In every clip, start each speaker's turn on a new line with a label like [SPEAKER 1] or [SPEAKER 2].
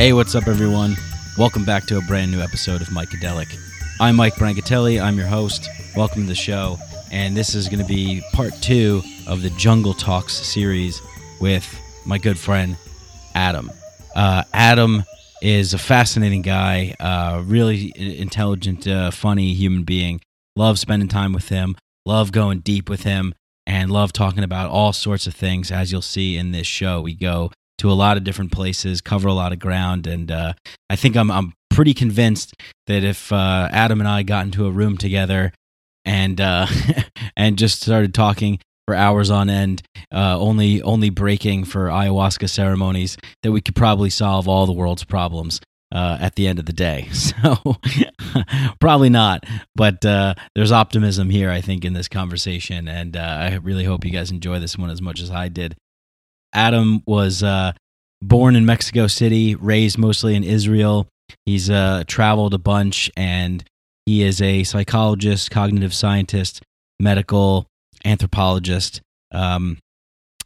[SPEAKER 1] Hey, what's up, everyone? Welcome back to a brand new episode of Micadelic. I'm Mike Brancatelli. I'm your host. Welcome to the show. And this is going to be part two of the Jungle Talks series with my good friend, Adam. Uh, Adam is a fascinating guy, uh, really intelligent, uh, funny human being. Love spending time with him, love going deep with him, and love talking about all sorts of things. As you'll see in this show, we go to a lot of different places, cover a lot of ground, and uh, I think I'm I'm pretty convinced that if uh, Adam and I got into a room together and uh, and just started talking for hours on end, uh, only only breaking for ayahuasca ceremonies, that we could probably solve all the world's problems. Uh, at the end of the day. So, probably not, but uh, there's optimism here, I think, in this conversation. And I really hope you guys enjoy this one as much as I did. Adam was uh, born in Mexico City, raised mostly in Israel. He's uh, traveled a bunch, and he is a psychologist, cognitive scientist, medical anthropologist. Um,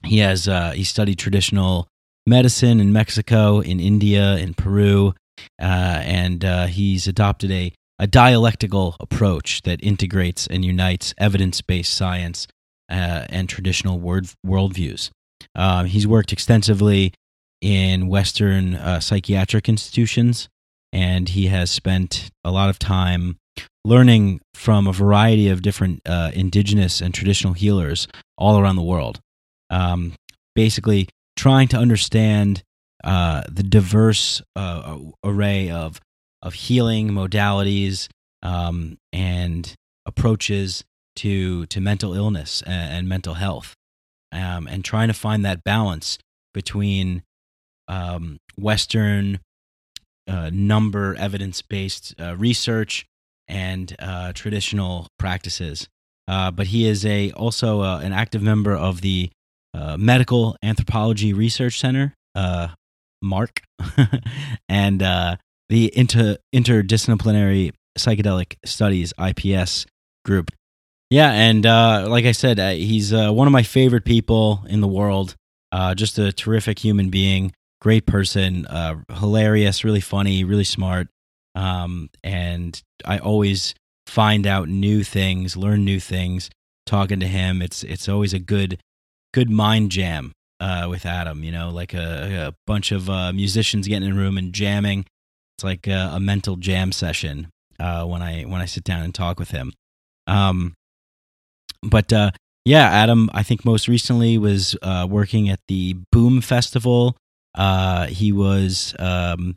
[SPEAKER 1] he has uh, he studied traditional medicine in Mexico, in India, in Peru, uh, and uh, he's adopted a a dialectical approach that integrates and unites evidence based science uh, and traditional word worldviews. Um, he's worked extensively in Western uh, psychiatric institutions, and he has spent a lot of time learning from a variety of different uh, indigenous and traditional healers all around the world. Um, basically, trying to understand uh, the diverse uh, array of of healing modalities um, and approaches to to mental illness and, and mental health um, and trying to find that balance between um, Western uh, number evidence based uh, research and uh, traditional practices. Uh, but he is a also uh, an active member of the uh, Medical Anthropology Research Center, MARC, and the inter- Interdisciplinary Psychedelic Studies IPS group yeah, and uh, like I said, uh, he's uh, one of my favorite people in the world. Uh, just a terrific human being, great person, uh, hilarious, really funny, really smart. Um, and I always find out new things, learn new things talking to him. It's it's always a good good mind jam with Adam. You know, like a, a bunch of musicians getting in a room and jamming. It's like a, a mental jam session when I when I sit down and talk with him. Um, but uh, yeah, Adam, I think most recently was uh, working at the Boom Festival. Uh, he was um,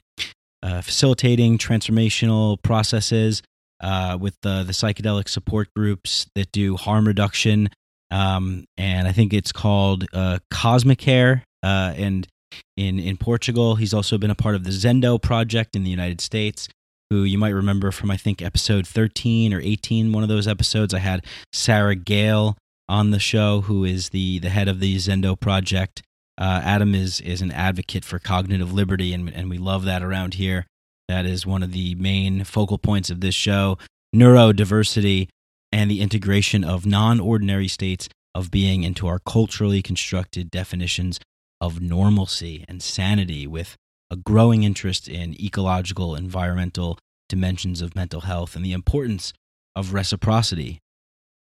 [SPEAKER 1] uh, facilitating transformational processes uh, with the, the psychedelic support groups that do harm reduction. Um, and I think it's called uh, Kosmicare. and in, in Portugal, he's also been a part of the Zendo project in the United States who you might remember from I think episode 13 or 18, one of those episodes. I had Sara Gael on the show, who is the the head of the Zendo project. Uh, Adam is is an advocate for cognitive liberty, and and we love that around here. That is one of the main focal points of this show: neurodiversity and the integration of non-ordinary states of being into our culturally constructed definitions of normalcy and sanity with a growing interest in ecological, environmental dimensions of mental health and the importance of reciprocity.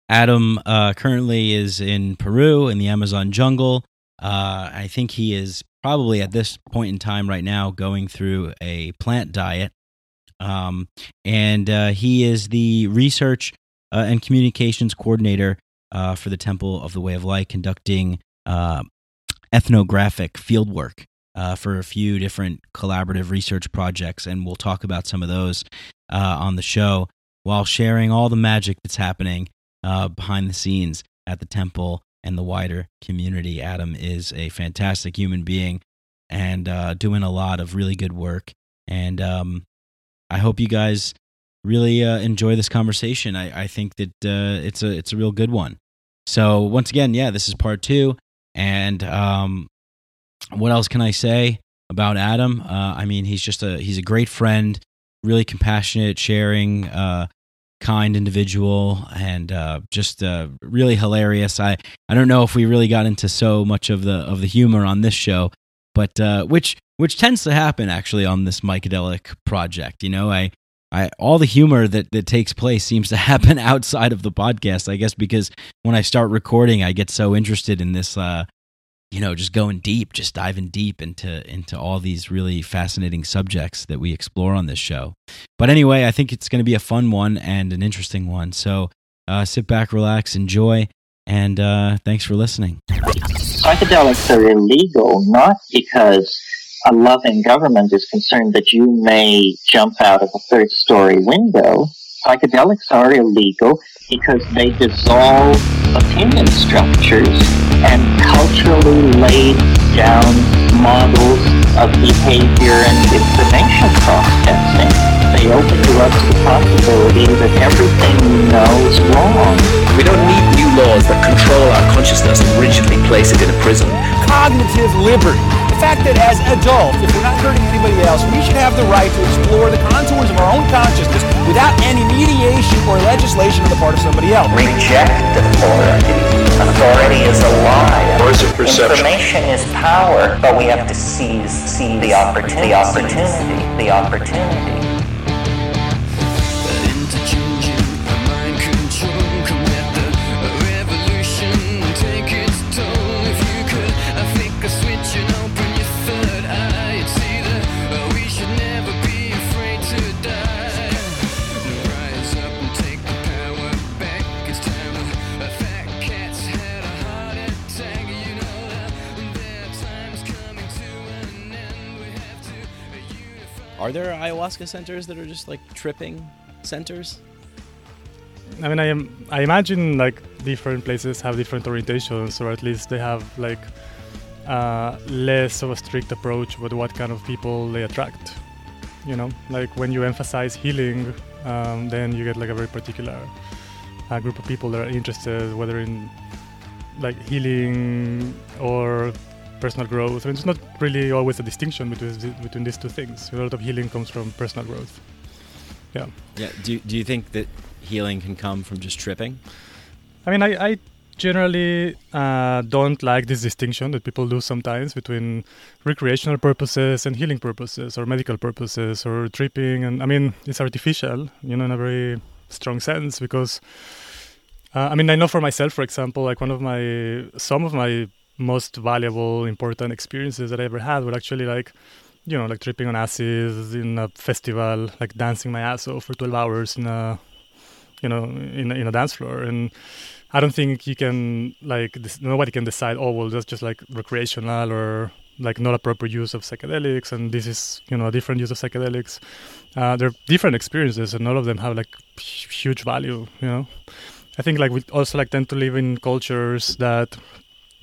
[SPEAKER 1] Adam uh, currently is in Peru in the Amazon jungle. Uh, I think he is probably at this point in time right now going through a plant diet. Um, and uh, he is the research uh, and communications coordinator uh, for the Temple of the Way of Light, conducting uh, ethnographic fieldwork uh, for a few different collaborative research projects, and we'll talk about some of those uh, on the show while sharing all the magic that's happening uh, behind the scenes at the temple and the wider community. Adam is a fantastic human being and uh, doing a lot of really good work. And um, I hope you guys really uh, enjoy this conversation. I, I think that uh, it's a it's a real good one. So once again, yeah, this is part two, and um, what else can I say about Adam? Uh, I mean, he's just a he's a great friend, really compassionate, sharing, uh, kind individual, and uh, just uh, really hilarious. I I don't know if we really got into so much of the of the humor on this show, but uh, which which tends to happen actually on this Micadelic project. You know, I, I all the humor that that takes place seems to happen outside of the podcast. I guess because when I start recording, I get so interested in this. Uh, you know, just going deep, just diving deep into into all these really fascinating subjects that we explore on this show. But anyway, I think it's going to be a fun one and an interesting one. So uh, sit back, relax, enjoy, and uh, thanks for listening.
[SPEAKER 2] Psychedelics are illegal not because a loving government is concerned that you may jump out of a third story window. Psychedelics are illegal because they dissolve opinion structures and culturally laid down models of behavior and information processing. They open you up to the possibility that everything you know is wrong.
[SPEAKER 3] We don't need new laws that control our consciousness and rigidly place it in a prison.
[SPEAKER 4] Cognitive liberty fact that as adults, if we're not hurting anybody else, we should have the right to explore the contours of our own consciousness without any mediation or legislation on the part of somebody else.
[SPEAKER 2] Reject authority. Authority is a lie.
[SPEAKER 3] Or is it perception?
[SPEAKER 2] Information is power, but we have to seize, seize the opportunity. The opportunity. The opportunity.
[SPEAKER 1] Are there ayahuasca centers that are just like tripping centers?
[SPEAKER 5] I mean, I am. I imagine like different places have different orientations, or at least they have like uh, less of a strict approach with what kind of people they attract. You know, like when you emphasize healing, um, then you get like a very particular uh, group of people that are interested, whether in like healing or personal growth. I mean, it's not really always a distinction between between these two things. A lot of healing comes from personal growth. Yeah.
[SPEAKER 1] Yeah. Do Do you think that healing can come from just tripping?
[SPEAKER 5] I mean, I, I generally uh, don't like this distinction that people do sometimes between recreational purposes and healing purposes, or medical purposes, or tripping. And I mean, it's artificial, you know, in a very strong sense because. Uh, I mean, I know for myself, for example, like one of my, some of my most valuable, important experiences that I ever had were actually like, you know, like tripping on acid in a festival, like dancing my ass off for 12 hours in a, you know, in a, in a dance floor. And I don't think you can, like, nobody can decide, oh, well, that's just like recreational or like not a proper use of psychedelics and this is you know a different use of psychedelics uh, they're different experiences and all of them have like huge value you know i think like we also like tend to live in cultures that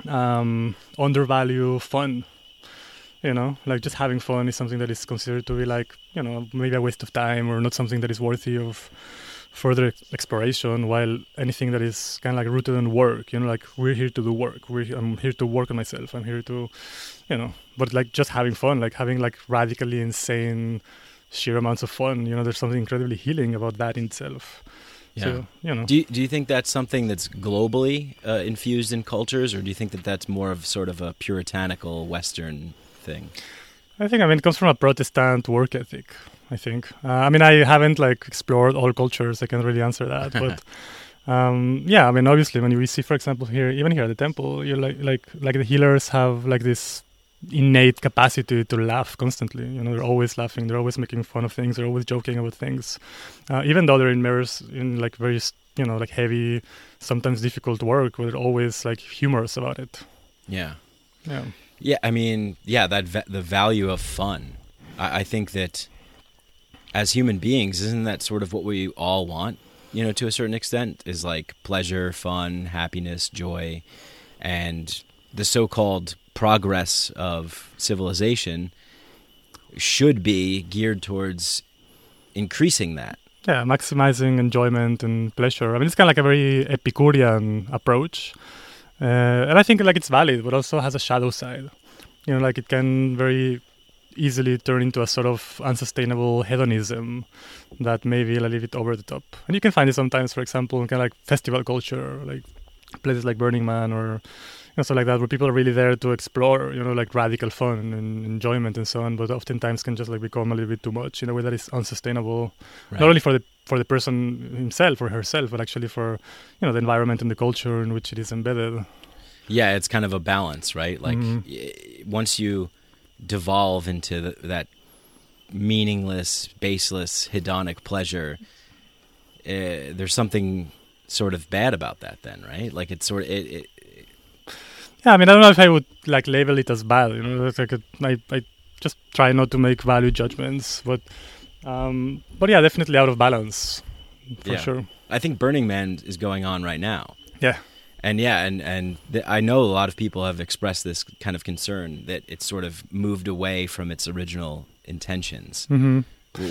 [SPEAKER 5] um, undervalue fun. You know, like just having fun is something that is considered to be like, you know, maybe a waste of time or not something that is worthy of further exploration. While anything that is kind of like rooted in work, you know, like we're here to do work. We're I'm here to work on myself. I'm here to, you know, but like just having fun, like having like radically insane, sheer amounts of fun. You know, there's something incredibly healing about that in itself.
[SPEAKER 1] Yeah. So, you know. Do you, do you think that's something that's globally uh, infused in cultures, or do you think that that's more of sort of a puritanical Western thing?
[SPEAKER 5] I think I mean it comes from a Protestant work ethic. I think. Uh, I mean I haven't like explored all cultures. I can't really answer that, but. Um, yeah, I mean, obviously, when we see, for example, here, even here at the temple, you're like, like, like the healers have like this innate capacity to laugh constantly. You know, they're always laughing. They're always making fun of things. They're always joking about things, uh, even though they're in mirrors in like very you know like heavy, sometimes difficult work. Where they're always like humorous about it.
[SPEAKER 1] Yeah.
[SPEAKER 5] Yeah.
[SPEAKER 1] Yeah. I mean, yeah. That va- the value of fun. I-, I think that as human beings, isn't that sort of what we all want? You know, to a certain extent, is like pleasure, fun, happiness, joy, and the so-called progress of civilization should be geared towards increasing that.
[SPEAKER 5] Yeah, maximizing enjoyment and pleasure. I mean, it's kind of like a very Epicurean approach, uh, and I think like it's valid, but also has a shadow side. You know, like it can very easily turn into a sort of unsustainable hedonism that maybe a little bit over the top. And you can find it sometimes, for example, in kind of like festival culture, like places like Burning Man or know, stuff like that, where people are really there to explore, you know, like radical fun and enjoyment and so on. But oftentimes can just like become a little bit too much in a way that is unsustainable,
[SPEAKER 1] Right.
[SPEAKER 5] not only for the for the person himself or herself, but actually for you know the environment and the culture in which it is embedded.
[SPEAKER 1] Yeah, it's kind of a balance, right? Like
[SPEAKER 5] Mhm.
[SPEAKER 1] once you devolve into the, that meaningless, baseless, hedonic pleasure, uh, there's something sort of bad about that. Then, right? Like it's sort of it. it
[SPEAKER 5] Yeah, I mean, I don't know if I would like label it as bad. You know, like a, I, I just try not to make value judgments, but um, but yeah, definitely out of balance for
[SPEAKER 1] Yeah.
[SPEAKER 5] sure.
[SPEAKER 1] I think Burning Man is going on right now.
[SPEAKER 5] Yeah.
[SPEAKER 1] And yeah, and and th- I know a lot of people have expressed this kind of concern that it's sort of moved away from its original intentions.
[SPEAKER 5] hmm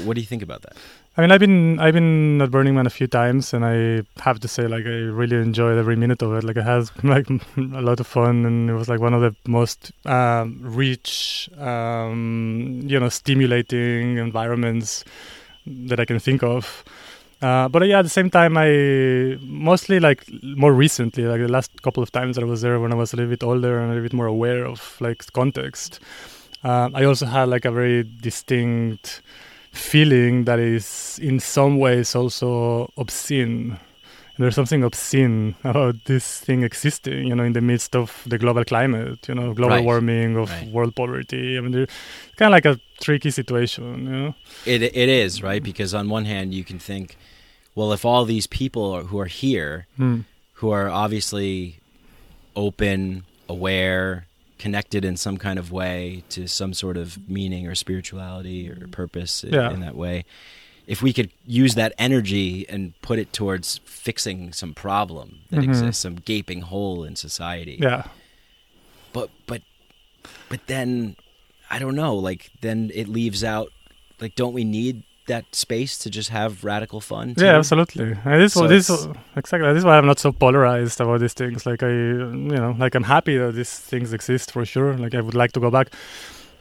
[SPEAKER 1] What do you think about that?
[SPEAKER 5] I mean, I've been I've been at Burning Man a few times, and I have to say, like, I really enjoyed every minute of it. Like, it has like a lot of fun, and it was like one of the most um, rich, um, you know, stimulating environments that I can think of. Uh, but yeah, at the same time, I mostly like more recently, like the last couple of times that I was there when I was a little bit older and a little bit more aware of like context. Uh, I also had like a very distinct feeling that is in some ways also obscene. There's something obscene about this thing existing, you know, in the midst of the global climate, you know, global
[SPEAKER 1] Right.
[SPEAKER 5] warming, of
[SPEAKER 1] Right.
[SPEAKER 5] world poverty. I mean, it's kind of like a tricky situation, you know.
[SPEAKER 1] It it is right because on one hand you can think, well, if all these people are, who are here,
[SPEAKER 5] Hmm.
[SPEAKER 1] who are obviously open, aware, connected in some kind of way to some sort of meaning or spirituality or purpose
[SPEAKER 5] Yeah.
[SPEAKER 1] in that way, if we could use that energy and put it towards fixing some problem that
[SPEAKER 5] Mhm.
[SPEAKER 1] exists, some gaping hole in society,
[SPEAKER 5] Yeah.
[SPEAKER 1] but but but then I don't know. Like then it leaves out. Like, don't we need that space to just have radical fun? too?
[SPEAKER 5] Yeah, absolutely. And this,
[SPEAKER 1] So
[SPEAKER 5] this, exactly. This is why I'm not so polarized about these things. Like I, you know, like I'm happy that these things exist for sure. Like I would like to go back.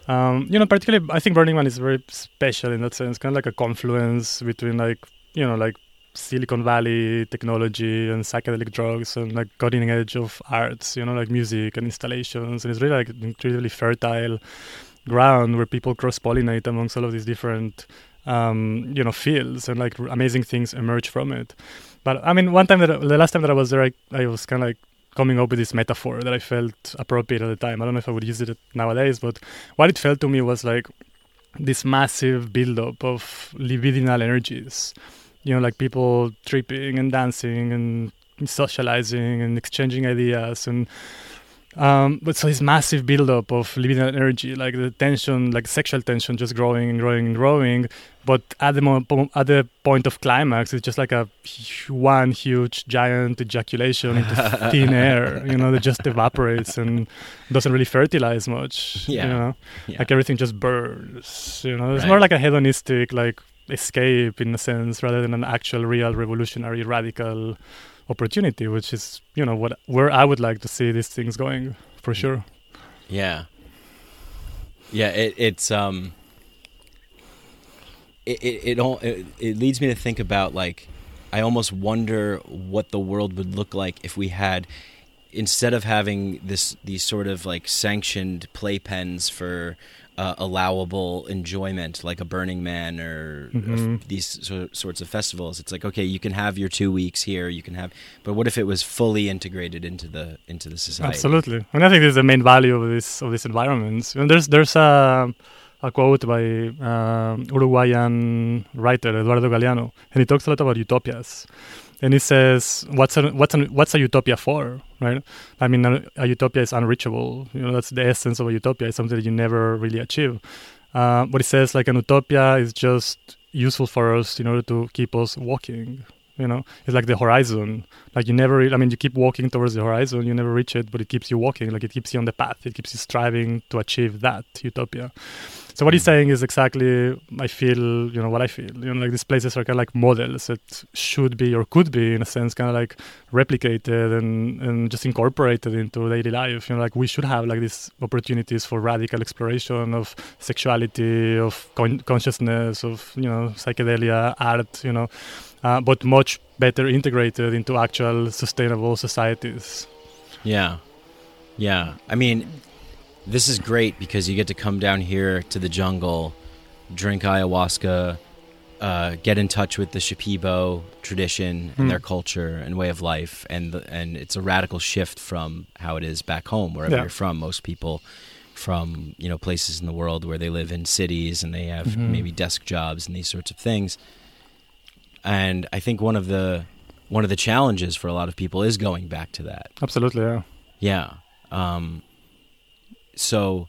[SPEAKER 5] Um, you know, particularly, I think Burning Man is very special in that sense. Kind of like a confluence between like, you know, like Silicon Valley technology and psychedelic drugs and like cutting edge of arts. You know, like music and installations. And it's really like incredibly fertile ground where people cross pollinate amongst all of these different um, you know fields and like amazing things emerge from it. But I mean, one time that the last time that I was there, I, I was kind of like coming up with this metaphor that I felt appropriate at the time. I don't know if I would use it nowadays, but what it felt to me was like this massive buildup of libidinal energies. You know, like people tripping and dancing and socializing and exchanging ideas and um, but so this massive buildup of libidinal energy, like the tension, like sexual tension, just growing and growing and growing. But at the mo- at the point of climax, it's just like a one huge giant ejaculation into thin air. You know, that just evaporates and doesn't really fertilize much.
[SPEAKER 1] Yeah.
[SPEAKER 5] You know,
[SPEAKER 1] Yeah.
[SPEAKER 5] like everything just burns. You know, it's
[SPEAKER 1] Right.
[SPEAKER 5] more like a hedonistic like escape in a sense, rather than an actual, real, revolutionary, radical opportunity, which is you know what where I would like to see these things going for sure.
[SPEAKER 1] Yeah. Yeah, it, it's um it it it, all, it it leads me to think about like I almost wonder what the world would look like if we had instead of having this these sort of like sanctioned playpens for uh, allowable enjoyment like a Burning Man or
[SPEAKER 5] Mhm.
[SPEAKER 1] these so, sorts of festivals it's like okay you can have your 2 weeks here you can have but what if it was fully integrated into the into the society
[SPEAKER 5] Absolutely, and I think this is the main value of this of these environments. And there's there's a a quote by um, Uruguayan writer Eduardo Galeano, and he talks a lot about utopias. And he says, "What's a, what's a, what's a utopia for? Right? I mean, a, a utopia is unreachable. You know, that's the essence of a utopia. It's something that you never really achieve. Uh, but he says, like an utopia is just useful for us in order to keep us walking. You know, it's like the horizon. Like you never, re- I mean, you keep walking towards the horizon, you never reach it, but it keeps you walking. Like it keeps you on the path. It keeps you striving to achieve that utopia. So what he's saying is exactly I feel you know what I feel. You know, like these places are kind of like models that should be or could be in a sense kind of like replicated and and just incorporated into daily life. You know, like we should have like these opportunities for radical exploration of sexuality, of con- consciousness, of you know psychedelia, art. You know, uh, but much better integrated into actual sustainable societies.
[SPEAKER 1] Yeah. Yeah. I mean, this is great because you get to come down here to the jungle, drink ayahuasca, uh, get in touch with the Shipibo tradition and
[SPEAKER 5] Mm.
[SPEAKER 1] their culture and way of life, and the, and it's a radical shift from how it is back home, wherever
[SPEAKER 5] Yeah.
[SPEAKER 1] you're from. Most people from you know places in the world where they live in cities and they have
[SPEAKER 5] Mhm.
[SPEAKER 1] maybe desk jobs and these sorts of things. And I think one of the one of the challenges for a lot of people is going back to that.
[SPEAKER 5] Absolutely, yeah.
[SPEAKER 1] Yeah. Um, so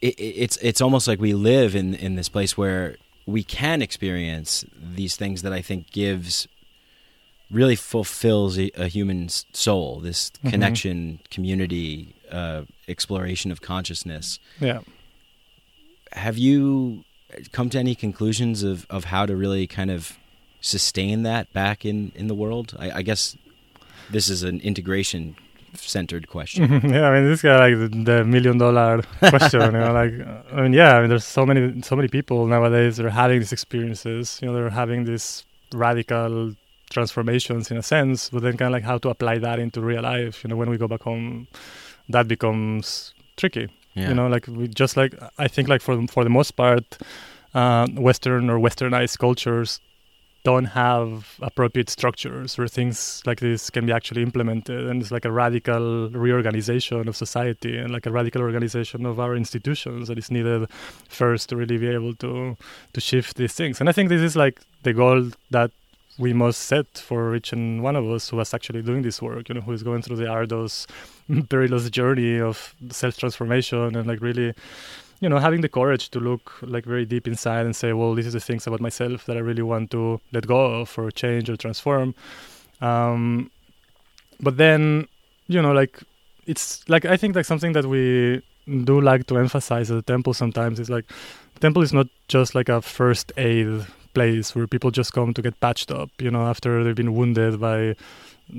[SPEAKER 1] it, it- it's it's almost like we live in in this place where we can experience these things that I think gives really fulfills a, a human's soul. This
[SPEAKER 5] Mhm.
[SPEAKER 1] connection, community, uh, exploration of consciousness.
[SPEAKER 5] Yeah.
[SPEAKER 1] Have you come to any conclusions of, of how to really kind of sustain that back in, in the world? I, I guess this is an integration centered question.
[SPEAKER 5] yeah, I mean, this guy like the, the million dollar question. you know, like I mean, yeah, I mean, there's so many so many people nowadays that are having these experiences. You know, they're having these radical transformations in a sense, but then kind of like how to apply that into real life. You know, when we go back home, that becomes tricky.
[SPEAKER 1] Yeah.
[SPEAKER 5] You know, like we just like I think like for for the most part, uh, Western or Westernized cultures don't have appropriate structures where things like this can be actually implemented and it's like a radical reorganization of society and like a radical organization of our institutions that is needed first to really be able to to shift these things. And i think this is like the goal that we must set for each and one of us who is actually doing this work you know who is going through the arduous perilous journey of self transformation and like really you know having the courage to look like very deep inside and say well these are the things about myself that i really want to let go of or change or transform. Um but then you know like it's like i think like something that we do like to emphasize at the temple sometimes is like the temple is not just like a first aid place where people just come to get patched up you know after they've been wounded by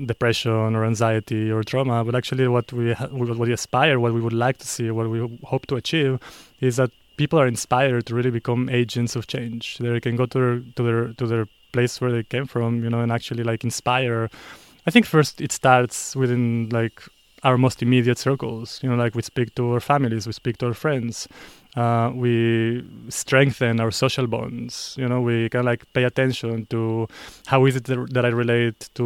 [SPEAKER 5] depression or anxiety or trauma but actually what we ha- what we aspire what we would like to see what we hope to achieve is that people are inspired to really become agents of change. They can go to their to their to their place where they came from you know and actually like inspire. I think first it starts within like our most immediate circles you know like we speak to our families we speak to our friends uh, we strengthen our social bonds. You know we kind of like pay attention to how is it that i relate to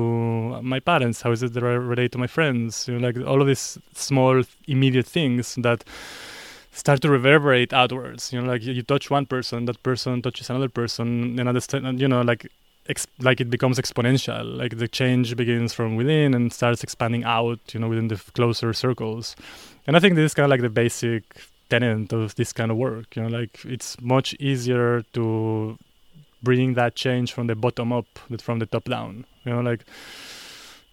[SPEAKER 5] my parents how is it that i relate to my friends you know like all of these small immediate things that start to reverberate outwards. You know like you, touch one person that person touches another person and understand you know like like it becomes exponential. Like the change begins from within and starts expanding out you know within the closer circles. And i think this is kind of like the basic tenet of this kind of work you know like it's much easier to bring that change from the bottom up than from the top down you know like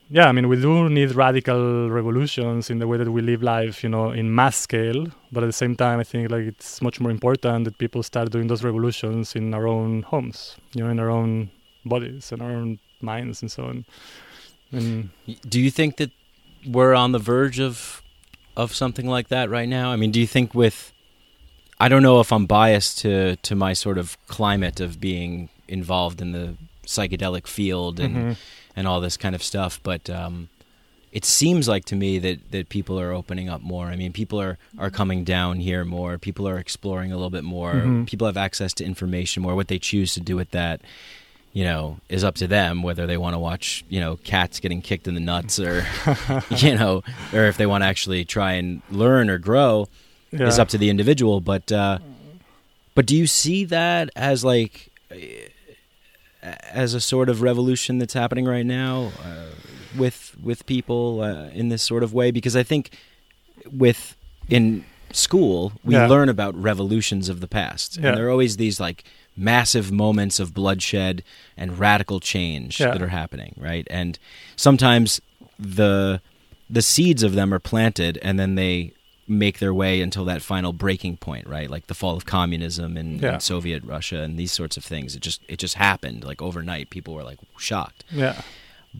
[SPEAKER 5] yeah i mean we do need radical revolutions in the way that we live life you know in mass scale but at the same time i think like it's much more important that people start doing those revolutions in our own homes you know in our own bodies and our own minds and so on. And
[SPEAKER 1] Do you think that we're on the verge of of something like that right now? I mean, do you think with I don't know if I'm biased to to my sort of climate of being involved in the psychedelic field and
[SPEAKER 5] Mhm.
[SPEAKER 1] and all this kind of stuff, but um, it seems like to me that that people are opening up more. I mean, people are are coming down here more. People are exploring a little bit more.
[SPEAKER 5] Mhm.
[SPEAKER 1] People have access to information more. What they choose to do with that you know, is up to them whether they want to watch, you know, cats getting kicked in the nuts or, you know, or if they want to actually try and learn or grow
[SPEAKER 5] yeah.
[SPEAKER 1] is up to the individual. But, uh, but do you see that as like, as a sort of revolution that's happening right now uh, with with people uh, in this sort of way? Because I think with in school we
[SPEAKER 5] Yeah.
[SPEAKER 1] learn about revolutions of the past,
[SPEAKER 5] Yeah.
[SPEAKER 1] and there are always these like massive moments of bloodshed and radical change
[SPEAKER 5] Yeah.
[SPEAKER 1] that are happening, right? And sometimes the the seeds of them are planted and then they make their way until that final breaking point, right? Like the fall of communism and,
[SPEAKER 5] Yeah.
[SPEAKER 1] and Soviet Russia and these sorts of things. It just it just happened like overnight. People were like shocked.
[SPEAKER 5] Yeah.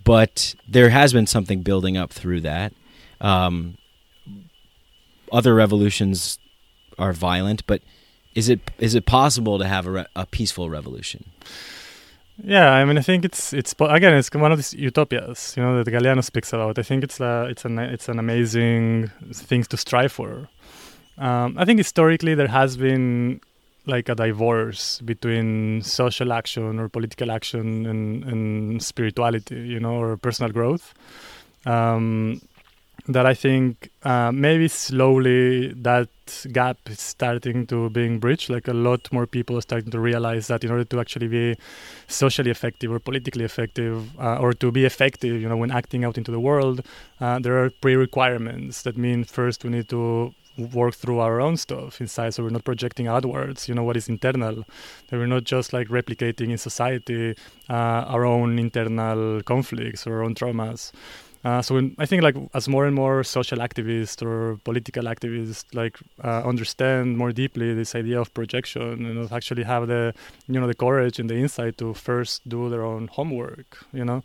[SPEAKER 1] But there has been something building up through that. Um, other revolutions are violent, but is it is it possible to have a, re- a peaceful revolution?
[SPEAKER 5] Yeah, I mean, I think it's it's again, it's one of these utopias, you know, that Galeano speaks about. I think it's a, it's an it's an amazing thing to strive for. Um, I think historically there has been like a divorce between social action or political action and, and spirituality, you know, or personal growth. Um, that I think uh, maybe slowly that gap is starting to being bridged. Like a lot more people are starting to realize that in order to actually be socially effective or politically effective, uh, or to be effective, you know, when acting out into the world, uh, there are pre-requirements. That mean first we need to work through our own stuff inside, so we're not projecting outwards. You know what is internal. That we're not just like replicating in society uh, our own internal conflicts or our own traumas. Uh, so I think like as more and more social activists or political activists like uh, understand more deeply this idea of projection and actually have the you know the courage and the insight to first do their own homework you know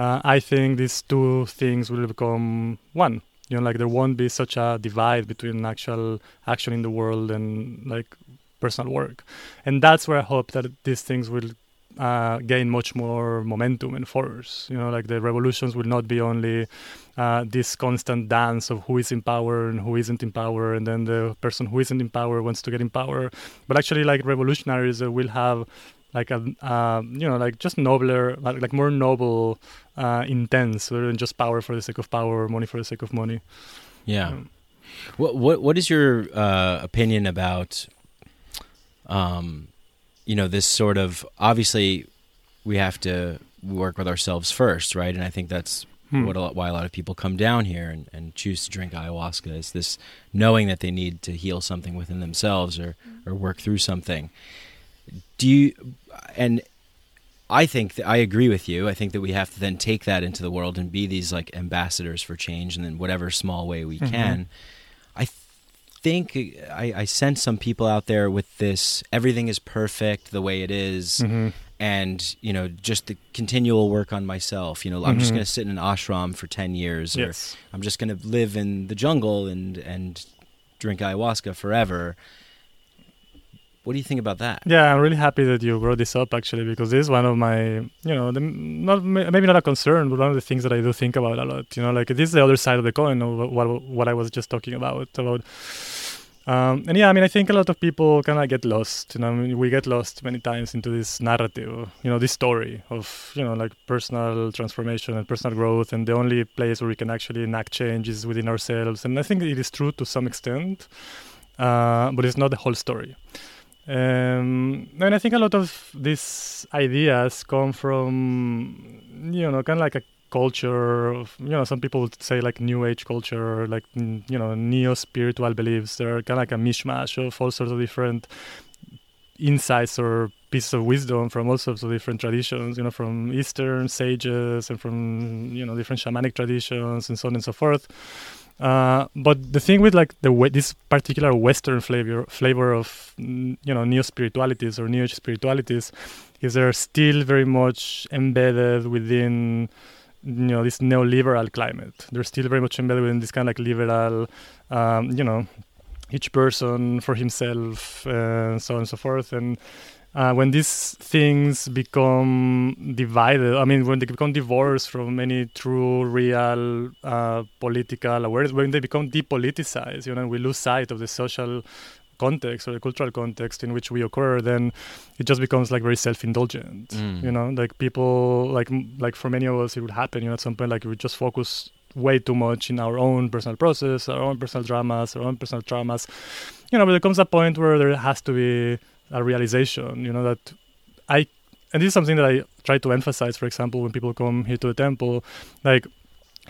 [SPEAKER 5] uh, I think these two things will become one you know like there won't be such a divide between actual action in the world and like personal work. And that's where I hope that these things will uh, gain much more momentum and force. You know, like the revolutions will not be only uh, this constant dance of who is in power and who isn't in power, and then the person who isn't in power wants to get in power. But actually, like revolutionaries uh, will have like a uh, you know like just nobler like, like more noble uh, intents rather than just power for the sake of power or money for the sake of money.
[SPEAKER 1] Yeah.
[SPEAKER 5] Um,
[SPEAKER 1] What what what is your uh, opinion about, um, you know, this sort of obviously we have to work with ourselves first, right? And I think that's
[SPEAKER 5] Hmm.
[SPEAKER 1] what a lot, why a lot of people come down here and, and choose to drink ayahuasca is this knowing that they need to heal something within themselves or or work through something. Do you and I think that I agree with you. I think that we have to then take that into the world and be these like ambassadors for change, and then whatever small way we
[SPEAKER 5] Mhm.
[SPEAKER 1] can. I think I, I sense some people out there with this everything is perfect the way it is,
[SPEAKER 5] Mhm.
[SPEAKER 1] and you know just the continual work on myself. You know, I'm just
[SPEAKER 5] Mhm.
[SPEAKER 1] going to sit in an ashram for ten years, or
[SPEAKER 5] Yes.
[SPEAKER 1] I'm just going to live in the jungle and and drink ayahuasca forever. What do you think about that?
[SPEAKER 5] Yeah, I'm really happy that you brought this up actually because this is one of my, you know, the, not maybe not a concern, but one of the things that I do think about a lot. You know, like this is the other side of the coin of what what I was just talking about about. Um, and yeah, I mean, I think a lot of people kind of get lost. You know, I mean, we get lost many times into this narrative, you know, this story of you know like personal transformation and personal growth, and the only place where we can actually enact change is within ourselves. And I think it is true to some extent, uh, but it's not the whole story. Um, and I think a lot of these ideas come from, you know, kind of like a culture of, you know, some people would say like new age culture, like, you know, neo spiritual beliefs. They're kind of like a mishmash of all sorts of different insights or pieces of wisdom from all sorts of different traditions, you know, from Eastern sages and from, you know, different shamanic traditions and so on and so forth. Uh, but the thing with like the this particular Western flavor flavor of you know neo spiritualities or neo age spiritualities is they're still very much embedded within you know this neoliberal climate. They're still very much embedded within this kind of like liberal, um, you know, each person for himself and so on and so forth. And uh, when these things become divided, I mean, when they become divorced from any true, real uh, political awareness, when they become depoliticized, you know, we lose sight of the social context or the cultural context in which we occur, then it just becomes like very self-indulgent.
[SPEAKER 1] Mm.
[SPEAKER 5] You know, like people, like like for many of us, it would happen. You know, at some point, like we just focus way too much in our own personal process, our own personal dramas, our own personal traumas. You know, but there comes a point where there has to be a realization, you know, that I, and this is something that I try to emphasize, for example, when people come here to the temple, like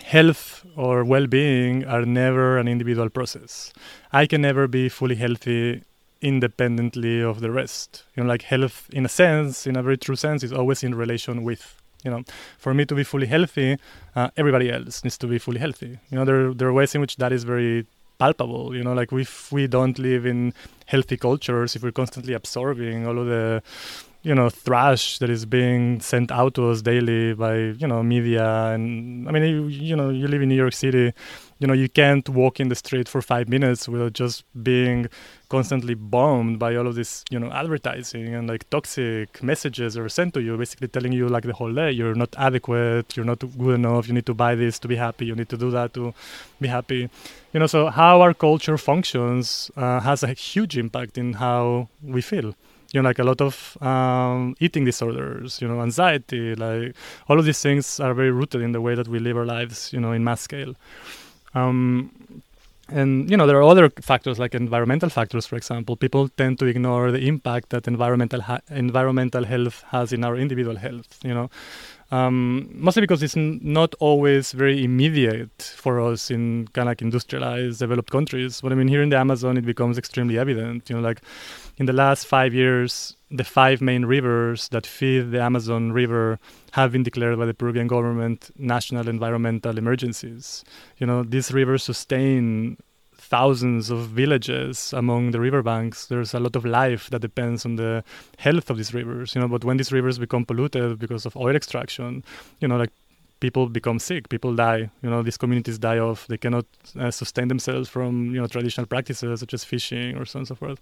[SPEAKER 5] health or well-being are never an individual process. I can never be fully healthy independently of the rest. You know, like health, in a sense, in a very true sense, is always in relation with. You know, for me to be fully healthy, uh, everybody else needs to be fully healthy. You know, there there are ways in which that is very palpable. You know, like if we don't live in healthy cultures, if we're constantly absorbing all of the you know thrash that is being sent out to us daily by you know media and i mean you, you know you live in new york city you know you can't walk in the street for five minutes without just being constantly bombed by all of this you know advertising and like toxic messages are sent to you basically telling you like the whole day you're not adequate you're not good enough you need to buy this to be happy you need to do that to be happy. You know so how our culture functions uh, has a huge impact in how we feel you know, like a lot of um, eating disorders, you know, anxiety, like all of these things are very rooted in the way that we live our lives, you know, in mass scale. Um, and you know there are other factors like environmental factors for example people tend to ignore the impact that environmental ha- environmental health has in our individual health you know um, mostly because it's n- not always very immediate for us in kind of like industrialized developed countries. But i mean here in the amazon it becomes extremely evident you know like in the last five years the five main rivers that feed the amazon river have been declared by the peruvian government national environmental emergencies. You know these rivers sustain thousands of villages among the riverbanks. There's a lot of life that depends on the health of these rivers, you know. But when these rivers become polluted because of oil extraction, you know, like people become sick, people die. You know, these communities die off. They cannot uh, sustain themselves from you know traditional practices such as fishing or so on and so forth.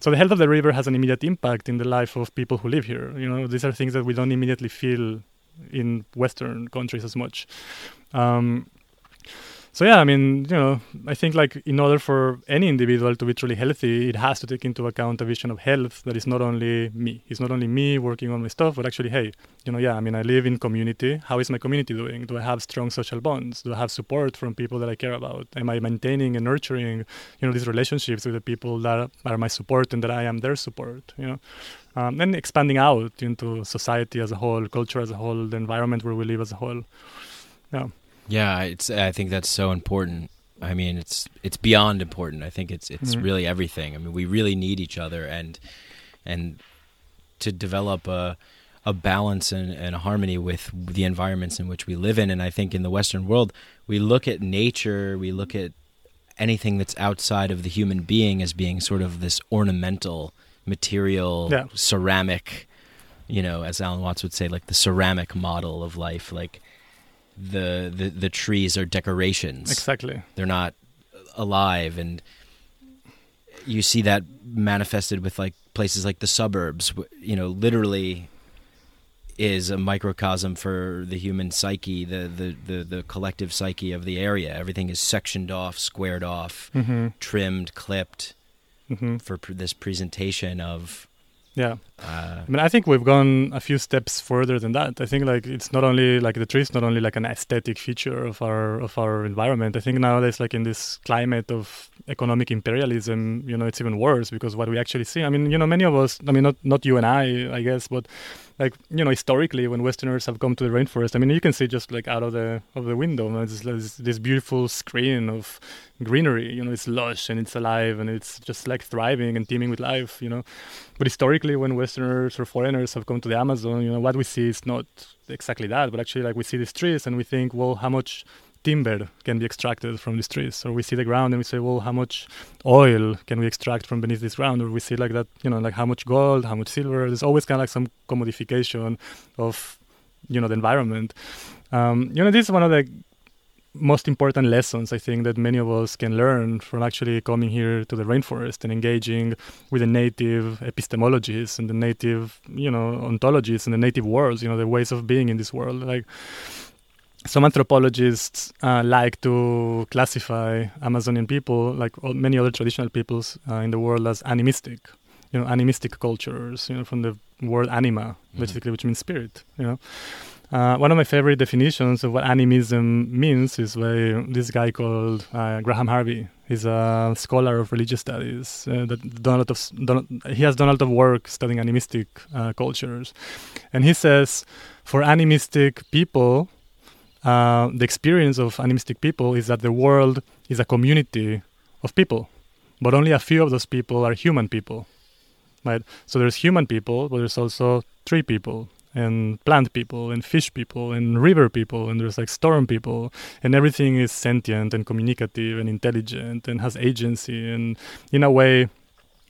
[SPEAKER 5] So the health of the river has an immediate impact in the life of people who live here. You know, these are things that we don't immediately feel in Western countries as much. Um, so yeah, I mean, you know, I think like in order for any individual to be truly healthy, it has to take into account a vision of health that is not only me. It's not only me working on my stuff, but actually, hey, you know, yeah, I mean, I live in community. How is my community doing? Do I have strong social bonds? Do I have support from people that I care about? Am I maintaining and nurturing, you know, these relationships with the people that are my support and that I am their support? You know, um, and expanding out into society as a whole, culture as a whole, the environment where we live as a whole. Yeah.
[SPEAKER 1] Yeah, it's. I think that's so important. I mean, it's it's beyond important. I think it's it's
[SPEAKER 5] Mhm.
[SPEAKER 1] really everything. I mean, we really need each other, and and to develop a a balance and, and a harmony with the environments in which we live in. And I think in the Western world, we look at nature, we look at anything that's outside of the human being as being sort of this ornamental material,
[SPEAKER 5] Yeah.
[SPEAKER 1] ceramic. You know, as Alan Watts would say, like the ceramic model of life, like the the, the trees are decorations
[SPEAKER 5] Exactly.
[SPEAKER 1] they're not alive and you see that manifested with like places like the suburbs you know literally is a microcosm for the human psyche the the the, the collective psyche of the area everything is sectioned off squared off
[SPEAKER 5] Mm-hmm.
[SPEAKER 1] trimmed clipped
[SPEAKER 5] Mm-hmm.
[SPEAKER 1] for pr- this presentation of
[SPEAKER 5] Yeah.
[SPEAKER 1] uh,
[SPEAKER 5] I mean, I think we've gone a few steps further than that. I think like it's not only like the tree is not only like an aesthetic feature of our of our environment. I think nowadays, like in this climate of economic imperialism, you know, it's even worse because what we actually see. I mean, you know, many of us. I mean, not not you and I, I guess, but like you know, historically, when Westerners have come to the rainforest, I mean, you can see just like out of the of the window, it's this, this beautiful screen of greenery. You know, it's lush and it's alive and it's just like thriving and teeming with life. You know. But historically, when Westerners or foreigners have come to the Amazon, you know, what we see is not exactly that, but actually, like we see these trees and we think, well, how much timber can be extracted from these trees? Or we see the ground and we say, well, how much oil can we extract from beneath this ground? Or we see like that, you know, like how much gold, how much silver. There's always kind of like some commodification of, you know, the environment. Um, you know, this is one of the most important lessons I think that many of us can learn from actually coming here to the rainforest and engaging with the native epistemologies and the native, you know, ontologies and the native worlds, you know, the ways of being in this world. Like some anthropologists uh, like to classify Amazonian people, like all, many other traditional peoples uh, in the world, as animistic. You know, animistic cultures. You know, from the word anima, basically, which means spirit. You know. Uh, one of my favorite definitions of what animism means is by this guy called uh, Graham Harvey. He's a scholar of religious studies. Uh, that done a lot of done, he has done a lot of work studying animistic uh, cultures, and he says, for animistic people, uh, the experience of animistic people is that the world is a community of people, but only a few of those people are human people. Right? So there's human people, but there's also tree people and plant people and fish people and river people and there's like storm people and everything is sentient and communicative and intelligent and has agency and in a way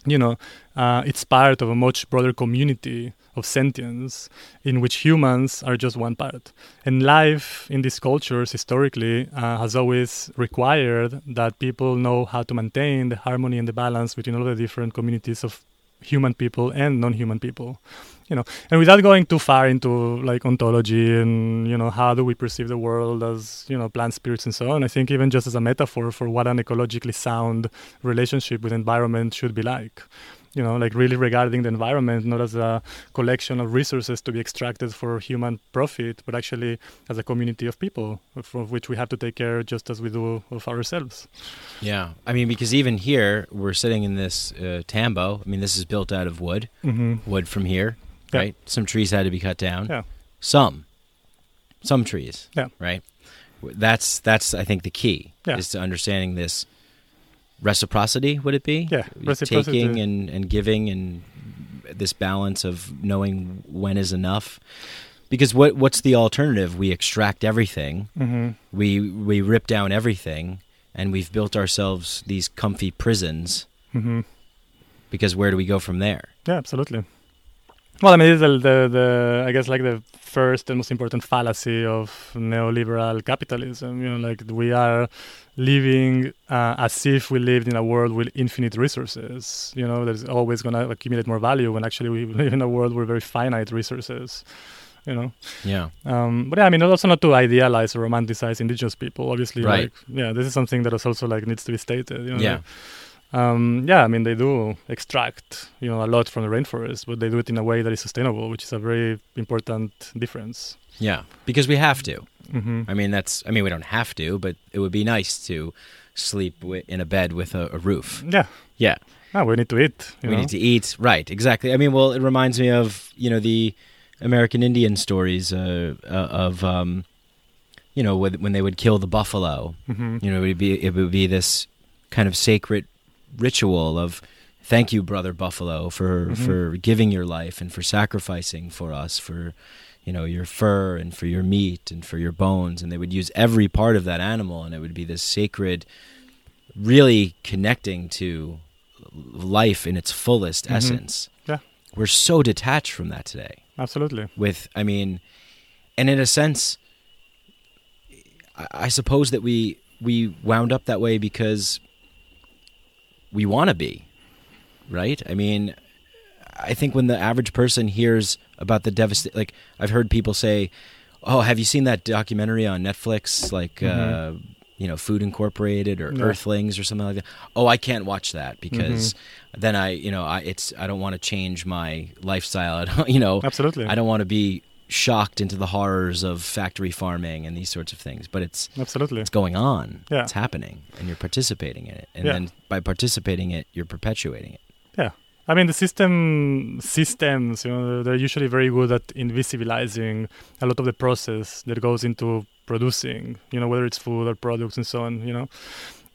[SPEAKER 5] you know uh, it's part of a much broader community of sentience in which humans are just one part. And life in these cultures historically uh, has always required that people know how to maintain the harmony and the balance between all the different communities of human people and non-human people you know. And without going too far into like ontology and you know how do we perceive the world as you know plant spirits and so on i think even just as a metaphor for what an ecologically sound relationship with environment should be like you know, like really regarding the environment not as a collection of resources to be extracted for human profit, but actually as a community of people of, which we have to take care just as we do of ourselves.
[SPEAKER 1] Yeah, I mean, because even here we're sitting in this uh, tambo. I mean, this is built out of wood,
[SPEAKER 5] Mm-hmm.
[SPEAKER 1] wood from here,
[SPEAKER 5] Yeah.
[SPEAKER 1] right? Some trees had to be cut down.
[SPEAKER 5] Yeah.
[SPEAKER 1] Some, some trees.
[SPEAKER 5] Yeah.
[SPEAKER 1] Right. That's that's I think the key
[SPEAKER 5] Yeah.
[SPEAKER 1] is to understanding this reciprocity. Would it be?
[SPEAKER 5] Yeah, reciprocity.
[SPEAKER 1] Taking and and giving and this balance of knowing when is enough. Because what what's the alternative? We extract everything
[SPEAKER 5] Mm-hmm.
[SPEAKER 1] we we rip down everything and we've built ourselves these comfy prisons
[SPEAKER 5] Mm-hmm.
[SPEAKER 1] because where do we go from there
[SPEAKER 5] Yeah, absolutely. Well, I mean, it's the, the, the I guess like the first and most important fallacy of neoliberal capitalism. You know, like we are living uh, as if we lived in a world with infinite resources. You know, there's always going to accumulate more value when actually we live in a world with very finite resources. You know,
[SPEAKER 1] yeah
[SPEAKER 5] um, but yeah, I mean, also not to idealize or romanticize indigenous people. Obviously,
[SPEAKER 1] Right.
[SPEAKER 5] like yeah, this is something that is also like needs to be stated. You know,
[SPEAKER 1] yeah
[SPEAKER 5] like, um, yeah, I mean, they do extract, you know, a lot from the rainforest, but they do it in a way that is sustainable, which is a very important difference.
[SPEAKER 1] yeah because we have to
[SPEAKER 5] hmm
[SPEAKER 1] i mean that's i mean we don't have to but it would be nice to sleep wi- in a bed with a, a roof
[SPEAKER 5] Yeah,
[SPEAKER 1] yeah
[SPEAKER 5] ah, we need to eat.
[SPEAKER 1] We
[SPEAKER 5] know?
[SPEAKER 1] need to eat right exactly i mean well it reminds me of you know the american indian stories uh, uh, of um you know when, they would kill the buffalo
[SPEAKER 5] Mhm.
[SPEAKER 1] you know it would be it would be this kind of sacred ritual of thank you brother buffalo for
[SPEAKER 5] Mhm.
[SPEAKER 1] for giving your life and for sacrificing for us for you know your fur and for your meat and for your bones and they would use every part of that animal and it would be this sacred really connecting to life in its fullest
[SPEAKER 5] Mhm.
[SPEAKER 1] essence
[SPEAKER 5] Yeah.
[SPEAKER 1] we're so detached from that today
[SPEAKER 5] Absolutely.
[SPEAKER 1] with i mean and in a sense I, I suppose that we we wound up that way because we want to be right? I mean i think when the average person hears about the devast like i've heard people say oh have you seen that documentary on netflix like uh you know food incorporated or earthlings or something like that? Oh i can't watch that because then i you know i it's i don't want to change my lifestyle I don't, you know?
[SPEAKER 5] Absolutely.
[SPEAKER 1] I don't want to be shocked into the horrors of factory farming and these sorts of things, but it's
[SPEAKER 5] Absolutely.
[SPEAKER 1] it's going on.
[SPEAKER 5] Yeah.
[SPEAKER 1] It's happening and you're participating in it. And
[SPEAKER 5] Yeah.
[SPEAKER 1] then by participating it, you're perpetuating it.
[SPEAKER 5] Yeah. I mean, the system systems, you know, they're usually very good at invisibilizing a lot of the process that goes into producing, you know, whether it's food or products and so on, you know.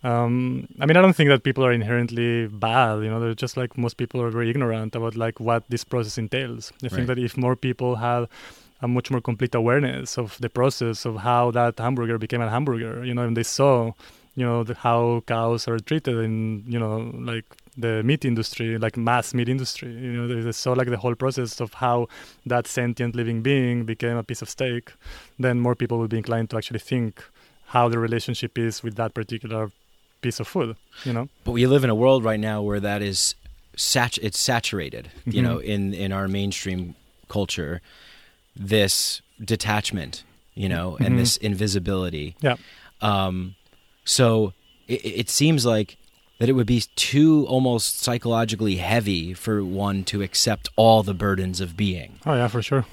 [SPEAKER 5] Um, I mean, I don't think that people are inherently bad, you know, they're just like most people are very ignorant about like what this process entails. I
[SPEAKER 1] Right.
[SPEAKER 5] think that if more people had a much more complete awareness of the process of how that hamburger became a hamburger, you know, and they saw, you know, the, how cows are treated in, you know, like the meat industry, like mass meat industry. You know, they saw like the whole process of how that sentient living being became a piece of steak. Then more people would be inclined to actually think how the relationship is with that particular piece of food. You know,
[SPEAKER 1] But we live in a world right now where that is sat- it's saturated, you
[SPEAKER 5] Mhm.
[SPEAKER 1] know, in in our mainstream culture this detachment, you know, and
[SPEAKER 5] Mhm.
[SPEAKER 1] this invisibility.
[SPEAKER 5] Yeah.
[SPEAKER 1] Um, so it, it seems like that it would be too almost psychologically heavy for one to accept all the burdens of being,
[SPEAKER 5] oh yeah, for sure.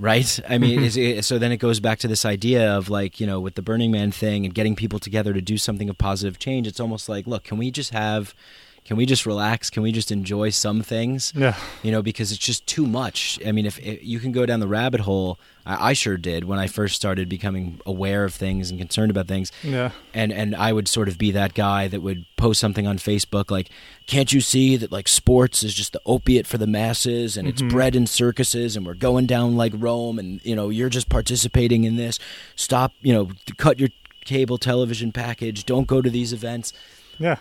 [SPEAKER 1] right? I mean,
[SPEAKER 5] Mhm.
[SPEAKER 1] is it, so then it goes back to this idea of like, you know, with the Burning Man thing and getting people together to do something of positive change. It's almost like, look, can we just have can we just relax? Can we just enjoy some things?
[SPEAKER 5] Yeah.
[SPEAKER 1] You know, because it's just too much. I mean, if, if you can go down the rabbit hole, I, I sure did when I first started becoming aware of things and concerned about things.
[SPEAKER 5] Yeah.
[SPEAKER 1] And and I would sort of be that guy that would post something on Facebook like, "Can't you see that like sports is just the opiate for the masses and it's mm-hmm. bred in circuses and we're going down like Rome and you know you're just participating in this. Stop, you know, cut your cable television package. Don't go to these events."
[SPEAKER 5] Yeah.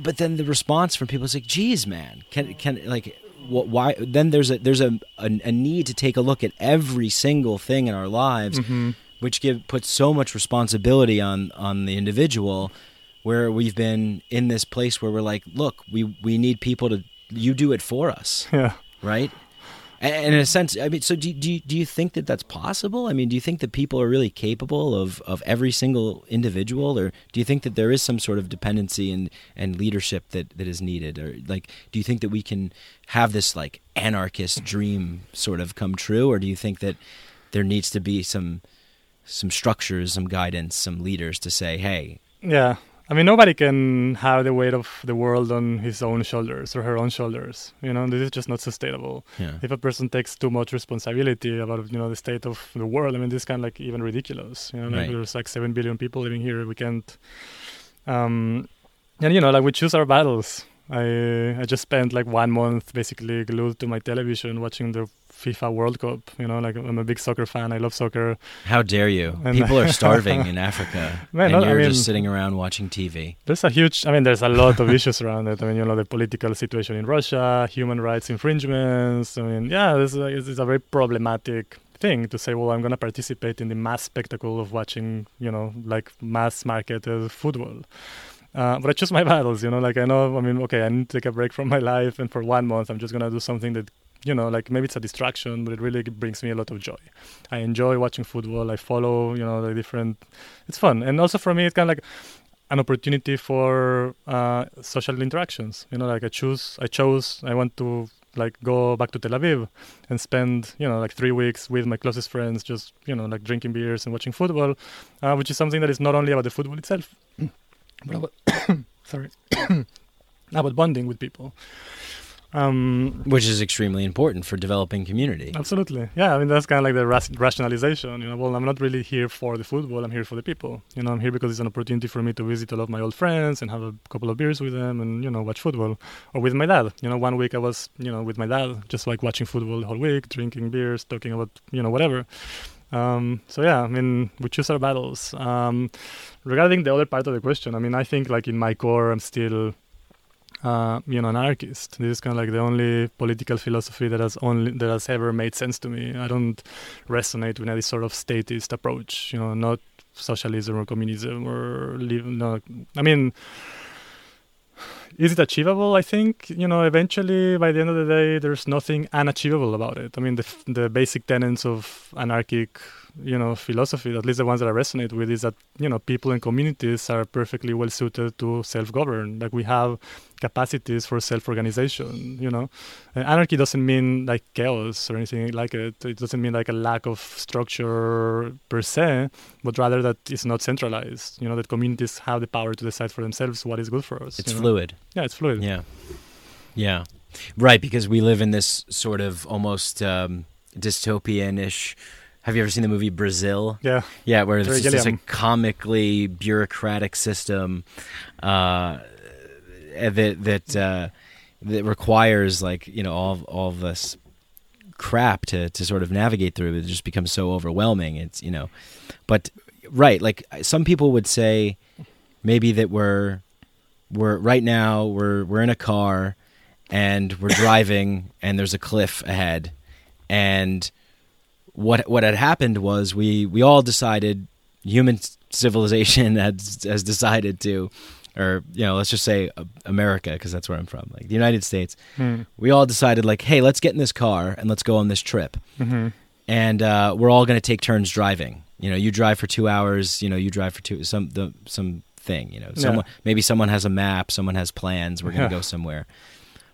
[SPEAKER 1] But then the response from people is like, "Geez, man, can can like." wh- Why then? There's a there's a, a a need to take a look at every single thing in our lives, mm-hmm. which give puts so much responsibility on on the individual. Where we've been in this place where we're like, look, we we need people to you do it for us,
[SPEAKER 5] Yeah.
[SPEAKER 1] right? And, in a sense, I mean, so do, do you- do you think that that's possible? I mean, do you think that people are really capable of, of every single individual, or do you think that there is some sort of dependency and, and leadership that, that is needed, or like, do you think that we can have this like anarchist dream sort of come true, or do you think that there needs to be some some structures, some guidance, some leaders to say, hey,
[SPEAKER 5] Yeah. I mean, nobody can have the weight of the world on his own shoulders or her own shoulders. You know, this is just not sustainable.
[SPEAKER 1] Yeah.
[SPEAKER 5] If a person takes too much responsibility about, you know, the state of the world, I mean, this is kind of like even ridiculous. You know, like
[SPEAKER 1] Right.
[SPEAKER 5] there's like seven billion people living here. We can't. Um, and you know, like we choose our battles. I I just spent like one month basically glued to my television watching the FIFA World Cup. You know, like I'm a big soccer fan. I love soccer.
[SPEAKER 1] how dare you?
[SPEAKER 5] And-
[SPEAKER 1] People are starving in Africa,
[SPEAKER 5] Man,
[SPEAKER 1] and
[SPEAKER 5] no,
[SPEAKER 1] you're
[SPEAKER 5] mean-
[SPEAKER 1] just sitting around watching TV.
[SPEAKER 5] There's a huge, I mean, there's a lot of issues around it. I mean, you know, the political situation in Russia, human rights infringements. I mean, yeah, this is a, it's a very problematic thing to say, well, I'm going to participate in the mass spectacle of watching, you know, like mass marketed football. Uh, but I choose my battles, you know, like I know, I mean, okay, I need to take a break from my life, and for one month, I'm just going to do something that, you know, like maybe it's a distraction, but it really brings me a lot of joy. I enjoy watching football. I follow, you know, the different, it's fun. And also for me, it's kind of like, an opportunity for uh, social interactions. You know, like I choose, I chose, I want to like go back to Tel Aviv and spend, you know, like three weeks with my closest friends, just you know, like drinking beers and watching football, uh, which is something that is not only about the football itself, but about sorry, about bonding with people. Um,
[SPEAKER 1] which is extremely important for developing community.
[SPEAKER 5] Absolutely. Yeah, I mean, that's kind of like the ras- rationalization. You know, well, I'm not really here for the football, I'm here for the people. You know, I'm here because it's an opportunity for me to visit all of my old friends and have a couple of beers with them and, you know, watch football. Or with my dad. You know, one week I was, you know, with my dad, just like watching football the whole week, drinking beers, talking about, you know, whatever. Um, so yeah, I mean, we choose our battles. Um, regarding the other part of the question, I mean, I think like in my core, I'm still uh, you know, anarchist. This is kind of like the only political philosophy that has only that has ever made sense to me. I don't resonate with any sort of statist approach. You know, not socialism or communism or live. No, I mean, is it achievable? I think you know. Eventually, by the end of the day, there's nothing unachievable about it. I mean, the the basic tenets of anarchic, you know, philosophy, at least the ones that I resonate with, is that you know people and communities are perfectly well suited to self-govern. Like we have capacities for self-organization. You know, and anarchy doesn't mean like chaos or anything like it. It doesn't mean like a lack of structure per se, but rather that it's not centralized. You know, that communities have the power to decide for themselves what is good for us.
[SPEAKER 1] It's
[SPEAKER 5] you know?
[SPEAKER 1] fluid.
[SPEAKER 5] Yeah, it's fluid.
[SPEAKER 1] Yeah. Yeah. Right, because we live in this sort of almost um, dystopian ish. Have you ever seen the movie Brazil?
[SPEAKER 5] Yeah.
[SPEAKER 1] Yeah, where it's just this like, comically bureaucratic system uh, that that uh, that requires like you know all all of this crap to to sort of navigate through. It just becomes so overwhelming. It's you know, but right, like some people would say maybe that we're we're right now we're we're in a car and we're driving and there's a cliff ahead and what what had happened was we we all decided human civilization has has decided to or you know let's just say uh, America because that's where I'm from like the United States
[SPEAKER 5] Hmm.
[SPEAKER 1] we all decided like hey let's get in this car and let's go on this trip
[SPEAKER 5] Mm-hmm.
[SPEAKER 1] and uh, we're all going to take turns driving. You know, you drive for two hours. You know, you drive for two some the some thing. You know, someone maybe someone has a map, someone has plans. We're going to
[SPEAKER 5] Yeah.
[SPEAKER 1] go somewhere.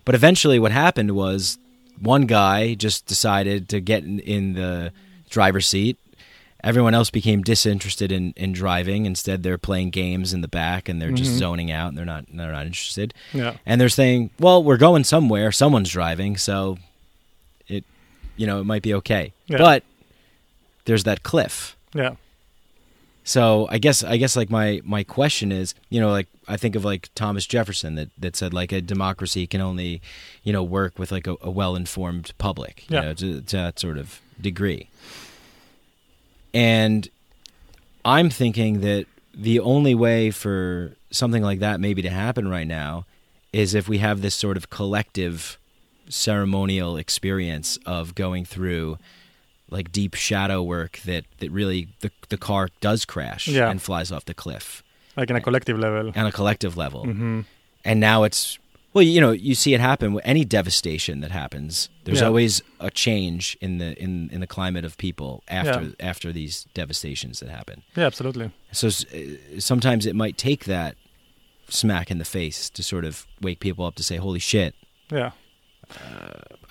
[SPEAKER 1] But eventually, what happened was one guy just decided to get in, in the driver's seat, everyone else became disinterested in, in driving. Instead, they're playing games in the back and they're just
[SPEAKER 5] Mhm.
[SPEAKER 1] zoning out and they're not they're not interested.
[SPEAKER 5] Yeah.
[SPEAKER 1] And they're saying, "Well, we're going somewhere. Someone's driving, so it, you know, it might be okay."
[SPEAKER 5] Yeah.
[SPEAKER 1] But there's that cliff.
[SPEAKER 5] Yeah.
[SPEAKER 1] So I guess I guess like my my question is, you know, like I think of like Thomas Jefferson that that said like a democracy can only, you know, work with like a, a well informed public, you
[SPEAKER 5] Yeah.
[SPEAKER 1] know, to, to that sort of degree. And I'm thinking that the only way for something like that maybe to happen right now is if we have this sort of collective ceremonial experience of going through like deep shadow work that, that really the the car does crash
[SPEAKER 5] Yeah.
[SPEAKER 1] and flies off the cliff
[SPEAKER 5] Like in a collective level.
[SPEAKER 1] on a collective level.
[SPEAKER 5] hmm
[SPEAKER 1] And now it's well, you know, you see it happen with any devastation that happens. There's
[SPEAKER 5] Yeah.
[SPEAKER 1] always a change in the in, in the climate of people after after these devastations that happen.
[SPEAKER 5] Yeah, absolutely.
[SPEAKER 1] So uh, sometimes it might take that smack in the face to sort of wake people up to say, "Holy shit,
[SPEAKER 5] Yeah.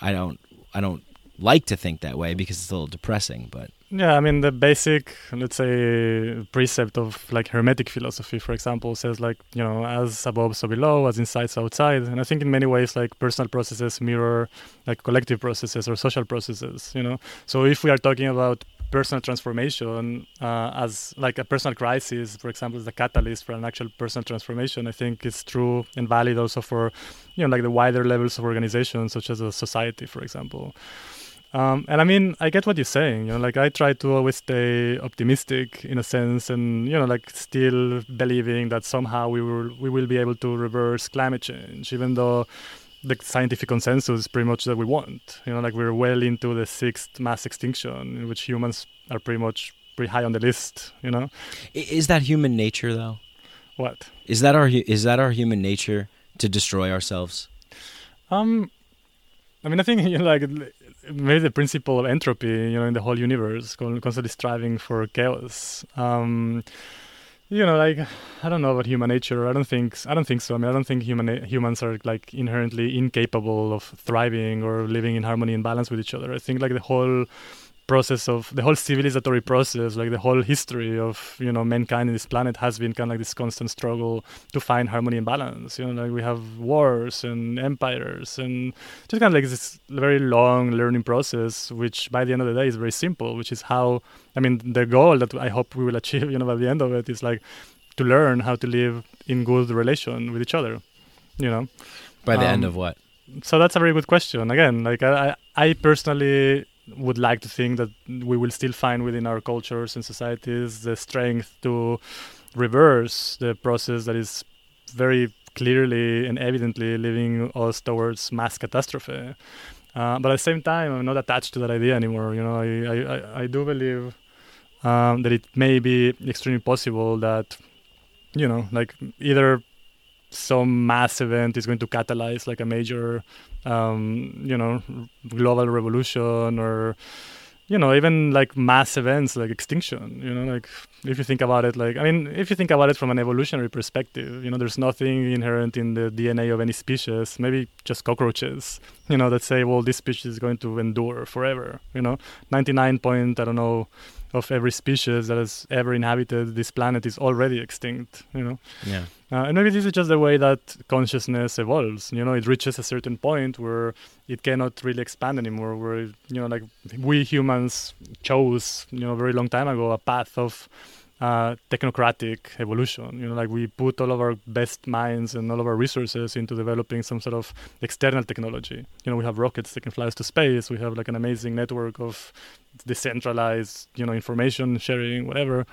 [SPEAKER 1] I don't I don't like to think that way because it's a little depressing." But
[SPEAKER 5] Yeah, I mean the basic, let's say, precept of like hermetic philosophy, for example, says like you know, as above, so below, as inside, so outside. And I think in many ways, like personal processes mirror like collective processes or social processes. You know, so if we are talking about personal transformation uh, as like a personal crisis, for example, is the catalyst for an actual personal transformation, I think it's true and valid also for you know like the wider levels of organizations, such as a society, for example. Um, and I mean, I get what you're saying. You know, like I try to always stay optimistic in a sense, and you know, like still believing that somehow we will we will be able to reverse climate change, even though the scientific consensus is pretty much that we won't. You know, like we're well into the sixth mass extinction, in which humans are pretty much pretty high on the list. You know,
[SPEAKER 1] is that human nature though?
[SPEAKER 5] what?
[SPEAKER 1] Is that our is that our human nature to destroy ourselves?
[SPEAKER 5] Um, I mean, I think you know, like maybe the principle of entropy, you know, in the whole universe, constantly striving for chaos. Um, you know, like I don't know about human nature. I don't think I don't think so. I mean, I don't think human humans are like inherently incapable of thriving or living in harmony and balance with each other. I think like the whole process of the whole civilizatory process, like the whole history of you know mankind in this planet has been kind of like this constant struggle to find harmony and balance. You know, like we have wars and empires and just kind of like this very long learning process, which by the end of the day is very simple, which is how I mean the goal that I hope we will achieve, you know, by the end of it is like to learn how to live in good relation with each other. You know,
[SPEAKER 1] By the end
[SPEAKER 5] Um,
[SPEAKER 1] of what?
[SPEAKER 5] so that's a very good question. Again, like I I personally would like to think that we will still find within our cultures and societies the strength to reverse the process that is very clearly and evidently leading us towards mass catastrophe. Uh, but at the same time, I'm not attached to that idea anymore. You know, I I, I, do believe um, that it may be extremely possible that you know, like either some mass event is going to catalyze like a major um, you know global revolution or you know even like mass events like extinction you know like if you think about it like i mean if you think about it from an evolutionary perspective you know there's nothing inherent in the dna of any species maybe just cockroaches you know that say well this species is going to endure forever you know? 99 point i don't know of every species that has ever inhabited this planet is already extinct you know
[SPEAKER 1] Yeah.
[SPEAKER 5] uh, and maybe this is just the way that consciousness evolves. You know, it reaches a certain point where it cannot really expand anymore. Where you know, like we humans chose, you know, a very long time ago, a path of uh, technocratic evolution. You know, like we put all of our best minds and all of our resources into developing some sort of external technology. You know, we have rockets that can fly us to space. We have like an amazing network of decentralized, you know, information sharing, whatever.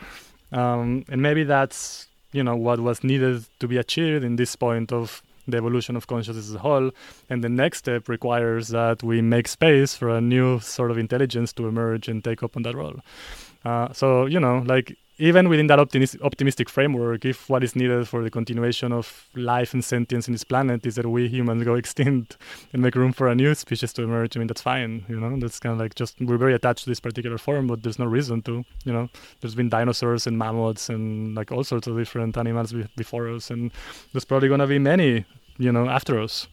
[SPEAKER 5] Um, and maybe that's you know what was needed to be achieved in this point of the evolution of consciousness as a whole and the next step requires that we make space for a new sort of intelligence to emerge and take up on that role uh, so you know like even within that optimis- optimistic framework if what is needed for the continuation of life and sentience in this planet is that we humans go extinct and make room for a new species to emerge i mean that's fine you know that's kind of like just we're very attached to this particular form but there's no reason to you know there's been dinosaurs and mammoths and like all sorts of different animals be- before us and there's probably going to be many you know after us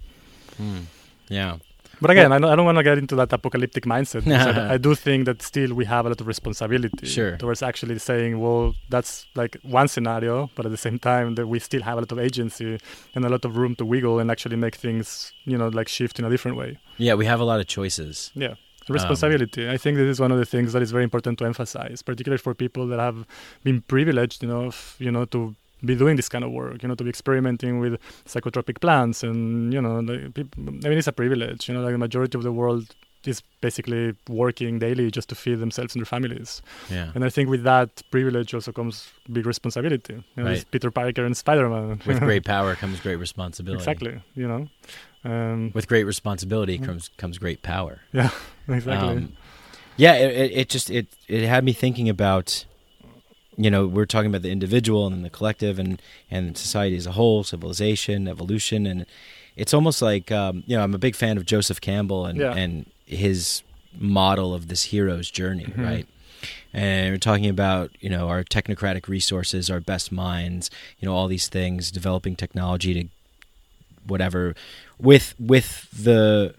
[SPEAKER 1] Hmm. Yeah.
[SPEAKER 5] But again, I don't, I don't want to get into that apocalyptic mindset. because I, I do think that still we have a lot of responsibility
[SPEAKER 1] Sure.
[SPEAKER 5] towards actually saying, well, that's like one scenario, but at the same time that we still have a lot of agency and a lot of room to wiggle and actually make things, you know, like shift in a different way.
[SPEAKER 1] Yeah, we have a lot of choices.
[SPEAKER 5] Yeah. Um, responsibility. I think this is one of the things that is very important to emphasize, particularly for people that have been privileged, you know, f- you know, to be doing this kind of work, you know, to be experimenting with psychotropic plants, and you know, like, I mean, it's a privilege. You know, like the majority of the world is basically working daily just to feed themselves and their families.
[SPEAKER 1] Yeah.
[SPEAKER 5] And I think with that privilege also comes big responsibility. You know, it's
[SPEAKER 1] Right.
[SPEAKER 5] Peter Parker and Spider-Man.
[SPEAKER 1] With great power comes great responsibility.
[SPEAKER 5] exactly. You know. Um,
[SPEAKER 1] With great responsibility
[SPEAKER 5] Mm.
[SPEAKER 1] comes comes great power.
[SPEAKER 5] yeah. Exactly.
[SPEAKER 1] Um, yeah, it, it, it just it it had me thinking about, you know, we're talking about the individual and the collective and and society as a whole, civilization, evolution, and it's almost like um, you know I'm a big fan of Joseph Campbell and
[SPEAKER 5] Yeah.
[SPEAKER 1] and his model of this hero's journey,
[SPEAKER 5] Mhm.
[SPEAKER 1] right? And we're talking about you know our technocratic resources, our best minds, you know all these things, developing technology to whatever with with the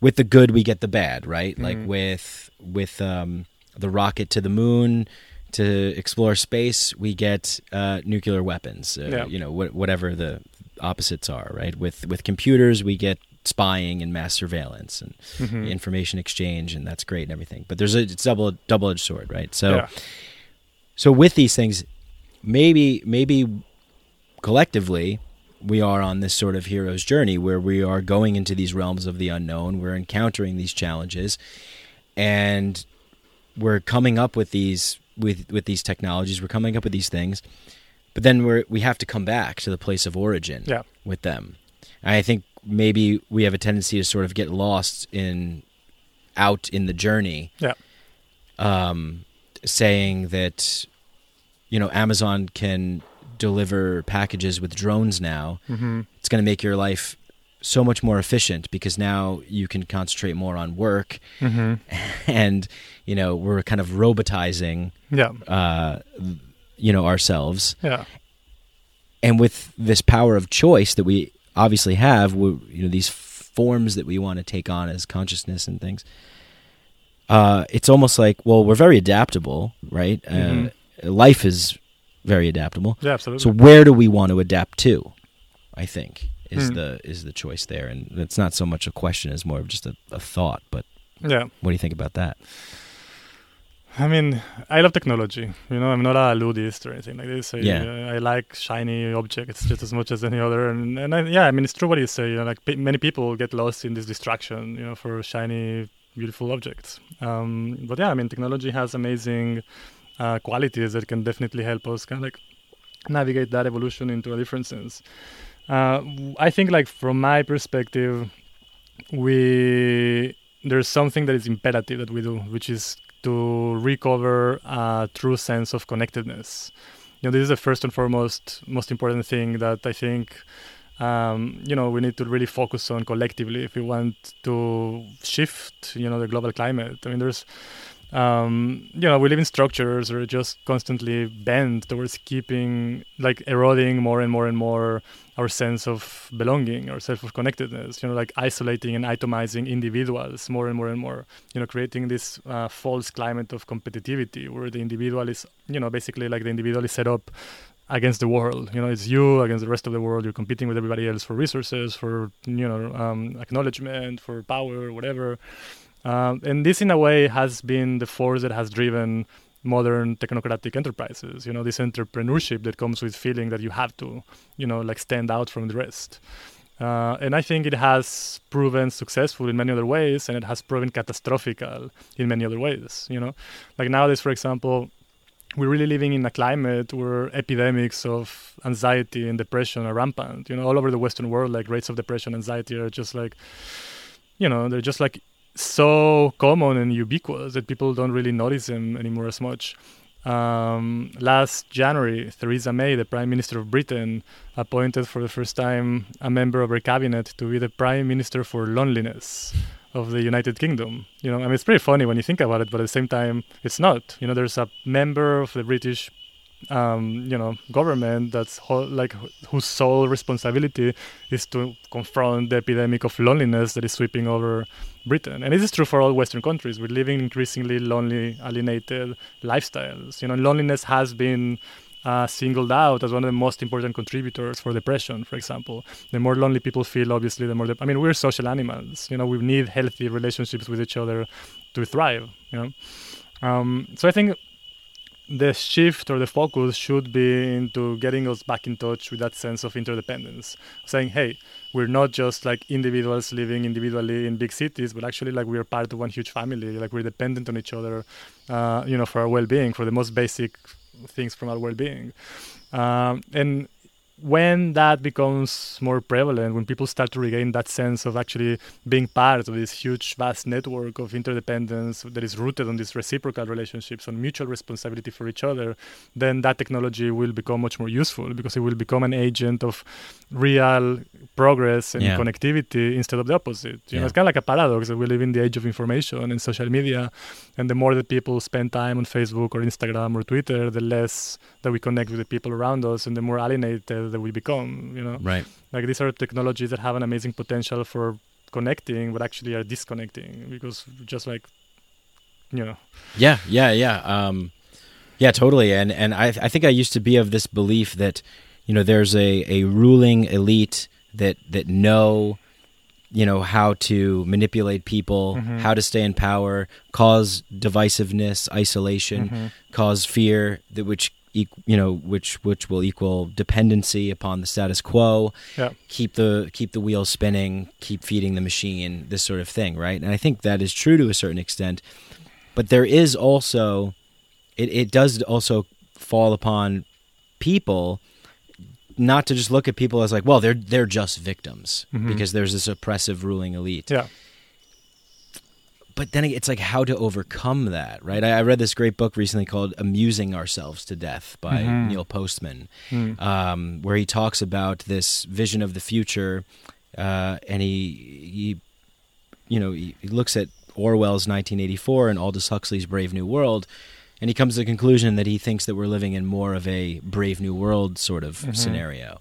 [SPEAKER 1] with the good we get the bad right like
[SPEAKER 5] Mhm.
[SPEAKER 1] with with um the rocket to the moon to explore space we get uh nuclear weapons uh,
[SPEAKER 5] Yeah.
[SPEAKER 1] you know wh- whatever the opposites are right with with computers we get spying and mass surveillance and
[SPEAKER 5] Mhm.
[SPEAKER 1] information exchange and that's great and everything but there's a it's double double edged sword right so
[SPEAKER 5] yeah.
[SPEAKER 1] so with these things, maybe maybe collectively we are on this sort of hero's journey where we are going into these realms of the unknown. We're encountering these challenges, and we're coming up with these with with these technologies. We're coming up with these things, but then we're we have to come back to the place of origin
[SPEAKER 5] Yeah.
[SPEAKER 1] with them. And I think maybe we have a tendency to sort of get lost in out in the journey
[SPEAKER 5] Yeah.
[SPEAKER 1] um, saying that you know Amazon can deliver packages with drones now.
[SPEAKER 5] hmm
[SPEAKER 1] It's going to make your life so much more efficient because now you can concentrate more on work,
[SPEAKER 5] hmm
[SPEAKER 1] and you know we're kind of robotizing
[SPEAKER 5] Yeah.
[SPEAKER 1] uh, you know ourselves,
[SPEAKER 5] Yeah.
[SPEAKER 1] and with this power of choice that we obviously have, we, you know these forms that we want to take on as consciousness and things. Uh, it's almost like well, we're very adaptable, right?
[SPEAKER 5] Mhm.
[SPEAKER 1] Uh, life is very adaptable.
[SPEAKER 5] Yeah. Absolutely.
[SPEAKER 1] So where do we want to adapt to? I think is
[SPEAKER 5] Hmm.
[SPEAKER 1] the is the choice there, and it's not so much a question as more of just a, a thought. But
[SPEAKER 5] yeah.
[SPEAKER 1] what do you think about that?
[SPEAKER 5] I mean, I love technology. You know, I'm not a ludist or anything like this. I,
[SPEAKER 1] Yeah.
[SPEAKER 5] I like shiny objects just as much as any other. And, and I, yeah, I mean, it's true what you say. You know, like pe- many people get lost in this distraction, you know, for shiny, beautiful objects. Um, but yeah, I mean, technology has amazing uh, qualities that can definitely help us kind of like navigate that evolution into a different sense. Uh, I think, like from my perspective, we there's something that is imperative that we do, which is to recover a true sense of connectedness. You know, this is the first and foremost, most important thing that I think, um, you know, we need to really focus on collectively if we want to shift, you know, the global climate. I mean, there's, um, you know, we live in structures that are just constantly bent towards keeping, like, eroding more and more and more our sense of belonging, our sense of connectedness, you know, like isolating and itemizing individuals more and more and more, you know, creating this uh, false climate of competitivity where the individual is, you know, basically like the individual is set up against the world. You know, it's you against the rest of the world. You're competing with everybody else for resources, for, you know, um, acknowledgement, for power, whatever. Um, and this, in a way, has been the force that has driven modern technocratic enterprises you know this entrepreneurship that comes with feeling that you have to you know like stand out from the rest. Uh, and i think it has proven successful in many other ways and it has proven catastrophical in many other ways you know? Like nowadays for example we're really living in a climate where epidemics of anxiety and depression are rampant you know? All over the western world like rates of depression anxiety are just like you know they're just like so common and ubiquitous that people don't really notice them anymore as much. Um, last January, Theresa May, the Prime Minister of Britain, appointed for the first time a member of her cabinet to be the Prime Minister for Loneliness of the United Kingdom. You know, I mean, it's pretty funny when you think about it, but at the same time, it's not. You know, there's a member of the British um, you know government that's whole, like whose sole responsibility is to confront the epidemic of loneliness that is sweeping over Britain. And this is true for all Western countries. We're living increasingly lonely, alienated lifestyles. You know, loneliness has been uh, singled out as one of the most important contributors for depression, for example. The more lonely people feel, obviously, the more. De- I mean, we're social animals. You know, we need healthy relationships with each other to thrive. You know, um, so I think the shift or the focus should be into getting us back in touch with that sense of interdependence. Saying hey we're not just like individuals living individually in big cities but actually like we're part of one huge family. Like we're dependent on each other uh, you know for our well-being for the most basic things from our well-being. Um, and when that becomes more prevalent, when people start to regain that sense of actually being part of this huge, vast network of interdependence that is rooted on these reciprocal relationships, on mutual responsibility for each other, then that technology will become much more useful because it will become an agent of real progress and
[SPEAKER 1] Yeah.
[SPEAKER 5] connectivity instead of the opposite. You
[SPEAKER 1] Yeah.
[SPEAKER 5] know, it's kind of like a paradox that we live in the age of information and social media, and the more that people spend time on Facebook or Instagram or Twitter, the less that we connect with the people around us, and the more alienated that we become. You know,
[SPEAKER 1] Right.
[SPEAKER 5] like these are technologies that have an amazing potential for connecting, but actually are disconnecting because just like, you know,
[SPEAKER 1] Yeah, yeah, yeah. Um, yeah, totally. And and I I think I used to be of this belief that you know there's a a ruling elite that that know you know how to manipulate people, how to stay in power, cause divisiveness, isolation, cause fear that which you know which which will equal dependency upon the status quo
[SPEAKER 5] yeah,
[SPEAKER 1] keep the keep the wheels spinning, keep feeding the machine, this sort of thing, right? And I think that is true to a certain extent. But there is also it, it does also fall upon people not to just look at people as like, well, they're they're just victims mm-hmm. because there's this oppressive ruling elite.
[SPEAKER 5] yeah,
[SPEAKER 1] But then it's like how to overcome that, right? I, I read this great book recently called "Amusing Ourselves to Death" by Neil Postman, um, where he talks about this vision of the future, uh, and he, he, you know, he, looks at Orwell's 1984 and Aldous Huxley's Brave New World, and he comes to the conclusion that he thinks that we're living in more of a Brave New World sort of scenario,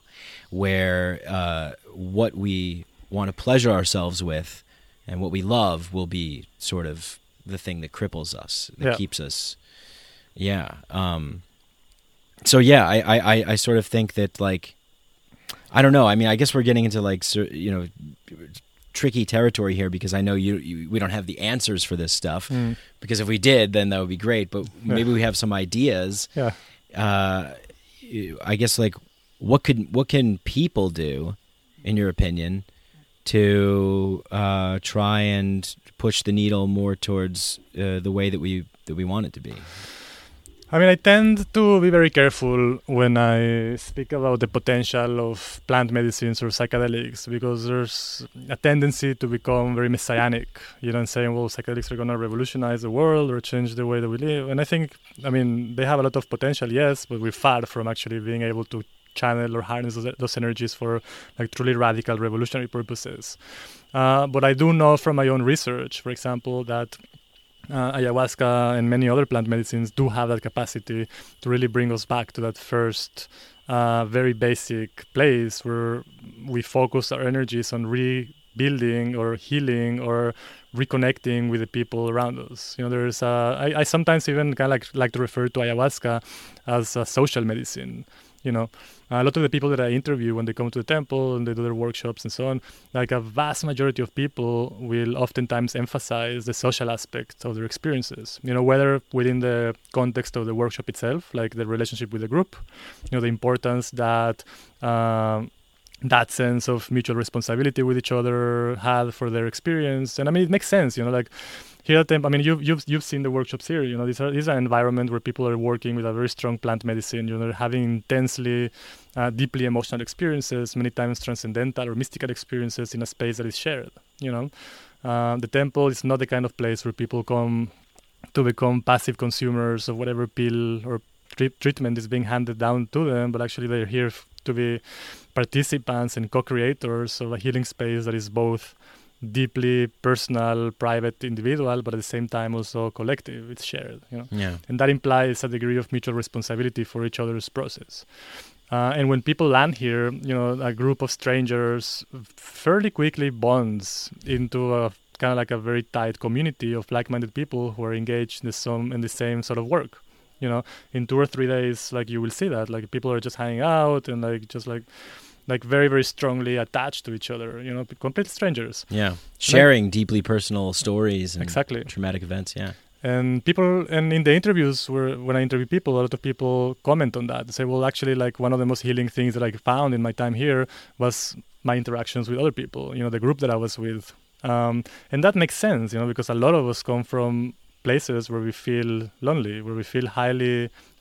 [SPEAKER 1] where uh, what we want to pleasure ourselves with and what we love will be sort of the thing that cripples us, that
[SPEAKER 5] Yeah.
[SPEAKER 1] keeps us. Yeah. Um, so yeah, I, I, I- I sort of think that like, I don't know. I mean, I guess we're getting into like, you know, tricky territory here because I know you, you we don't have the answers for this stuff. Because if we did, then that would be great. But maybe we have some ideas.
[SPEAKER 5] yeah.
[SPEAKER 1] Uh, I guess like, what could what can people do, in your opinion, to uh, try and push the needle more towards uh, the way that we that we want it to be?
[SPEAKER 5] I mean, I tend to be very careful when I speak about the potential of plant medicines or psychedelics because there's a tendency to become very messianic, you know, and saying, well, psychedelics are going to revolutionize the world or change the way that we live. And I think, I mean, they have a lot of potential, yes, but we're far from actually being able to channel or harness those, those energies for like truly radical revolutionary purposes. Uh, but I do know from my own research, for example, that uh, ayahuasca and many other plant medicines do have that capacity to really bring us back to that first uh, very basic place where we focus our energies on rebuilding or healing or reconnecting with the people around us. You know, there's uh, I, I sometimes even kind of like like to refer to ayahuasca as a social medicine. You know, a lot of the people that I interview when they come to the temple and they do their workshops and so on, like a vast majority of people will oftentimes emphasize the social aspect of their experiences. You know, whether within the context of the workshop itself, like the relationship with the group, you know, the importance that. Um, that sense of mutual responsibility with each other had for their experience, and I mean it makes sense, you know. Like here at Temp, I mean you've you've you've seen the workshops here. You know, these are these are an environment where people are working with a very strong plant medicine. You know, they're having intensely, uh, deeply emotional experiences, many times transcendental or mystical experiences in a space that is shared. You know, uh, the temple is not the kind of place where people come to become passive consumers of whatever pill or tri- treatment is being handed down to them, but actually they're here f- to be participants and co-creators of a healing space that is both deeply personal, private, individual, but at the same time also collective. It's shared, you know,
[SPEAKER 1] Yeah.
[SPEAKER 5] and that implies a degree of mutual responsibility for each other's process. Uh, and when people land here, you know, a group of strangers fairly quickly bonds into a kind of like a very tight community of like-minded people who are engaged in the some in the same sort of work. You know, in two or three days, like you will see that, like people are just hanging out and like just like like very very strongly attached to each other. You know, complete strangers.
[SPEAKER 1] Yeah. Sharing deeply personal stories and
[SPEAKER 5] Exactly.
[SPEAKER 1] traumatic events. Yeah.
[SPEAKER 5] and people and in the interviews where when i interview people a lot of people comment on that they say well actually like one of the most healing things that i found in my time here was my interactions with other people you know the group that i was with um, and that makes sense you know because a lot of us come from places where we feel lonely where we feel highly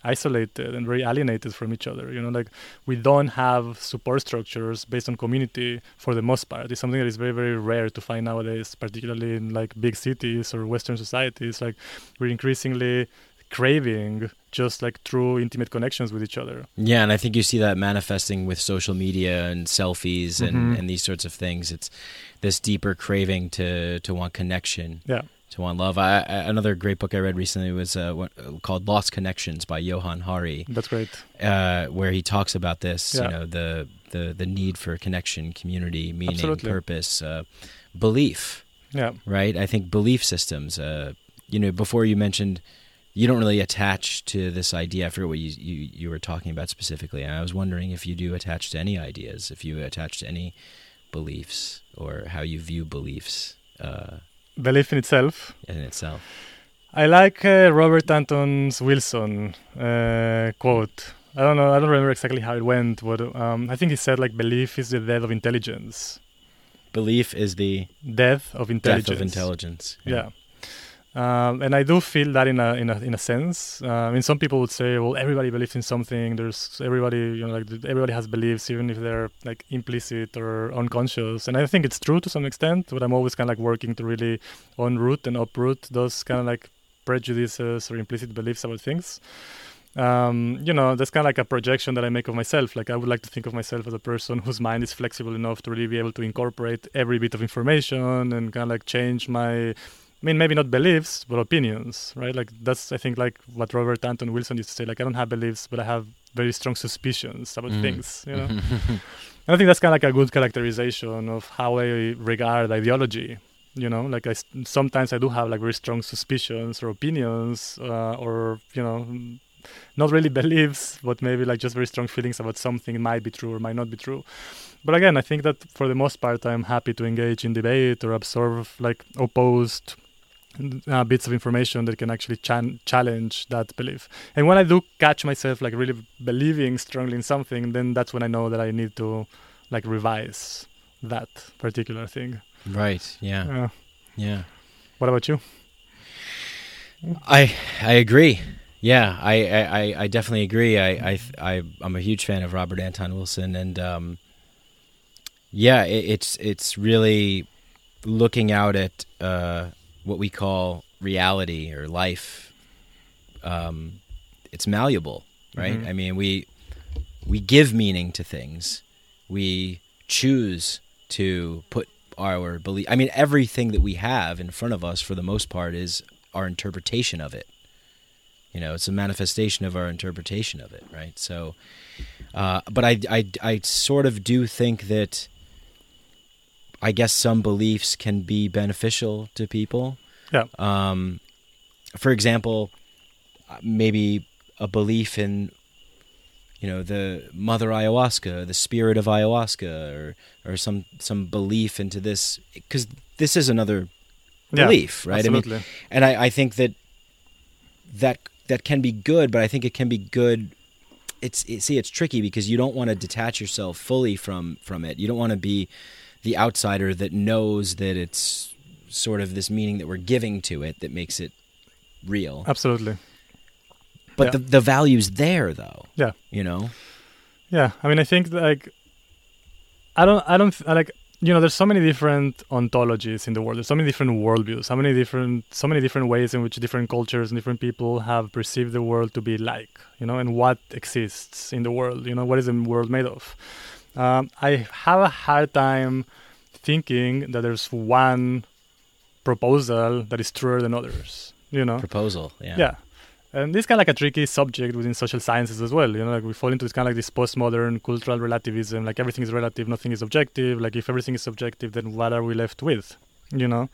[SPEAKER 5] isolated and very alienated from each other you know like we don't have support structures based on community for the most part. It's something that is very very rare to find nowadays particularly in like big cities or western societies. Like we're increasingly craving just like true intimate connections with each other.
[SPEAKER 1] Yeah, and I think you see that manifesting with social media and selfies and,
[SPEAKER 5] Mhm.
[SPEAKER 1] and these sorts of things. It's this deeper craving to to want connection,
[SPEAKER 5] yeah
[SPEAKER 1] to want love. I, I, another great book I read recently was uh, what, called Lost Connections by Johan Hari,
[SPEAKER 5] that's great
[SPEAKER 1] uh, where he talks about this.
[SPEAKER 5] Yeah.
[SPEAKER 1] You know, the the the need for connection, community, meaning,
[SPEAKER 5] Absolutely.
[SPEAKER 1] purpose, uh, belief.
[SPEAKER 5] yeah
[SPEAKER 1] right? I think belief systems. Uh, you know, before you mentioned you don't really attach to this idea. I forget what you, you you were talking about specifically. And I was wondering if you do attach to any ideas, if you attach to any beliefs or how you view beliefs uh,
[SPEAKER 5] belief in itself
[SPEAKER 1] in itself.
[SPEAKER 5] I like uh, Robert Anton's Wilson uh, quote. I don't know. I don't remember exactly how it went, but um, I think he said like belief is the death of intelligence.
[SPEAKER 1] Belief is the
[SPEAKER 5] Death of intelligence.
[SPEAKER 1] death of intelligence.
[SPEAKER 5] Yeah. Um, and I do feel that in a in a in a sense. Uh, I mean, some people would say, well, everybody believes in something. There's everybody, you know, like everybody has beliefs, even if they're like implicit or unconscious. And I think it's true to some extent. But I'm always kind of like working to really unroot and uproot those kind of like prejudices or implicit beliefs about things. Um, you know, that's kind of like a projection that I make of myself. Like I would like to think of myself as a person whose mind is flexible enough to really be able to incorporate every bit of information and kind of like change my I mean, maybe not beliefs, but opinions, right? Like that's, I think, like what Robert Anton Wilson used to say. Like I don't have beliefs, but I have very strong suspicions about
[SPEAKER 1] Mhm.
[SPEAKER 5] things. You know, and I think that's kind of like a good characterization of how I regard ideology. You know, like I sometimes I do have like very strong suspicions or opinions, uh, or you know, mm, not really beliefs, but maybe like just very strong feelings about something might be true or might not be true. But again, I think that for the most part, I'm happy to engage in debate or absorb like opposed uh, bits of information that can actually chan- challenge that belief. And when I do catch myself like really believing strongly in something, then that's when I know that I need to like revise that particular thing.
[SPEAKER 1] Right. Yeah.
[SPEAKER 5] Uh,
[SPEAKER 1] Yeah.
[SPEAKER 5] what about you?
[SPEAKER 1] I I agree. Yeah, I I, I- definitely agree. I, I I I'm a huge fan of Robert Anton Wilson, and um, yeah, it, it's it's really looking out at uh, what we call reality or life. Um, it's malleable, right?
[SPEAKER 5] Mhm.
[SPEAKER 1] I mean, we we give meaning to things. We choose to put our belief. I mean, everything that we have in front of us, for the most part, is our interpretation of it. You know, it's a manifestation of our interpretation of it, right? So, uh, but I, I, I sort of do think that I guess some beliefs can be beneficial to people.
[SPEAKER 5] Yeah.
[SPEAKER 1] Um, for example, uh, maybe a belief in, you know, the mother ayahuasca, the spirit of ayahuasca, or or some some belief into this, because this is another belief, right? I mean,
[SPEAKER 5] Absolutely.
[SPEAKER 1] and I, I think that that that can be good, but I think it can be good. It's it, see, it's tricky because you don't want to detach yourself fully from from it. You don't want to be the outsider that knows that it's sort of this meaning that we're giving to it that makes it real.
[SPEAKER 5] Absolutely.
[SPEAKER 1] But
[SPEAKER 5] yeah.
[SPEAKER 1] the the value's there, though.
[SPEAKER 5] Yeah.
[SPEAKER 1] You know.
[SPEAKER 5] Yeah, I mean, I think like I don't, I don't I like you know, there's so many different ontologies in the world. There's so many different worldviews. So many different, so many different ways in which different cultures and different people have perceived the world to be like. You know, and what exists in the world. You know, what is the world made of? Um, I have a hard time thinking that there's one proposal that is truer than others. You know,
[SPEAKER 1] Proposal. Yeah.
[SPEAKER 5] yeah. And this is kind of like a tricky subject within social sciences as well. You know, like we fall into this kind of like this postmodern cultural relativism, like everything is relative, nothing is objective. Like if everything is subjective, then what are we left with? You know,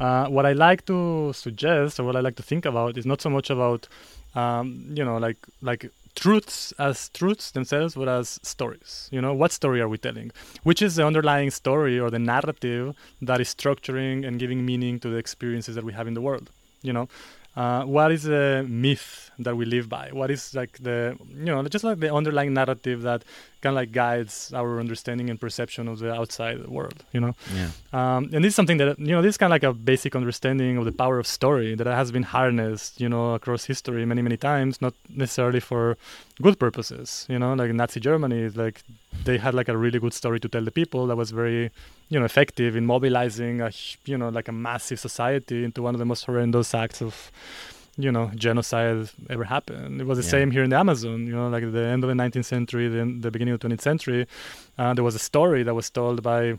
[SPEAKER 5] uh, what I like to suggest or what I like to think about is not so much about, um, you know, like like truths as truths themselves, but as stories. You know, what story are we telling? Which is the underlying story or the narrative that is structuring and giving meaning to the experiences that we have in the world. You know, uh, what is the myth that we live by? What is like the you know just like the underlying narrative that kind of like guides our understanding and perception of the outside world? You know,
[SPEAKER 1] Yeah.
[SPEAKER 5] um, and this is something that you know this is kind of like a basic understanding of the power of story that has been harnessed you know across history many many times, not necessarily for good purposes. You know, like Nazi Germany, like they had like a really good story to tell the people that was very you know effective in mobilizing a you know like a massive society into one of the most horrendous acts of you know genocide ever happened it was the
[SPEAKER 1] Yeah.
[SPEAKER 5] same here in the amazon you know like at the end of the 19th century the, the beginning of the 20th century uh, there was a story that was told by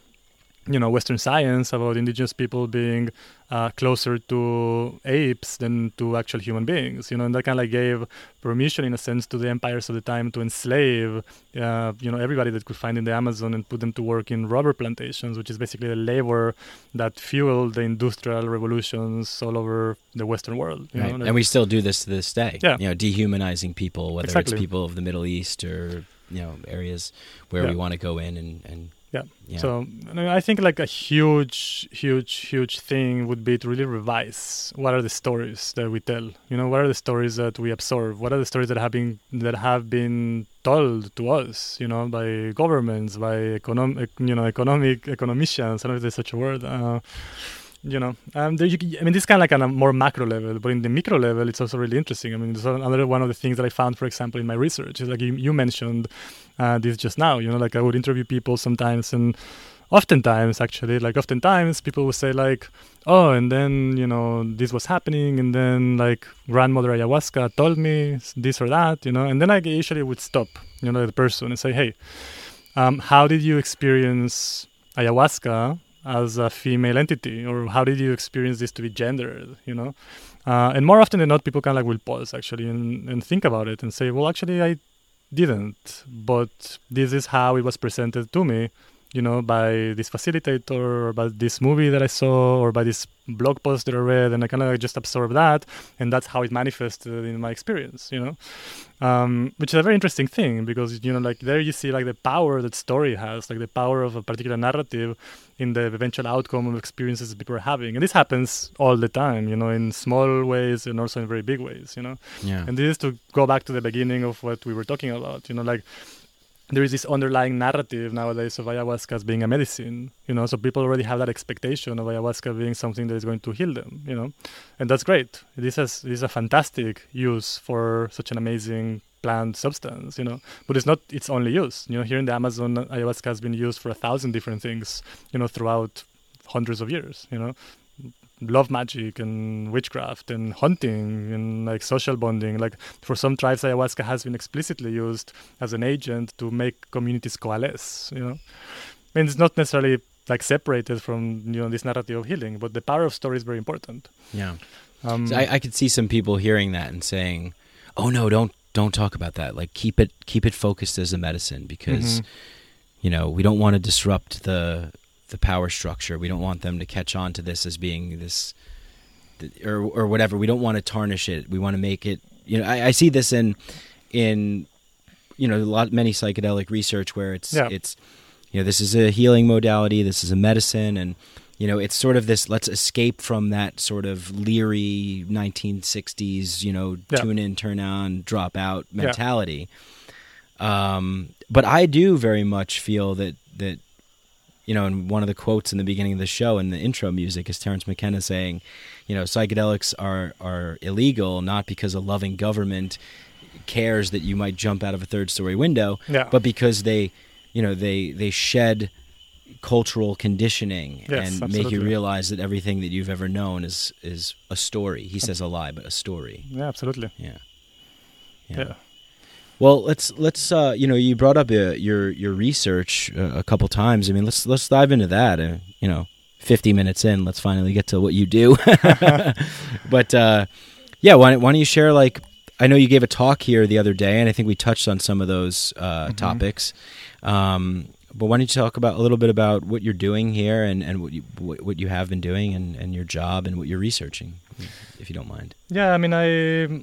[SPEAKER 5] you know western science about indigenous people being uh, closer to apes than to actual human beings you know and that kind of like gave permission in a sense to the empires of the time to enslave uh, you know everybody that could find in the amazon and put them to work in rubber plantations which is basically the labor that fueled the industrial revolutions all over the western world
[SPEAKER 1] Right.
[SPEAKER 5] know,
[SPEAKER 1] and we still do this to this day.
[SPEAKER 5] Yeah.
[SPEAKER 1] You know, dehumanizing people, whether
[SPEAKER 5] Exactly.
[SPEAKER 1] it's people of the Middle East or you know areas where
[SPEAKER 5] Yeah.
[SPEAKER 1] we want to go in and and
[SPEAKER 5] Yeah.
[SPEAKER 1] Yeah.
[SPEAKER 5] So I mean, I think like a huge, huge, huge thing would be to really revise what are the stories that we tell. You know, what are the stories that we absorb? What are the stories that have been that have been told to us? You know, by governments, by economic, you know, economic economicians. I don't know if there's such a word. Uh, you know, um, you, I mean, this is kind of like on a more macro level, but in the micro level, it's also really interesting. I mean, there's another one of the things that I found, for example, in my research is like you, you mentioned uh, this just now. You know, like I would interview people sometimes, and oftentimes, actually, like oftentimes, people would say like, "Oh, and then you know this was happening, and then like grandmother ayahuasca told me this or that," you know, and then I usually would stop, you know, the person and say, "Hey, um, how did you experience ayahuasca as a female entity, or how did you experience this to be gendered?" You know. Uh, and more often than not, people kind of like will pause actually and, and think about it and say, well, actually, I didn't, but this is how it was presented to me, you know, by this facilitator or by this movie that I saw or by this blog post that I read, and I kind of just absorb that, and that's how it manifested in my experience, you know, um, which is a very interesting thing because you know, like there you see like the power that story has, like the power of a particular narrative in the eventual outcome of experiences people are having, and this happens all the time, you know, in small ways and also in very big ways, you know.
[SPEAKER 1] yeah.
[SPEAKER 5] And this is to go back to the beginning of what we were talking about. You know, like there is this underlying narrative nowadays of ayahuasca as being a medicine. You know, so people already have that expectation of ayahuasca being something that is going to heal them. You know, and that's great. This has this is a fantastic use for such an amazing plant substance. You know, but it's not its only use. You know, here in the Amazon, ayahuasca has been used for a thousand different things. You know, throughout hundreds of years. You know, love magic and witchcraft and hunting and like social bonding. Like for some tribes, ayahuasca has been explicitly used as an agent to make communities coalesce. You know, I mean, it's not necessarily like separated from you know this narrative of healing, but the power of story is very important.
[SPEAKER 1] yeah.
[SPEAKER 5] Um,
[SPEAKER 1] So I, I could see some people hearing that and saying, "Oh no, don't don't talk about that. Like keep it keep it focused as a medicine because
[SPEAKER 5] Mhm.
[SPEAKER 1] you know we don't want to disrupt the the power structure. We don't want them to catch on to this as being this or or whatever. We don't want to tarnish it. We want to make it. You know, I, I see this in in you know a lot many psychedelic research where it's
[SPEAKER 5] Yeah.
[SPEAKER 1] it's you know this is a healing modality. This is a medicine and. You know, it's sort of this let's escape from that sort of leery 1960s, you know,
[SPEAKER 5] Yeah.
[SPEAKER 1] tune in, turn on, drop out
[SPEAKER 5] Yeah.
[SPEAKER 1] mentality. Um, but I do very much feel that that you know, and one of the quotes in the beginning of the show in the intro music is Terence McKenna saying, you know, psychedelics are are illegal not because a loving government cares that you might jump out of a third story window,
[SPEAKER 5] Yeah.
[SPEAKER 1] but because they, you know, they they shed cultural conditioning
[SPEAKER 5] Yes,
[SPEAKER 1] and make you realize that everything that you've ever known is is a story. He says a lie, but a story.
[SPEAKER 5] yeah, absolutely.
[SPEAKER 1] Yeah.
[SPEAKER 5] Yeah.
[SPEAKER 1] Well, let's let's uh, you know you brought up uh, your your research uh, a couple times. I mean, let's let's dive into that. Uh, you know, fifty minutes in, let's finally get to what you do. but uh, yeah, why, why don't you share like I know you gave a talk here the other day, and I think we touched on some of those uh,
[SPEAKER 5] Mm-hmm.
[SPEAKER 1] topics. Um, but why don't you talk about a little bit about what you're doing here and, and what you what, what you have been doing and, and your job and what you're researching, if you don't mind.
[SPEAKER 5] Yeah, I mean, I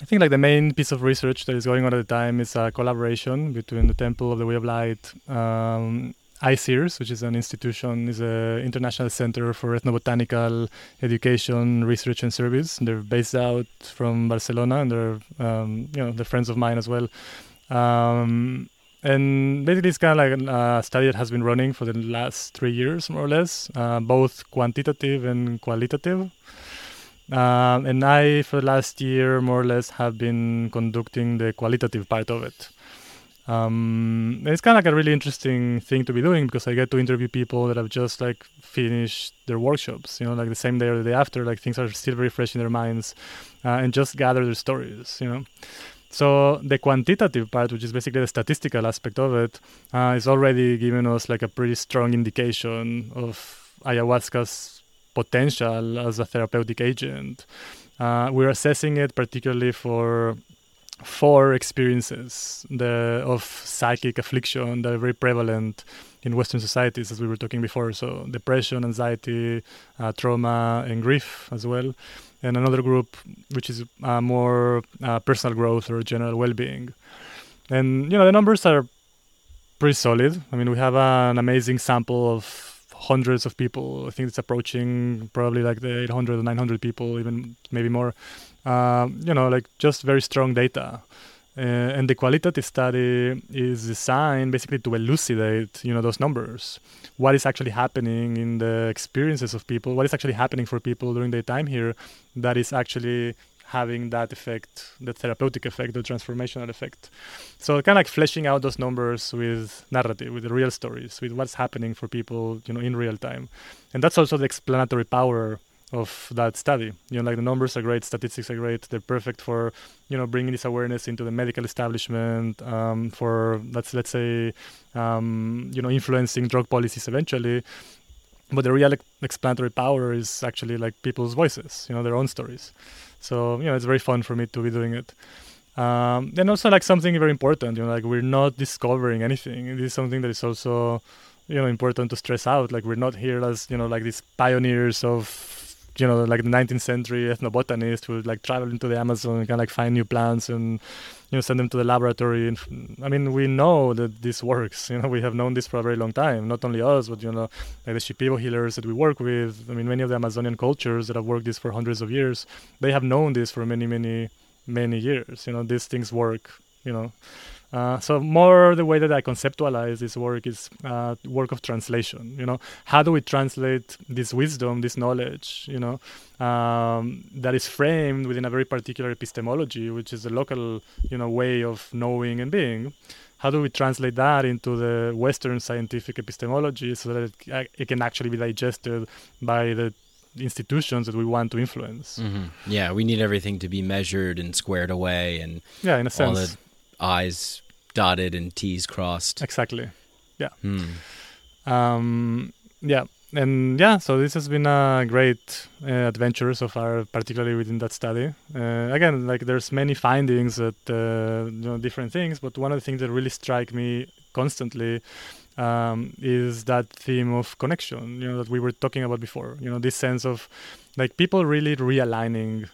[SPEAKER 5] I think like the main piece of research that is going on at the time is a collaboration between the Temple of the Way of Light, um, ICEERS, which is an institution, is an international center for ethnobotanical education, research, and service. They're based out from Barcelona, and they're um, you know they're friends of mine as well. Um, and basically, it's kind of like a study that has been running for the last three years, more or less, uh, both quantitative and qualitative. Um, and I, for last year, more or less, have been conducting the qualitative part of it. Um, it's kind of like a really interesting thing to be doing because I get to interview people that have just like finished their workshops, you know, like the same day or the day after, like things are still very fresh in their minds, uh, and just gather their stories, you know. So the quantitative part, which is basically the statistical aspect of it, uh, is already giving us like a pretty strong indication of ayahuasca's potential as a therapeutic agent. Uh, we're assessing it particularly for four experiences the, of psychic affliction that are very prevalent in Western societies, as we were talking before. So, depression, anxiety, uh, trauma, and grief as well. And another group, which is uh, more uh, personal growth or general well being. And, you know, the numbers are pretty solid. I mean, we have an amazing sample of hundreds of people. I think it's approaching probably like the 800 or 900 people, even maybe more. Um, you know, like just very strong data. Uh, and the qualitative study is designed basically to elucidate, you know, those numbers. What is actually happening in the experiences of people? What is actually happening for people during their time here that is actually having that effect, the therapeutic effect, the transformational effect. So kind of like fleshing out those numbers with narrative, with the real stories, with what's happening for people, you know, in real time. And that's also the explanatory power of that study. You know, like the numbers are great, statistics are great. They're perfect for, you know, bringing this awareness into the medical establishment, um, for let's let's say, um, you know, influencing drug policies eventually. But the real explanatory power is actually like people's voices, you know, their own stories. So you know, it's very fun for me to be doing it. Um, and also like something very important, you know, like we're not discovering anything. It is something that is also, you know, important to stress out. Like we're not here as you know, like these pioneers of you know, like the 19th century ethnobotanists who would like travel into the Amazon and kind of like find new plants and, you know, send them to the laboratory. And I mean, we know that this works. You know, we have known this for a very long time. Not only us, but you know, like the Shipibo healers that we work with. I mean, many of the Amazonian cultures that have worked this for hundreds of years, they have known this for many, many, many years. You know, these things work. You know. Uh, so more the way that I conceptualize this work is uh, work of translation. You know, how do we translate this wisdom, this knowledge? You know, um, that is framed within a very particular epistemology, which is a local, you know, way of knowing and being. How do we translate that into the Western scientific epistemology so that it, it can actually be digested by the institutions that we want to influence?
[SPEAKER 1] Mm-hmm. Yeah, we need everything to be measured and squared away, and
[SPEAKER 5] yeah, in a
[SPEAKER 1] all
[SPEAKER 5] sense,
[SPEAKER 1] the I's dotted and T's crossed.
[SPEAKER 5] exactly. Yeah.
[SPEAKER 1] Hmm.
[SPEAKER 5] um, yeah and yeah so this has been a great uh, adventure so far particularly within that study uh, again like there's many findings that uh, you know different things but one of the things that really strike me constantly um, is that theme of connection you know that we were talking about before you know this sense of like people really realigning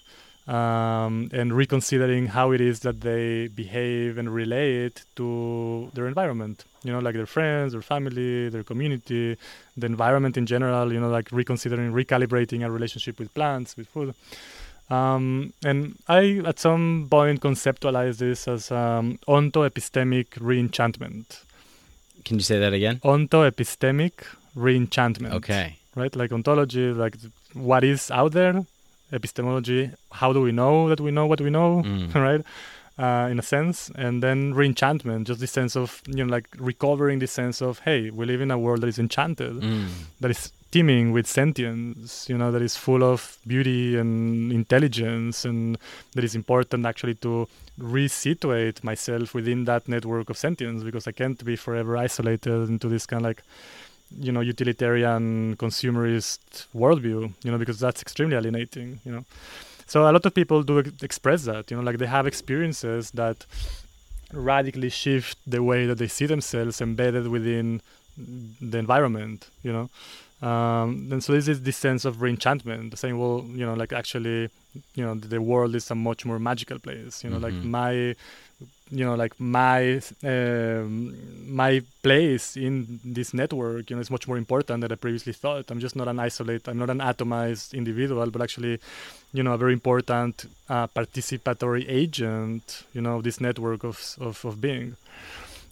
[SPEAKER 5] um, and reconsidering how it is that they behave and relate to their environment. You know, like their friends, their family, their community, the environment in general. You know, like reconsidering, recalibrating our relationship with plants, with food. Um, and I, at some point, conceptualized this as um, onto-epistemic reenchantment.
[SPEAKER 1] Can you say that again?
[SPEAKER 5] Onto-epistemic reenchantment.
[SPEAKER 1] Okay.
[SPEAKER 5] Right, like ontology, like what is out there, epistemology how do we know that we know what we know
[SPEAKER 1] Mm.
[SPEAKER 5] right uh, in a sense and then reenchantment just this sense of you know like recovering this sense of hey we live in a world that is enchanted
[SPEAKER 1] Mm.
[SPEAKER 5] that is teeming with sentience, you know, that is full of beauty and intelligence, and that is important actually to resituate myself within that network of sentience because I can't be forever isolated into this kind of like, you know, utilitarian consumerist worldview, you know, because that's extremely alienating, you know. So a lot of people do ex- express that, you know, like they have experiences that radically shift the way that they see themselves embedded within the environment, you know. Um, and so this is this sense of reenchantment, The saying, well, you know, like actually, you know, the world is a much more magical place. You know, like
[SPEAKER 1] Mhm.
[SPEAKER 5] my, you know, like my um, my place in this network, you know, is much more important than I previously thought. I'm just not an isolate. I'm not an atomized individual, but actually, you know, a very important uh, participatory agent. You know, this network of of, of being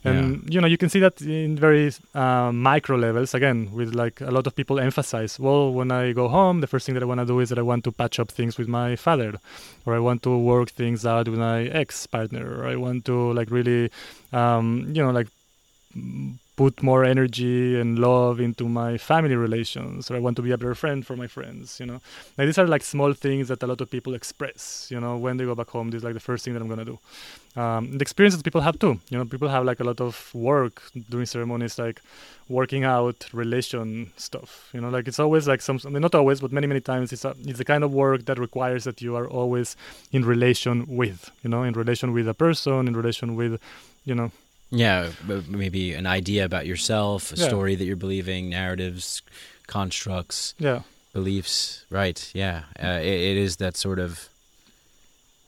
[SPEAKER 5] and you know you can see that in very uh, micro levels again with like a lot of people emphasize well when i go home the first thing that i want to do is that i want to patch up things with my father or i want to work things out with my ex partner or i want to like really um, you know like put more energy and love into my family relations or i want to be a better friend for my friends you know? Like these are like small things that a lot of people express you know when they go back home this is like the first thing that i'm going to do um, the experiences people have too. You know, people have like a lot of work doing ceremonies, like working out relation stuff. You know, like it's always like some, I mean, not always, but many, many times it's a, it's the kind of work that requires that you are always in relation with, you know, in relation with a person, in relation with, you know,
[SPEAKER 1] Yeah, maybe an idea about yourself, a
[SPEAKER 5] Yeah.
[SPEAKER 1] story that you're believing, narratives, constructs,
[SPEAKER 5] yeah,
[SPEAKER 1] beliefs. Right. Yeah. Uh, it, it is that sort of,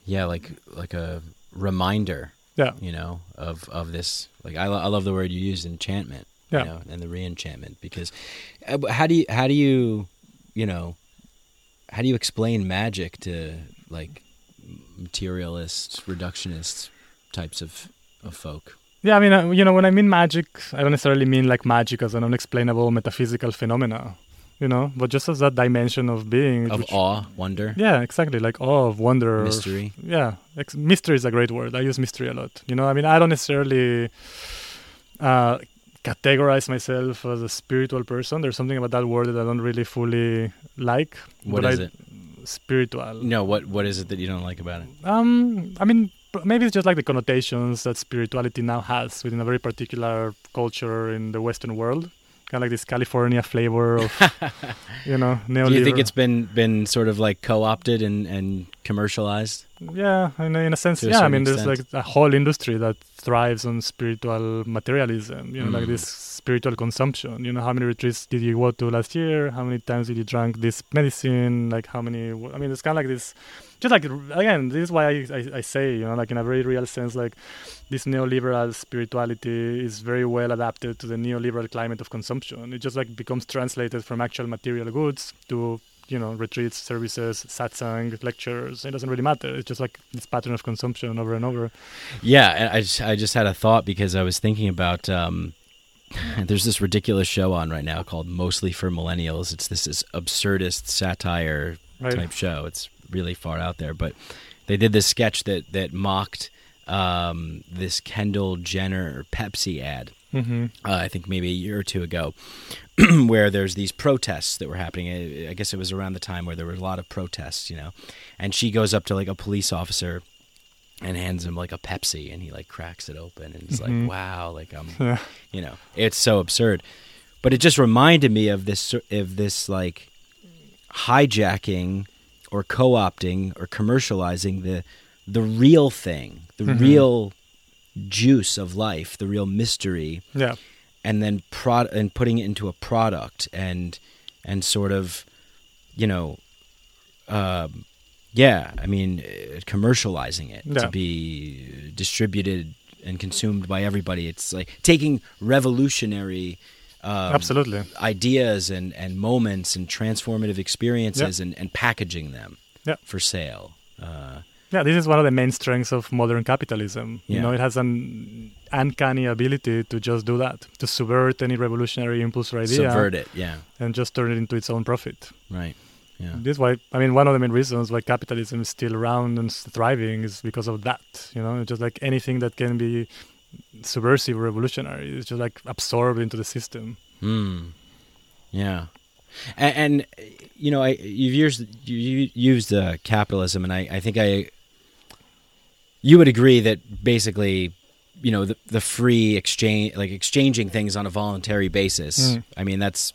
[SPEAKER 1] yeah, like like a reminder,
[SPEAKER 5] yeah,
[SPEAKER 1] you know, of of this. Like I, lo- I love the word you use, enchantment.
[SPEAKER 5] Yeah.
[SPEAKER 1] You know, and the re-enchantment because uh, how do you how do you you know how do you explain magic to like materialist reductionist types of of folk?
[SPEAKER 5] yeah. I mean, uh, you know, when I mean magic, I don't necessarily mean like magic as an unexplainable metaphysical phenomena, you know, but just as that dimension of being,
[SPEAKER 1] Of
[SPEAKER 5] which-
[SPEAKER 1] awe, wonder,
[SPEAKER 5] Yeah, exactly. Like awe of wonder,
[SPEAKER 1] mystery.
[SPEAKER 5] yeah ex- mystery is a great word i use mystery a lot you know i mean i don't necessarily uh, categorize myself as a spiritual person there's something about that word that i don't really fully like
[SPEAKER 1] What is
[SPEAKER 5] I,
[SPEAKER 1] it?
[SPEAKER 5] spiritual
[SPEAKER 1] No, what what is it that you don't like about it?
[SPEAKER 5] um i mean maybe it's just like the connotations that spirituality now has within a very particular culture in the western world kind of like this california flavor of you know neoliberal
[SPEAKER 1] Do you think it's been been sort of like co-opted and and commercialized?
[SPEAKER 5] Yeah, in a, in a sense, yeah. I
[SPEAKER 1] certain
[SPEAKER 5] mean, there's
[SPEAKER 1] extent.
[SPEAKER 5] like a whole industry that thrives on spiritual materialism. You know, like
[SPEAKER 1] Mm.
[SPEAKER 5] this spiritual consumption. You know, how many retreats did you go to last year? How many times did you drink this medicine? Like how many? I mean, it's kind of like this. Just like again, this is why I, I, I say, you know, like in a very real sense, like this neoliberal spirituality is very well adapted to the neoliberal climate of consumption. It just like becomes translated from actual material goods to you know retreats, services, satsang, lectures. It doesn't really matter. It's just like this pattern of consumption over and over.
[SPEAKER 1] Yeah, and I just, I just had a thought because I was thinking about um, there's this ridiculous show on right now called Mostly for Millennials. It's this, this absurdist satire
[SPEAKER 5] Right.
[SPEAKER 1] type show. It's really far out there, but they did this sketch that that mocked um, this Kendall Jenner Pepsi ad.
[SPEAKER 5] Mm-hmm.
[SPEAKER 1] uh, I think maybe a year or two ago, where there's these protests that were happening. I- I guess it was around the time where there were a lot of protests, you know. And she goes up to like a police officer and hands him like a Pepsi, and he like cracks it open, and it's
[SPEAKER 5] Mhm.
[SPEAKER 1] like, wow, like I'm,
[SPEAKER 5] Yeah.
[SPEAKER 1] you know, it's so absurd. But it just reminded me of this of this like hijacking or co-opting or commercializing the the real thing, the
[SPEAKER 5] Mhm.
[SPEAKER 1] real juice of life, the real mystery
[SPEAKER 5] Yeah.
[SPEAKER 1] and then prod and putting it into a product and and sort of you know um yeah i mean uh, commercializing it
[SPEAKER 5] Yeah.
[SPEAKER 1] to be distributed and consumed by everybody it's like taking revolutionary um,
[SPEAKER 5] Absolutely.
[SPEAKER 1] ideas and and moments and transformative experiences and and packaging them
[SPEAKER 5] Yeah.
[SPEAKER 1] for sale uh
[SPEAKER 5] Yeah, this is one of the main strengths of modern capitalism. You know, it has an uncanny ability to just do that, to subvert any revolutionary impulse or idea
[SPEAKER 1] subvert it yeah
[SPEAKER 5] and just turn it into its own profit.
[SPEAKER 1] right yeah
[SPEAKER 5] This is why I mean one of the main reasons why capitalism is still around and thriving is because of that. You know, just like anything that can be subversive or revolutionary is just like absorbed into the system.
[SPEAKER 1] Hmm. Yeah. And, and you know, I you've used you you used uh, capitalism, and I I think I you would agree that basically. You know the the free exchange, like exchanging things on a voluntary basis.
[SPEAKER 5] Mm.
[SPEAKER 1] I mean, that's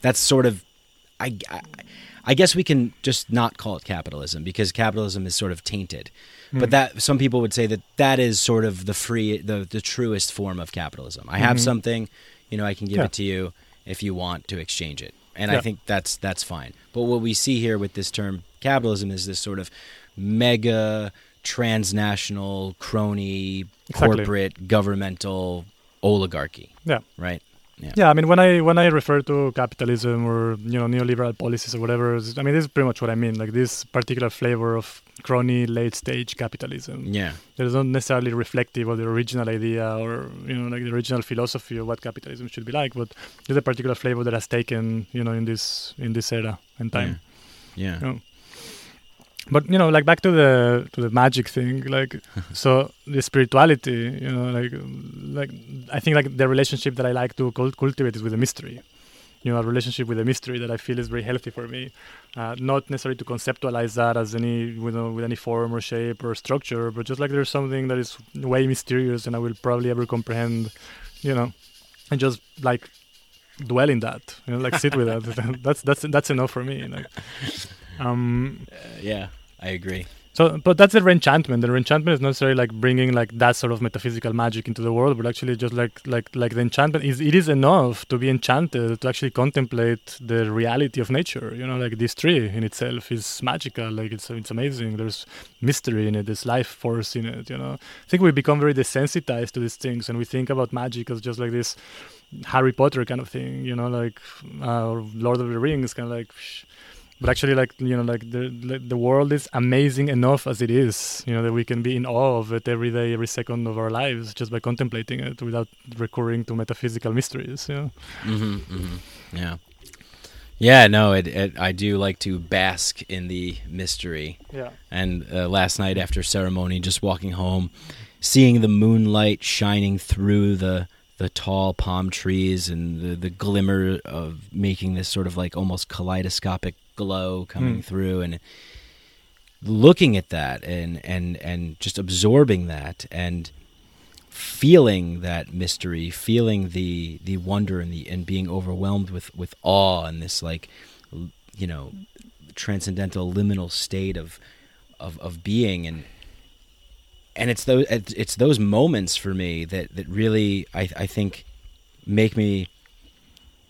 [SPEAKER 1] that's sort of, I, I, I guess we can just not call it capitalism because capitalism is sort of tainted. But
[SPEAKER 5] Mm.
[SPEAKER 1] that some people would say that that is sort of the free, the the truest form of capitalism. I have
[SPEAKER 5] Mhm.
[SPEAKER 1] something, you know, I can give
[SPEAKER 5] Yeah.
[SPEAKER 1] it to you if you want to exchange it, and I think that's that's fine. But what we see here with this term capitalism is this sort of mega transnational crony
[SPEAKER 5] Exactly.
[SPEAKER 1] corporate governmental oligarchy,
[SPEAKER 5] Yeah.
[SPEAKER 1] right?
[SPEAKER 5] Yeah, I mean, when I when I refer to capitalism or you know neoliberal policies or whatever, I mean, this is pretty much what I mean. Like this particular flavor of crony late stage capitalism
[SPEAKER 1] Yeah.
[SPEAKER 5] that is not necessarily reflective of the original idea or you know like the original philosophy of what capitalism should be like, but there's a particular flavor that has taken you know in this in this era and time.
[SPEAKER 1] Yeah.
[SPEAKER 5] Yeah. But you know, like back to the to the magic thing, like so the spirituality, you know, like like I think like the relationship that I like to cult- cultivate is with the mystery. You know, a relationship with the mystery that I feel is very healthy for me. Uh, not necessarily to conceptualize that as any you know with any form or shape or structure, but just like there's something that is way mysterious and I will probably ever comprehend, you know, and just like dwell in that, you know, like sit with that. that's that's that's enough for me. Like, um,
[SPEAKER 1] Yeah, I agree.
[SPEAKER 5] so, but that's the enchantment. The enchantment is not necessarily like bringing like that sort of metaphysical magic into the world, but actually just like like like the enchantment is it is enough to be enchanted to actually contemplate the reality of nature. You know, like this tree in itself is magical. Like it's it's amazing. There's mystery in it. There's life force in it. You know, I think we become very desensitized to these things, and we think about magic as just like this Harry Potter kind of thing. You know, like uh, Lord of the Rings, kind of like. Psh, but actually like you know like the the- world is amazing enough as it is you know that we can be in awe of it every day every second of our lives just by contemplating it without recurring to metaphysical mysteries you know
[SPEAKER 1] hmm hmm Yeah. Yeah, no, it, it, I do like to bask in the mystery.
[SPEAKER 5] yeah
[SPEAKER 1] And uh, last night after ceremony, just walking home, seeing the moonlight shining through the the tall palm trees and the, the glimmer of making this sort of like almost kaleidoscopic glow coming
[SPEAKER 5] Hmm.
[SPEAKER 1] through and looking at that and, and, and just absorbing that and feeling that mystery, feeling the, the wonder and the and being overwhelmed with, with awe and this like you know transcendental liminal state of of, of being and and it's those it's those moments for me that that really I I think make me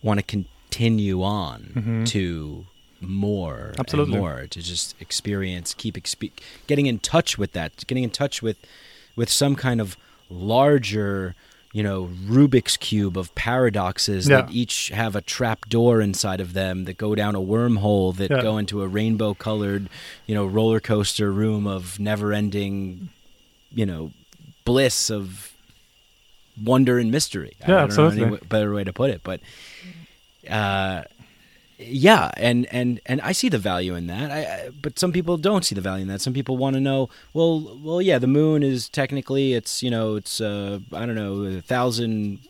[SPEAKER 1] want to continue on
[SPEAKER 5] Mhm.
[SPEAKER 1] to more
[SPEAKER 5] Absolutely.
[SPEAKER 1] more to just experience keep expe- getting in touch with that getting in touch with with some kind of larger you know Rubik's cube of paradoxes
[SPEAKER 5] Yeah.
[SPEAKER 1] that each have a trap door inside of them that go down a wormhole that
[SPEAKER 5] Yeah.
[SPEAKER 1] go into a rainbow colored you know roller coaster room of never ending you know bliss of wonder and mystery I
[SPEAKER 5] Yeah,
[SPEAKER 1] don't know
[SPEAKER 5] absolutely.
[SPEAKER 1] any better way to put it but uh yeah and and and i see the value in that I, I but some people don't see the value in that some people want to know well well yeah the moon is technically it's you know it's uh i don't know a thousand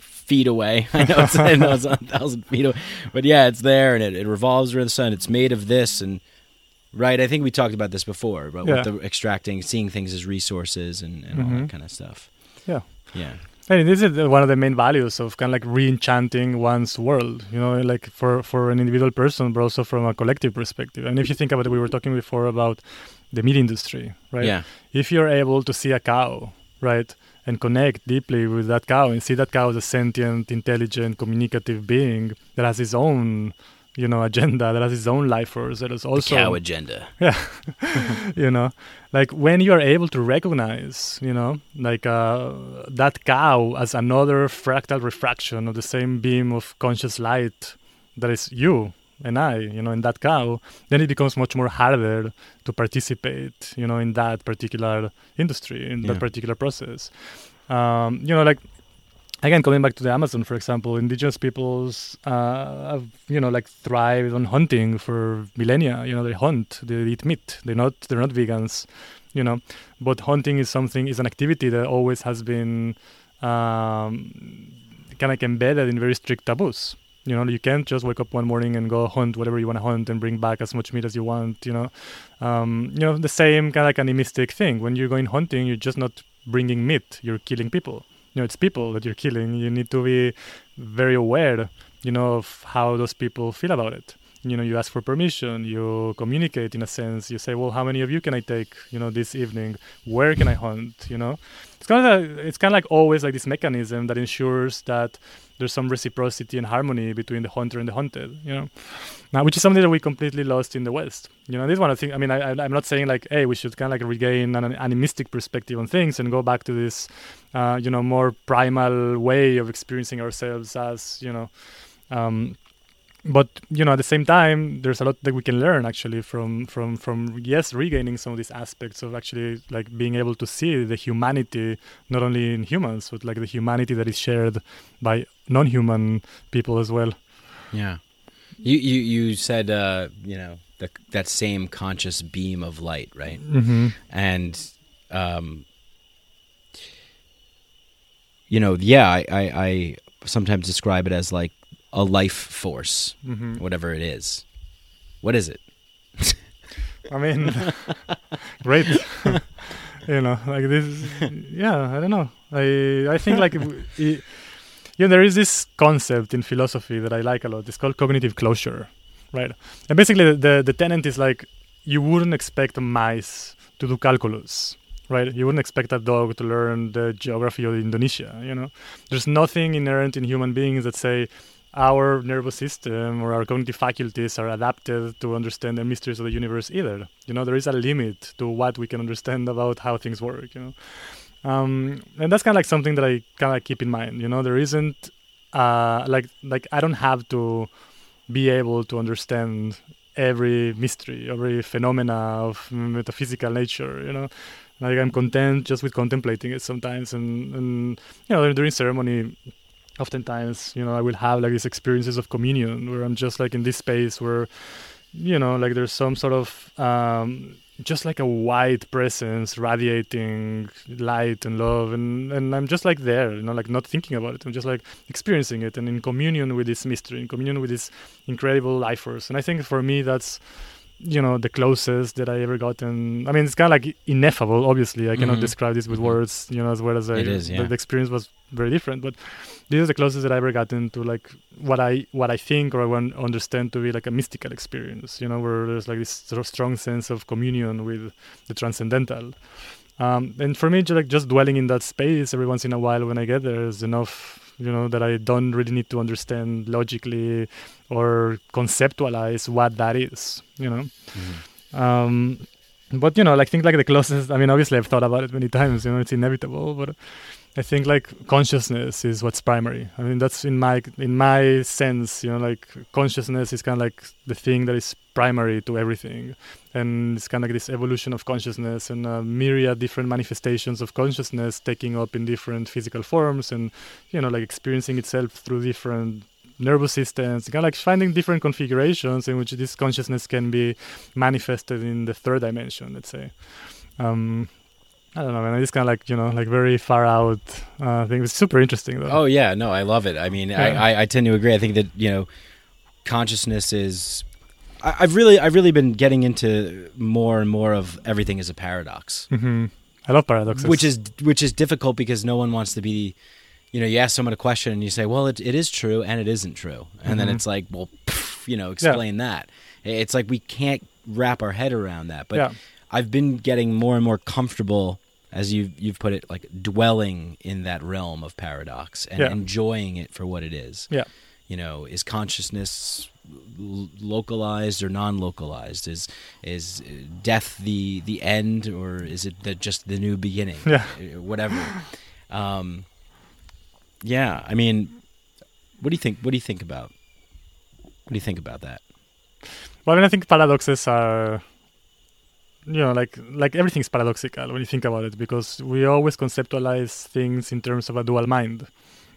[SPEAKER 1] feet away i know it's, I know it's a thousand feet away but yeah it's there and it, it revolves around the sun it's made of this and right i think we talked about this before about
[SPEAKER 5] Yeah.
[SPEAKER 1] what the extracting seeing things as resources and, and all
[SPEAKER 5] Mhm.
[SPEAKER 1] that kind of stuff
[SPEAKER 5] Yeah.
[SPEAKER 1] yeah
[SPEAKER 5] And this is one of the main values of kind of like re-enchanting one's world, you know, like for, for an individual person, but also from a collective perspective. And if you think about it, we were talking before about the meat industry, right?
[SPEAKER 1] yeah
[SPEAKER 5] If you're able to see a cow, right, and connect deeply with that cow and see that cow as a sentient, intelligent, communicative being that has its own, you know, agenda, that has its own life force, that is also
[SPEAKER 1] cow agenda.
[SPEAKER 5] Yeah. You know like when you are able to recognize you know like uh, that cow as another fractal refraction of the same beam of conscious light that is you and i you know in that cow then it becomes much more harder to participate you know in that particular industry in
[SPEAKER 1] Yeah.
[SPEAKER 5] that particular process. Um, you know like again coming back to the amazon for example indigenous peoples uh, have you know like thrived on hunting for millennia you know they hunt they eat meat they're not they're not vegans you know but hunting is something is an activity that always has been um, kind of embedded in very strict taboos You know, you can't just wake up one morning and go hunt whatever you want to hunt and bring back as much meat as you want. You know, um, you know the same kind of like animistic thing. When you're going hunting, you're just not bringing meat; you're killing people. You know, it's people that you're killing. You need to be very aware, you know, of how those people feel about it. You know you ask for permission you communicate in a sense you say well how many of you can i take you know this evening? Where can i hunt? You know? It's kind of it's kind of like always like this mechanism that ensures that there's some reciprocity and harmony between the hunter and the hunted you know? Now which is something that we completely lost in the west. You know this one i think i mean I, i'm not saying like hey we should kind of like regain an animistic perspective on things and go back to this uh, you know more primal way of experiencing ourselves as you know um, but you know at the same time there's a lot that we can learn actually from from from yes regaining some of these aspects of actually like being able to see the humanity not only in humans but like the humanity that is shared by non-human people as well
[SPEAKER 1] yeah you you you said uh you know the, that same conscious beam of light right
[SPEAKER 5] mm-hmm.
[SPEAKER 1] and um you know yeah I, I i sometimes describe it as like a life force,
[SPEAKER 5] mm-hmm.
[SPEAKER 1] whatever it is. What is it?
[SPEAKER 5] I mean, great. you know, like this. Yeah, I don't know. I I think like, it, yeah, there is this concept in philosophy that I like a lot. It's called cognitive closure, right? And basically, the the tenant is like you wouldn't expect mice to do calculus, right? You wouldn't expect a dog to learn the geography of Indonesia. You know, there's nothing inherent in human beings that say our nervous system or our cognitive faculties are adapted to understand the mysteries of the universe either. You know, there is a limit to what we can understand about how things work, you know. Um, and that's kind of like something that I kind of keep in mind. You know, there isn't uh, like like I don't have to be able to understand every mystery, every phenomena of metaphysical nature. You know, like I'm content just with contemplating it sometimes, and and you know during ceremony oftentimes you know i will have like these experiences of communion where i'm just like in this space where you know like there's some sort of um, just like a white presence radiating light and love and and i'm just like there you know like not thinking about it. I'm just like experiencing it and in communion with this mystery in communion with this incredible life force. And i think for me that's you know the closest that I ever gotten. I mean, it's kind of like ineffable. Obviously, I cannot mm-hmm. describe this with mm-hmm. words. You know, as well as I.
[SPEAKER 1] Is. Yeah.
[SPEAKER 5] The, the, experience was very different, but this is the closest that I ever gotten to like what I what I think or I want understand to be like a mystical experience. You know, where there's like this sort of strong sense of communion with the transcendental. Um, and for me, just like just dwelling in that space every once in a while when I get there is enough you know that i don't really need to understand logically or conceptualize what that is you know
[SPEAKER 1] mm-hmm.
[SPEAKER 5] um, but you know like think like the closest i mean obviously i've thought about it many times you know it's inevitable but I think like consciousness is what's primary. I mean that's in my in my sense, you know, like consciousness is kind of like the thing that is primary to everything, and it's kind of like this evolution of consciousness and a myriad different manifestations of consciousness taking up in different physical forms, and you know, like experiencing itself through different nervous systems, kind of like finding different configurations in which this consciousness can be manifested in the third dimension, let's say. Um, I don't know, man. It's kind of like you know, like very far out uh, thing. It's super interesting, though.
[SPEAKER 1] Oh yeah, no, I love it. I mean, yeah. I, I, I tend to agree. I think that you know, consciousness is. I, have really I've really been getting into more and more of everything is a paradox.
[SPEAKER 5] Mm-hmm. I love paradoxes,
[SPEAKER 1] which is which is difficult because no one wants to be. You know, you ask someone a question and you say, "Well, it, it is true and it isn't true," and mm-hmm. then it's like, "Well, pff, you know, explain yeah. that." It's like we can't wrap our head around that. But
[SPEAKER 5] yeah.
[SPEAKER 1] I've been getting more and more comfortable as you've you've put it, like dwelling in that realm of paradox and
[SPEAKER 5] yeah.
[SPEAKER 1] enjoying it for what it is.
[SPEAKER 5] Yeah.
[SPEAKER 1] You know, is consciousness localized or non-localized? Is is death the the end, or is it the, just the new beginning?
[SPEAKER 5] Yeah.
[SPEAKER 1] Uh, whatever. um, yeah. I mean, what do you think? What do you think about? What do you think about that?
[SPEAKER 5] Well, I mean, I think paradoxes are you know like like everything's paradoxical when you think about it because we always conceptualize things in terms of a dual mind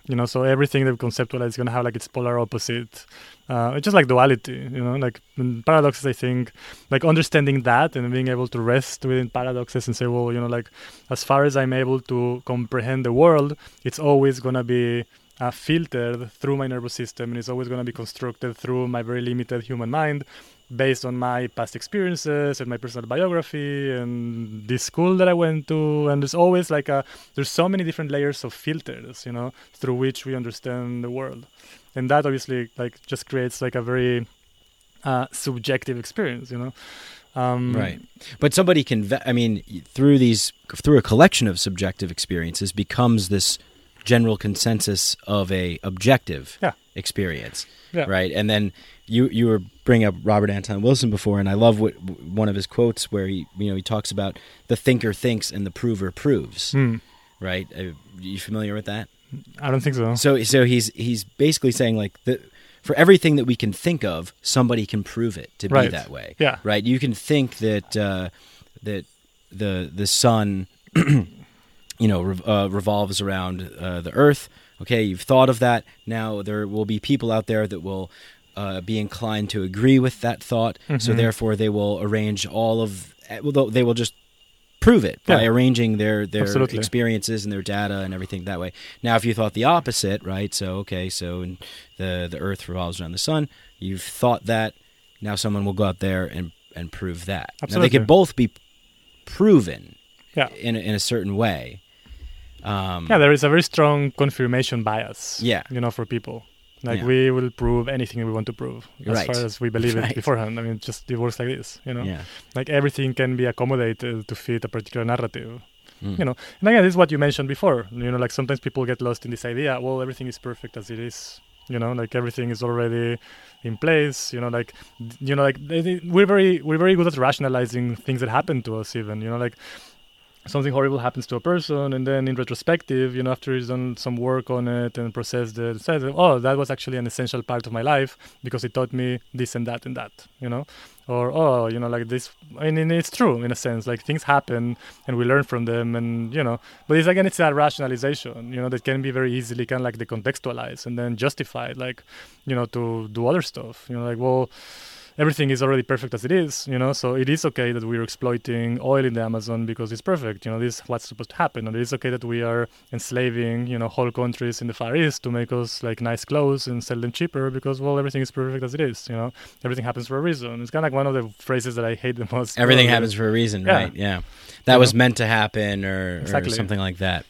[SPEAKER 5] you know? So everything that we conceptualize is going to have like its polar opposite uh, it's just like duality you know? Like paradoxes i think like understanding that and being able to rest within paradoxes and say well you know like as far as i'm able to comprehend the world it's always going to be uh, filtered through my nervous system and it's always going to be constructed through my very limited human mind based on my past experiences and my personal biography and this school that I went to and there's always like a there's so many different layers of filters you know through which we understand the world and that obviously like just creates like a very uh, subjective experience you know um,
[SPEAKER 1] right but somebody can i mean through these through a collection of subjective experiences becomes this general consensus of a objective
[SPEAKER 5] Yeah.
[SPEAKER 1] experience
[SPEAKER 5] Yeah.
[SPEAKER 1] right and then you you were bringing up robert anton wilson before and i love what one of his quotes where he you know he talks about the thinker thinks and the prover proves
[SPEAKER 5] hmm,
[SPEAKER 1] right uh, you familiar with that
[SPEAKER 5] I don't think so
[SPEAKER 1] so so he's he's basically saying like the for everything that we can think of, somebody can prove it to be
[SPEAKER 5] Right.
[SPEAKER 1] that way.
[SPEAKER 5] Yeah.
[SPEAKER 1] Right. You can think that uh, that the the sun, you know, rev- uh, revolves around uh, the Earth. Okay, you've thought of that. Now there will be people out there that will. Uh, be inclined to agree with that thought, so
[SPEAKER 5] Mhm.
[SPEAKER 1] therefore they will arrange all of. Well, they'll- just prove it by
[SPEAKER 5] Yeah.
[SPEAKER 1] arranging their their
[SPEAKER 5] Absolutely.
[SPEAKER 1] experiences and their data and everything that way. Now, if you thought the opposite, right? So okay, so in the the Earth revolves around the sun. You've thought that. Now someone will go out there and and prove that. Now, they could both be proven
[SPEAKER 5] yeah
[SPEAKER 1] in a, in a certain way. Um,
[SPEAKER 5] yeah there is a very strong confirmation bias
[SPEAKER 1] Yeah.
[SPEAKER 5] you know for people like
[SPEAKER 1] Yeah.
[SPEAKER 5] we will prove anything we want to prove as
[SPEAKER 1] Right.
[SPEAKER 5] far as we believe
[SPEAKER 1] Right.
[SPEAKER 5] it beforehand i mean just it works like this you know
[SPEAKER 1] yeah.
[SPEAKER 5] like everything can be accommodated to fit a particular narrative
[SPEAKER 1] Mm.
[SPEAKER 5] you know and again this is what you mentioned before you know like sometimes people get lost in this idea well everything is perfect as it is you know like everything is already in place you know like you know like we're very we're very good at rationalizing things that happen to us even you know like something horrible happens to a person and then in retrospective you know after he's done some work on it and processed it says oh that was actually an essential part of my life because it taught me this and that and that you know? Or oh you know like this i mean it's true in a sense like things happen and we learn from them and you know but it's again it's that rationalization you know that can be very easily kind of like decontextualized and then justified like you know to do other stuff you know like well everything is already perfect as it is, you know. So it is okay that we're exploiting oil in the Amazon because it's perfect, you know. This is what's supposed to happen, and it is okay that we are enslaving, you know, whole countries in the Far East to make us like nice clothes and sell them cheaper because well, everything is perfect as it is, you know. Everything happens for a reason. It's kind of like one of the phrases that I hate the most.
[SPEAKER 1] Everything
[SPEAKER 5] probably.
[SPEAKER 1] happens for a reason,
[SPEAKER 5] Yeah.
[SPEAKER 1] right? Yeah. That
[SPEAKER 5] You
[SPEAKER 1] was
[SPEAKER 5] know?
[SPEAKER 1] meant to happen, or, or something like that.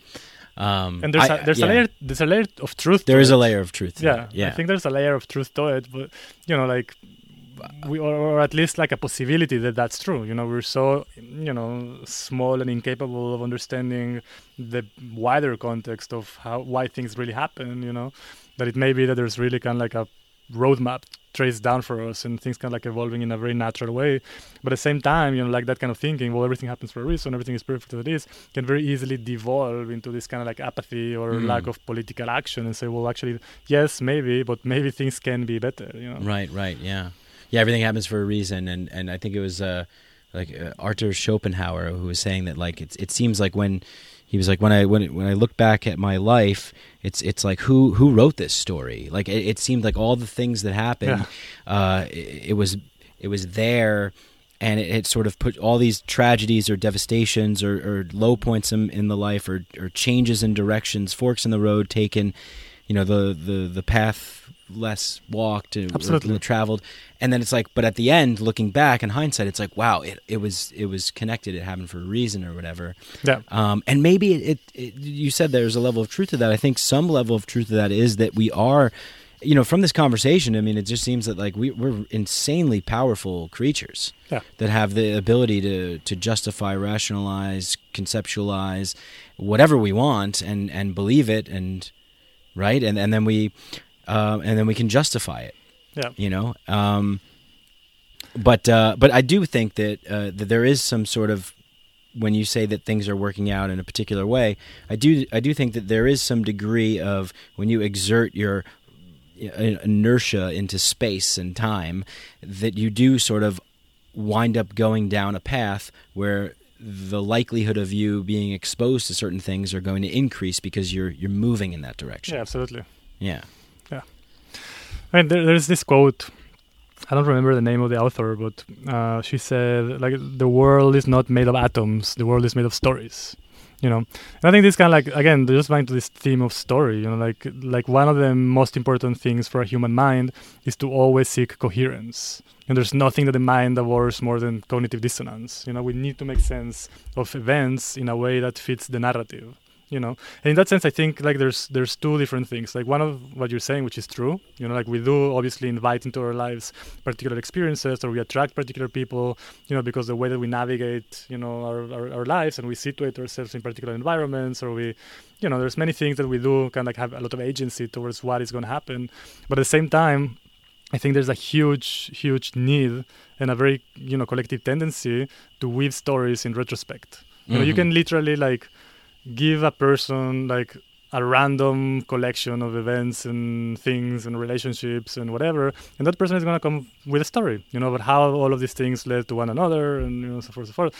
[SPEAKER 1] Um,
[SPEAKER 5] And there's
[SPEAKER 1] I-
[SPEAKER 5] a, there's
[SPEAKER 1] yeah.
[SPEAKER 5] a layer there's a layer of truth.
[SPEAKER 1] There is a layer of truth.
[SPEAKER 5] yeah,
[SPEAKER 1] yeah.
[SPEAKER 5] I think there's a layer of truth to it, but you know, like we or, or at least like a possibility that that's true. You know, we're so you know small and incapable of understanding the wider context of how why things really happen. You know, that it may be that there's really kind of like a roadmap traced down for us and things kind of like evolving in a very natural way but at the same time you know like that kind of thinking well everything happens for a reason everything is perfect as it is can very easily devolve into this kind of like apathy or
[SPEAKER 1] Mm.
[SPEAKER 5] lack of political action and say well actually yes maybe but maybe things can be better you know
[SPEAKER 1] Right, right, yeah, yeah. Everything happens for a reason, and and I think it was uh, like uh, Arthur Schopenhauer who was saying that like it's it seems like when he was like when I when when I look back at my life, it's it's like who who wrote this story? Like it, it seemed like all the things that happened, uh, it, it was it was there. And it, it sort of put all these tragedies or devastations or, or low points in, in the life or, or changes in directions, forks in the road taken, you know, the, the, the path less walked or,
[SPEAKER 5] Absolutely.
[SPEAKER 1] or traveled. And then it's like, but at the end, looking back in hindsight, it's like, wow, it, it was it was connected. It happened for a reason or whatever.
[SPEAKER 5] yeah
[SPEAKER 1] Um, and maybe it, it, it, you said there's a level of truth to that. I think some level of truth to that is that we are, you know, from this conversation. I mean, it just seems that like we, we're insanely powerful creatures
[SPEAKER 5] yeah
[SPEAKER 1] that have the ability to to justify, rationalize, conceptualize whatever we want and and believe it and right and and then we uh, and then we can justify it
[SPEAKER 5] yeah.
[SPEAKER 1] you know? Um but uh but i do think that uh that there is some sort of when you say that things are working out in a particular way i do i do think that there is some degree of when you exert your uh, inertia into space and time that you do sort of wind up going down a path where the likelihood of you being exposed to certain things are going to increase because you're you're moving in that direction.
[SPEAKER 5] Yeah absolutely.
[SPEAKER 1] Yeah
[SPEAKER 5] I mean, there, there's this quote. I don't remember the name of the author, but uh, she said, like, the world is not made of atoms. The world is made of stories. you know and i think this kind of like again just back to this theme of story you know like like one of the most important things for a human mind is to always seek coherence and there's nothing that the mind abhors more than cognitive dissonance you know we need to make sense of events in a way that fits the narrative you know? And in that sense i think like there's there's two different things. Like one of what you're saying which is true you know like we do obviously invite into our lives particular experiences or we attract particular people you know because the way that we navigate you know our, our, our lives and we situate ourselves in particular environments or we you know there's many things that we do kind of like have a lot of agency towards what is going to happen. But at the same time I think there's a huge, huge need and a very, you know, collective tendency to weave stories in retrospect. You know, you mm-hmm. can literally like give a person like a random collection of events and things and relationships and whatever, and that person is going to come with a story, you know, about how all of these things led to one another and you know so forth, so forth.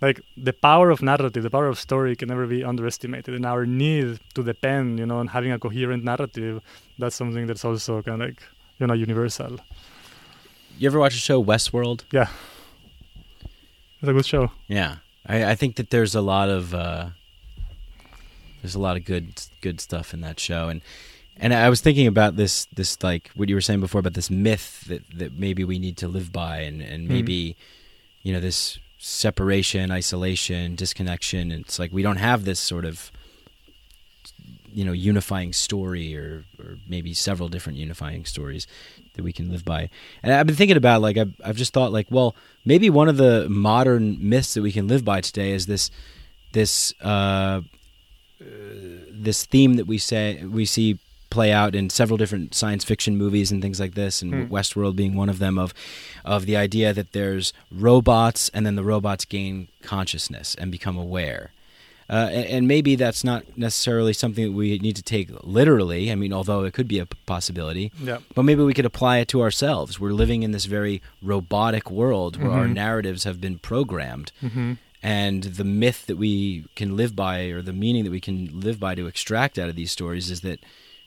[SPEAKER 5] Like the power of narrative, the power of story can never be underestimated, and our need to depend, you know, on having a coherent narrative. That's something that's also kind of like you know universal.
[SPEAKER 1] You ever watch the show Westworld?
[SPEAKER 5] Yeah, it's a good show.
[SPEAKER 1] Yeah, I, I think that there's a lot of uh, there's a lot of good good stuff in that show, and and I was thinking about this this like what you were saying before about this myth that that maybe we need to live by, and and maybe you know this separation, isolation, disconnection. It's like we don't have this sort of you know unifying story or or maybe several different unifying stories that we can live by. And I've been thinking about like I've I've just thought like well maybe one of the modern myths that we can live by today is this this uh, Uh, this theme that we say we see play out in several different science fiction movies and things like this, and hmm. Westworld being one of them. Of of the idea that there's robots, and then the robots gain consciousness and become aware. Uh, and, and maybe that's not necessarily something that we need to take literally. I mean, although it could be a possibility. But maybe we could apply it to ourselves. We're living in this very robotic world where our mm-hmm. narratives have been programmed. Mm-hmm. And the myth that we can live by, or the meaning that we can live by to extract out of these stories, is that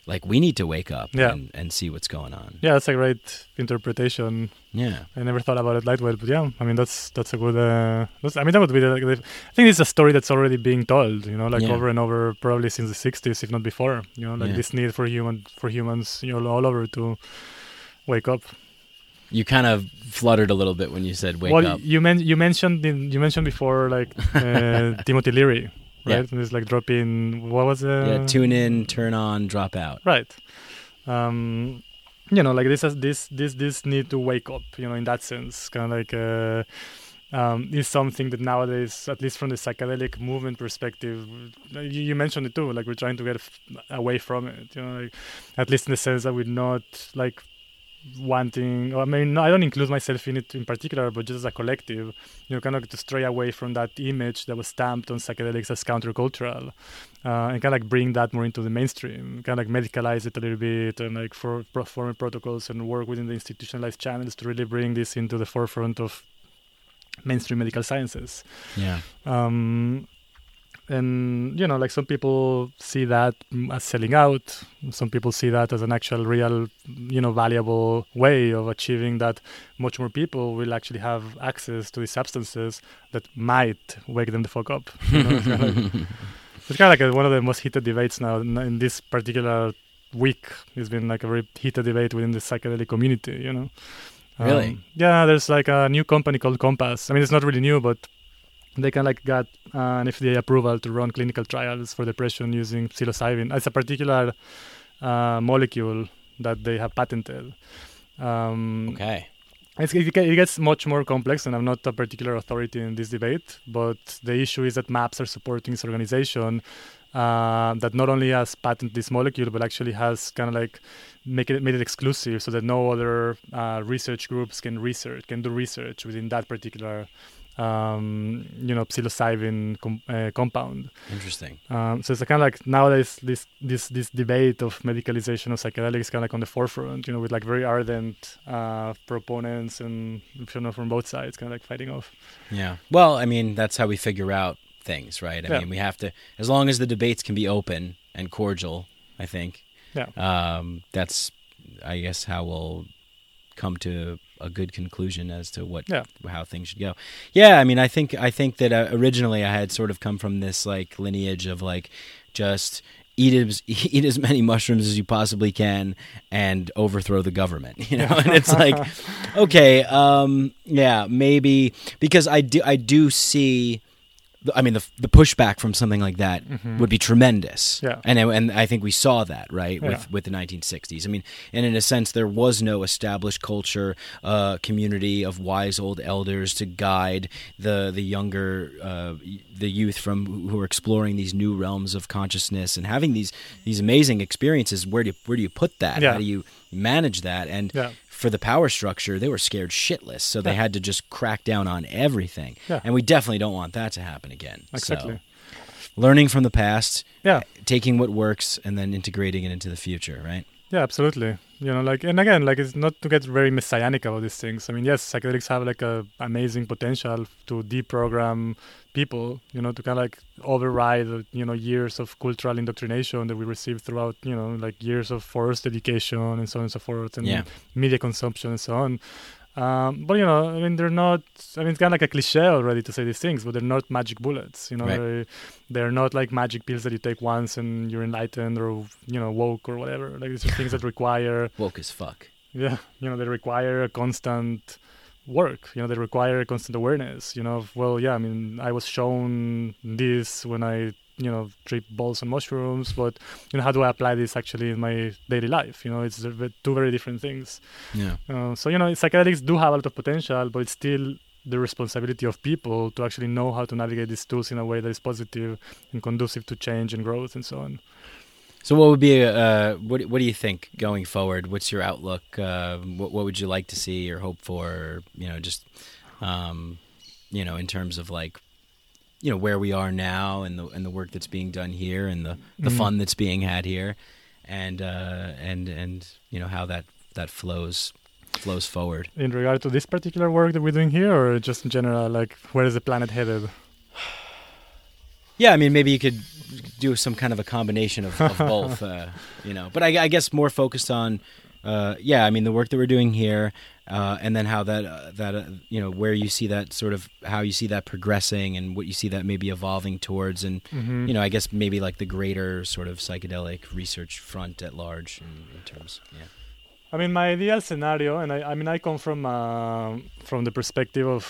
[SPEAKER 1] like we need to wake up
[SPEAKER 5] Yeah.
[SPEAKER 1] and, and see what's going on.
[SPEAKER 5] Yeah, that's a great interpretation.
[SPEAKER 1] Yeah.
[SPEAKER 5] I never thought about it that way, but yeah, I mean that's that's a good. Uh, that's, I mean that would be. The, the- I think it's a story that's already being told. You know, like
[SPEAKER 1] Yeah.
[SPEAKER 5] over and over, probably since the '60s, if not before. You know, like
[SPEAKER 1] Yeah.
[SPEAKER 5] this need for human for humans, you know, all over to wake up.
[SPEAKER 1] You kind of fluttered a little bit when you said wake
[SPEAKER 5] well,
[SPEAKER 1] up.
[SPEAKER 5] you men- you mentioned in, you mentioned before like uh, Timothy Leary,
[SPEAKER 1] Yeah.
[SPEAKER 5] right? And it's like dropping. What was it?
[SPEAKER 1] yeah, tune in, turn on, drop out.
[SPEAKER 5] right um you know like this has this this this need to wake up you know in that sense kind of like uh um, is something that nowadays, at least from the psychedelic movement perspective, you, you mentioned it too. Like we're trying to get f- away from it. You know, like, at least in the sense that we're not like wanting. I mean, no, I don't include myself in it in particular, but just as a collective, you know, kind of to stray away from that image that was stamped on psychedelics as countercultural, uh, and kind of like bring that more into the mainstream, kind of like medicalize it a little bit, and like for pro- form protocols and work within the institutionalized channels to really bring this into the forefront of mainstream medical sciences.
[SPEAKER 1] Yeah.
[SPEAKER 5] Um, and you know, like some people see that as selling out. Some people see that as an actual, real, you know, valuable way of achieving that. Much more people will actually have access to these substances that might wake them the fuck up. You know, it's kind of like, it's kind of like a, one of the most heated debates now in, in this particular week. It's been like a very heated debate within the psychedelic community. You know.
[SPEAKER 1] Really?
[SPEAKER 5] Um, yeah, there's like a new company called Compass. I mean, it's not really new, but they kind of like got uh, an FDA approval to run clinical trials for depression using psilocybin. It's a particular uh, molecule that they have patented. Um,
[SPEAKER 1] Okay.
[SPEAKER 5] it's, it, it gets much more complex, and I'm not a particular authority in this debate. But the issue is that MAPS are supporting this organization uh, that not only has patented this molecule, but actually has kind of like make it made it exclusive, so that no other uh, research groups can research can do research within that particular. Um, you know, psilocybin com- uh, compound.
[SPEAKER 1] Interesting.
[SPEAKER 5] Um, so it's kind of like nowadays this this this debate of medicalization of psychedelics kind of like on the forefront, you know, with like very ardent uh, proponents and you know from both sides, kind of like fighting off.
[SPEAKER 1] Yeah. Well, I mean, that's how we figure out things, right? I
[SPEAKER 5] Yeah.
[SPEAKER 1] mean, we have to, as long as the debates can be open and cordial, I think.
[SPEAKER 5] Yeah.
[SPEAKER 1] Um, that's, I guess, how we'll come to a good conclusion as to what
[SPEAKER 5] Yeah.
[SPEAKER 1] how things should go. Yeah, I mean, I think I think that uh, originally I had sort of come from this like lineage of like just eat as eat as many mushrooms as you possibly can and overthrow the government, you know. and it's like, okay, um, yeah, maybe because I do I do see. I mean, the the pushback from something like that would be tremendous.
[SPEAKER 5] Yeah.
[SPEAKER 1] and and I think we saw that right
[SPEAKER 5] Yeah.
[SPEAKER 1] with with the 1960s. I mean, and in a sense, there was no established culture, uh, community of wise old elders to guide the the younger, uh, the youth from who are exploring these new realms of consciousness and having these these amazing experiences. Where do you, where do you put that?
[SPEAKER 5] Yeah.
[SPEAKER 1] How do you manage that? And
[SPEAKER 5] Yeah.
[SPEAKER 1] For the power structure, they were scared shitless, so they
[SPEAKER 5] Yeah.
[SPEAKER 1] had to just crack down on everything.
[SPEAKER 5] Yeah.
[SPEAKER 1] And we definitely don't want that to happen again.
[SPEAKER 5] Exactly.
[SPEAKER 1] So, learning from the past,
[SPEAKER 5] Yeah.
[SPEAKER 1] taking what works, and then integrating it into the future, right?
[SPEAKER 5] Yeah, absolutely. You know, like, and again, like, it's not to get very messianic about these things. I mean, yes, psychedelics have like a amazing potential to deprogram people. You know, to kind of like override, you know, years of cultural indoctrination that we received throughout, you know, like years of forced education and so on and so forth, and
[SPEAKER 1] Yeah.
[SPEAKER 5] media consumption and so on. Um, but you know, I mean, they're not. I mean, it's kind of like a cliche already to say these things, but they're not magic bullets. You know,
[SPEAKER 1] Right.
[SPEAKER 5] they're, they're not like magic pills that you take once and you're enlightened or you know woke or whatever. Like these are things that require,
[SPEAKER 1] Woke as fuck.
[SPEAKER 5] yeah, you know, they require a constant work. You know, they require a constant awareness. You know, of, well, yeah, I mean, I was shown this when I you know trip balls on mushrooms, but you know, how do I apply this actually in my daily life? You know, it's two very different things.
[SPEAKER 1] Yeah.
[SPEAKER 5] Uh, so you know, psychedelics do have a lot of potential, but it's still the responsibility of people to actually know how to navigate these tools in a way that is positive and conducive to change and growth and so on.
[SPEAKER 1] So, what would be uh, what What do you think going forward? What's your outlook? Uh, what What would you like to see or hope for? Or, you know, just um, you know, in terms of like, you know, where we are now and the and the work that's being done here and the the
[SPEAKER 5] Mhm.
[SPEAKER 1] fun that's being had here, and uh, and and you know how that that flows flows forward.
[SPEAKER 5] In regard to this particular work that we're doing here, or just in general, like where is the planet headed?
[SPEAKER 1] Yeah, I mean, maybe you could do some kind of a combination of, of both, uh, you know. But I, I guess more focused on, uh, yeah, I mean, the work that we're doing here, uh, and then how that uh, that uh, you know where you see that sort of how you see that progressing and what you see that maybe evolving towards, and
[SPEAKER 5] Mhm.
[SPEAKER 1] you know, I guess maybe like the greater sort of psychedelic research front at large in, in terms, yeah.
[SPEAKER 5] I mean, my ideal scenario, and I, I mean, I come from uh, from the perspective of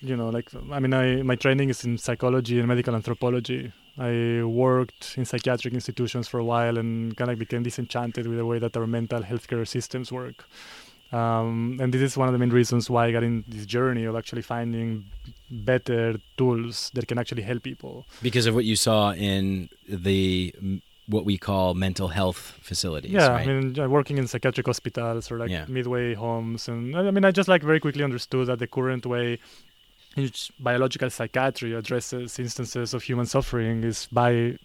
[SPEAKER 5] you know, like I mean, I my training is in psychology and medical anthropology. I worked in psychiatric institutions for a while and kind of became disenchanted with the way that our mental healthcare systems work. Um, and this is one of the main reasons why I got in this journey of actually finding better tools that can actually help people.
[SPEAKER 1] Because of what you saw in the what we call mental health facilities,
[SPEAKER 5] yeah,
[SPEAKER 1] right?
[SPEAKER 5] I mean, uh, working in psychiatric hospitals or like
[SPEAKER 1] Yeah.
[SPEAKER 5] midway homes, and I I mean, I just like very quickly understood that the current way in which biological psychiatry addresses instances of human suffering is by,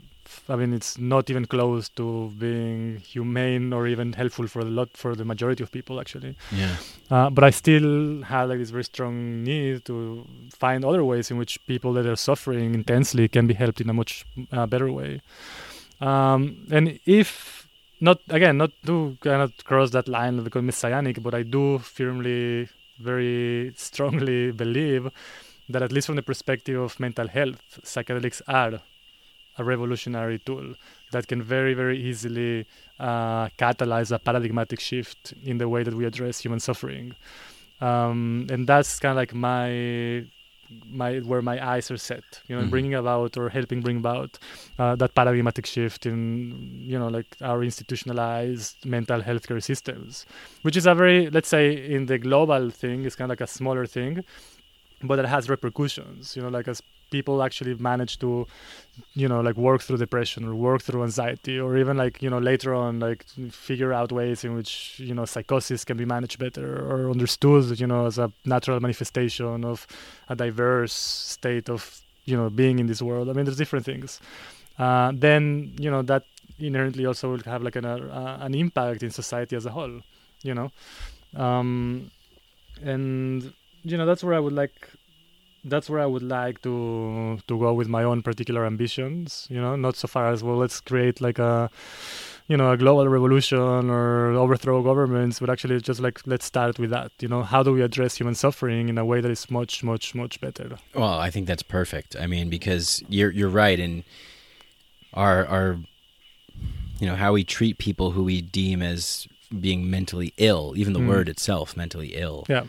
[SPEAKER 5] I mean, it's not even close to being humane or even helpful for a lot for the majority of people actually.
[SPEAKER 1] yeah.
[SPEAKER 5] Uh, but I still had like this very strong need to find other ways in which people that are suffering intensely can be helped in a much uh, better way. Um, and if not again, not to kind of cross that line of become messianic, but I do firmly, very strongly believe that at least from the perspective of mental health, psychedelics are a revolutionary tool that can very, very easily uh, catalyze a paradigmatic shift in the way that we address human suffering. Um, and that's kind of like my my where my eyes are set, you know,
[SPEAKER 1] Mhm.
[SPEAKER 5] bringing about or helping bring about uh, that paradigmatic shift in you know like our institutionalized mental health care systems, which is a very let's say in the global thing is kind of like a smaller thing, but it has repercussions. You know, like as people actually manage to you know like work through depression or work through anxiety or even like you know later on like figure out ways in which you know psychosis can be managed better or understood you know as a natural manifestation of a diverse state of you know being in this world. I mean there's different things. Uh, then you know that inherently also will have like an, uh, an impact in society as a whole you know? Um, and you know that's where i would like that's where I would like to to go with my own particular ambitions. You know, not so far as well. Let's create like a you know, a global revolution or overthrow governments, but actually just like let's start with that. You know, how do we address human suffering in a way that is much, much, much better?
[SPEAKER 1] Well, I think that's perfect. I mean, because you're you're right, and our our you know how we treat people who we deem as being mentally ill, even the
[SPEAKER 5] Mm.
[SPEAKER 1] word itself, mentally ill.
[SPEAKER 5] Yeah,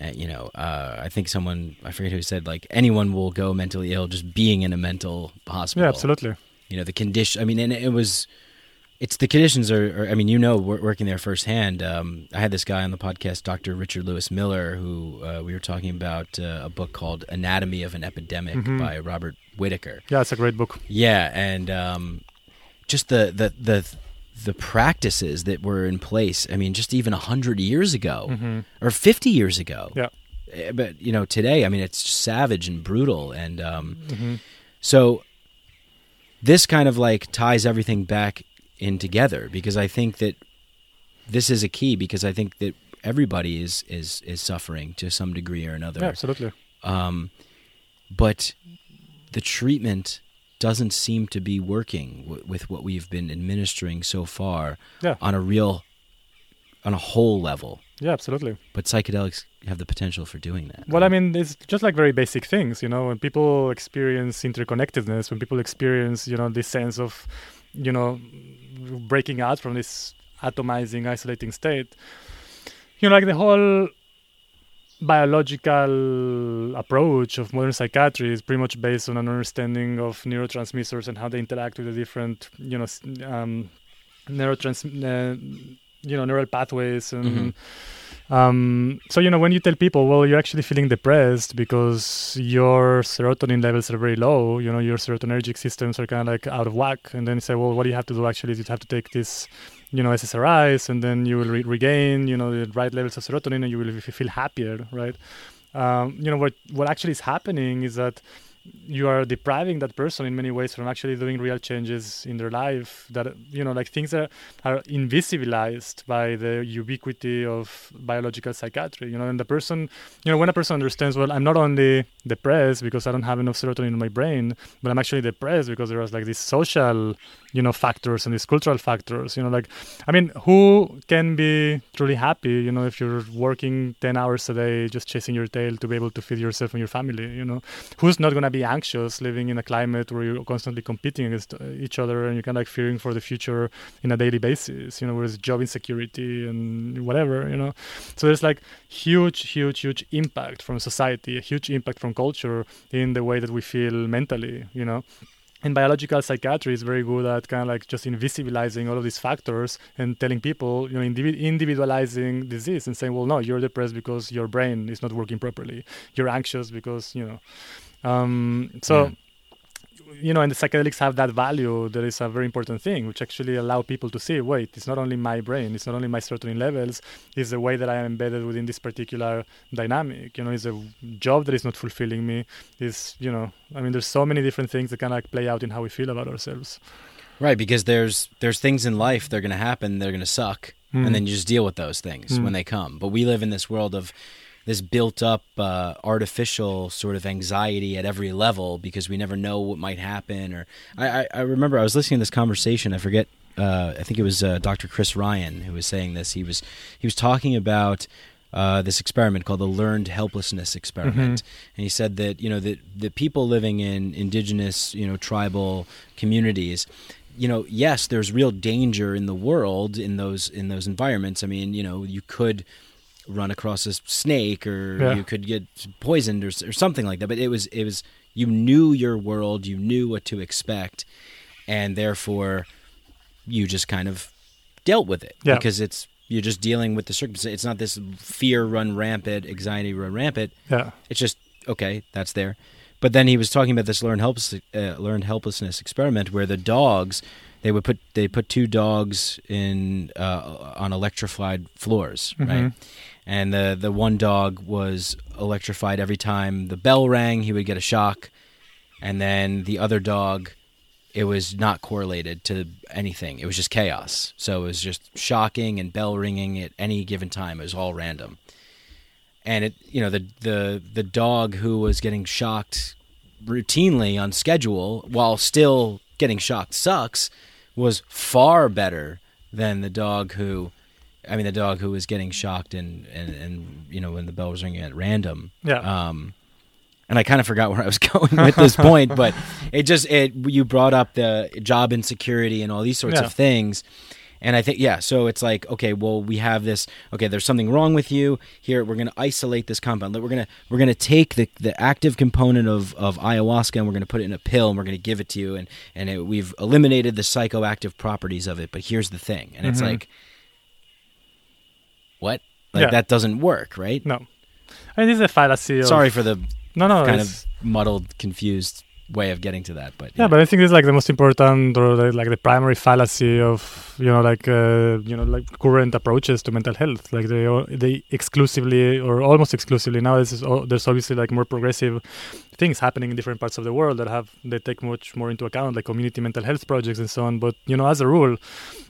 [SPEAKER 1] Uh, you know, uh, I think someone I forget who said like anyone will go mentally ill just being in a mental hospital.
[SPEAKER 5] yeah, absolutely.
[SPEAKER 1] You know, the condition. I mean, and it was. It's the conditions are, are. I mean, you know, wor- working there firsthand. Um, I had this guy on the podcast, Dr. Richard Louis Miller, who uh, we were talking about uh, a book called Anatomy of an Epidemic
[SPEAKER 5] Mhm.
[SPEAKER 1] by Robert Whitaker.
[SPEAKER 5] Yeah, it's a great book.
[SPEAKER 1] Yeah, and um, just the, the the the practices that were in place. I mean, just even a hundred years ago
[SPEAKER 5] hmm
[SPEAKER 1] or fifty years ago.
[SPEAKER 5] Yeah.
[SPEAKER 1] Eh, But you know, today, I mean, it's savage and brutal, and um,
[SPEAKER 5] hmm
[SPEAKER 1] so this kind of like ties everything back in together because I think that this is a key because I think that everybody is is is suffering to some degree or another.
[SPEAKER 5] Yeah, absolutely.
[SPEAKER 1] Um, but the treatment doesn't seem to be working w- with what we've been administering so far
[SPEAKER 5] Yeah.
[SPEAKER 1] on a real, on a whole level.
[SPEAKER 5] Yeah, absolutely.
[SPEAKER 1] But psychedelics have the potential for doing that.
[SPEAKER 5] Well, I mean, it's just like very basic things, you know. When people experience interconnectedness, when people experience, you know, this sense of, you know, breaking out from this atomizing, isolating state, you know, like the whole biological approach of modern psychiatry is pretty much based on an understanding of neurotransmitters and how they interact with the different, you know, um, neurotrans, uh, you know, neural pathways and.
[SPEAKER 1] Mhm.
[SPEAKER 5] Um, so you know when you tell people, well, you're actually feeling depressed because your serotonin levels are very low. You know your serotonergic systems are kind of like out of whack, and then you say, well, what do you have to do? Actually, is you have to take this, you know, SSRIs, and then you will re- regain, you know, the right levels of serotonin, and you will feel happier, right? Um, you know what what actually is happening is that you are depriving that person in many ways from actually doing real changes in their life that you know like things that are invisibilized by the ubiquity of biological psychiatry you know and the person you know when a person understands well i'm not only depressed because i don't have enough serotonin in my brain but i'm actually depressed because there was like these social you know factors and these cultural factors you know like i mean who can be truly happy you know if you're working 10 hours a day just chasing your tail to be able to feed yourself and your family you know? Who's not going to be anxious living in a climate where you're constantly competing against uh, each other and you're kind of like fearing for the future in a daily basis you know whereas job insecurity and whatever you know so there's like huge huge huge impact from society a huge impact from culture in the way that we feel mentally you know and biological psychiatry is very good at kind of like just invisibilizing all of these factors and telling people, you know, individ- individualizing disease and saying, well, no, you're depressed because your brain is not working properly. You're anxious because, you know. Um, so,
[SPEAKER 1] Yeah.
[SPEAKER 5] you know, and the psychedelics have that value. That is a very important thing, which actually allow people to see, wait, it's not only my brain, it's not only my serotonin levels, it's the way that I am embedded within this particular dynamic. You know, it's a job that is not fulfilling me. Is you know, I mean, there's so many different things that kind of like play out in how we feel about ourselves.
[SPEAKER 1] Right, because there's there's things in life that are going to happen, they're going to suck,
[SPEAKER 5] Mm.
[SPEAKER 1] and then you just deal with those things
[SPEAKER 5] Mm.
[SPEAKER 1] when they come. But we live in this world of this built up uh, artificial sort of anxiety at every level because we never know what might happen. Or I, I, I remember I was listening to this conversation. I forget. Uh, I think it was uh, Dr. Chris Ryan who was saying this. He was he was talking about. Uh, this experiment called the learned helplessness experiment, and he said that you know that the people living in indigenous, you know, tribal communities, you know, yes, there's real danger in the world in those in those environments. I mean, you know, you could run across a snake or
[SPEAKER 5] Yeah.
[SPEAKER 1] you could get poisoned or, or something like that. But it was it was you knew your world, you knew what to expect, and therefore you just kind of dealt with it
[SPEAKER 5] Yeah.
[SPEAKER 1] because it's you're just dealing with the circumstance. It's not this fear run rampant, anxiety run rampant.
[SPEAKER 5] Yeah.
[SPEAKER 1] It's just okay, that's there. But then he was talking about this learned helpless, uh, learned helplessness experiment where the dogs they would put they put two dogs in uh, on electrified floors, right?
[SPEAKER 5] Mhm.
[SPEAKER 1] And the the one dog was electrified every time the bell rang, he would get a shock, and then the other dog it was not correlated to anything. It was just chaos. So it was just shocking and bell ringing at any given time. It was all random. And it, you know, the the the dog who was getting shocked routinely on schedule while still getting shocked sucks, was far better than the dog who, I mean, the dog who was getting shocked and and, and you know when the bell was ringing at random.
[SPEAKER 5] Yeah.
[SPEAKER 1] Um, and I kind of forgot where I was going with this point, but it just it you brought up the job insecurity and all these sorts
[SPEAKER 5] Yeah.
[SPEAKER 1] of things. And I think yeah, so it's like okay, well we have this okay, there's something wrong with you. Here we're going to isolate this compound. We're going to we're going to take the the active component of of ayahuasca and we're going to put it in a pill and we're going to give it to you and and it, we've eliminated the psychoactive properties of it. But here's the thing. And it's
[SPEAKER 5] Mhm.
[SPEAKER 1] like what? Like
[SPEAKER 5] Yeah.
[SPEAKER 1] that doesn't work, right?
[SPEAKER 5] No. I mean, this is a fallacy. Of,
[SPEAKER 1] Sorry for the
[SPEAKER 5] No, no.
[SPEAKER 1] kind
[SPEAKER 5] it's-
[SPEAKER 1] of muddled, confused way of getting to that, but
[SPEAKER 5] Yeah, but I think this is like the most important or the, like the primary fallacy of you know like uh, you know like current approaches to mental health. Like they they exclusively or almost exclusively now this is there's obviously like more progressive things happening in different parts of the world that have they take much more into account like community mental health projects and so on. But you know as a rule,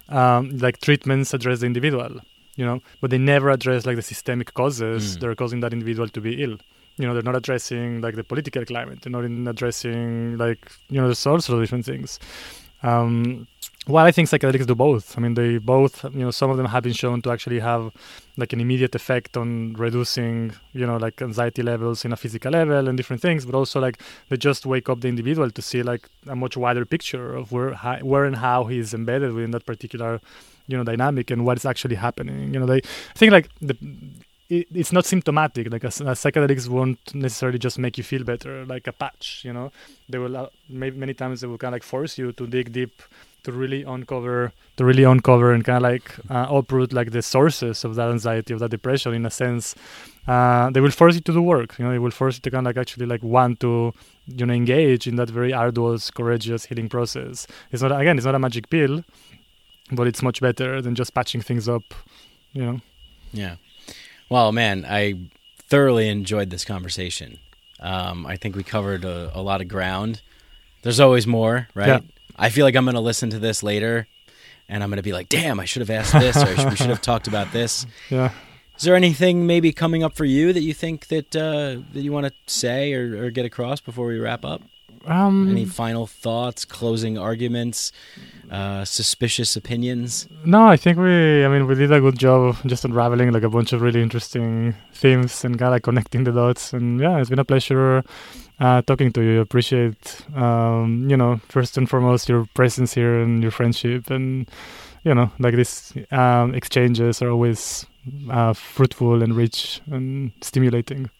[SPEAKER 5] um, like treatments address the individual. You know, but they never address like the systemic causes
[SPEAKER 1] Mm.
[SPEAKER 5] that are causing that individual to be ill you know they're not addressing like the political climate. They're not in addressing like you know all sorts of different things. Um well i think psychedelics do both. I mean they both you know some of them have been shown to actually have like an immediate effect on reducing you know like anxiety levels in a physical level and different things but also like they just wake up the individual to see like a much wider picture of where where and how he's embedded within that particular you know dynamic and what is actually happening. You know they i think like the it, it's not symptomatic. Like a, a psychedelics won't necessarily just make you feel better, like a patch. You know, they will uh, many times they will kind of like force you to dig deep to really uncover, to really uncover and kind of like uh, uproot like the sources of that anxiety, of that depression. In a sense, uh, they will force you to do work. You know, they will force you to kind of like actually like want to, you know, engage in that very arduous, courageous healing process. It's not again, it's not a magic pill, but it's much better than just patching things up. You know.
[SPEAKER 1] Yeah. Well, man, I thoroughly enjoyed this conversation. Um, I think we covered a, a lot of ground. There's always more, right?
[SPEAKER 5] Yeah.
[SPEAKER 1] I feel like I'm going to listen to this later and I'm going to be like, damn, I should have asked this or we should have talked about this.
[SPEAKER 5] Yeah.
[SPEAKER 1] Is there anything maybe coming up for you that you think that uh, that you want to say or, or get across before we wrap up?
[SPEAKER 5] Um,
[SPEAKER 1] Any final thoughts, closing arguments, uh, suspicious opinions?
[SPEAKER 5] No, I think we, I mean, we did a good job of just unraveling like a bunch of really interesting themes and kind of like connecting the dots. And yeah, it's been a pleasure uh, talking to you. Appreciate, um, you know, first and foremost, your presence here and your friendship. And, you know, like these um, exchanges are always uh, fruitful and rich and stimulating.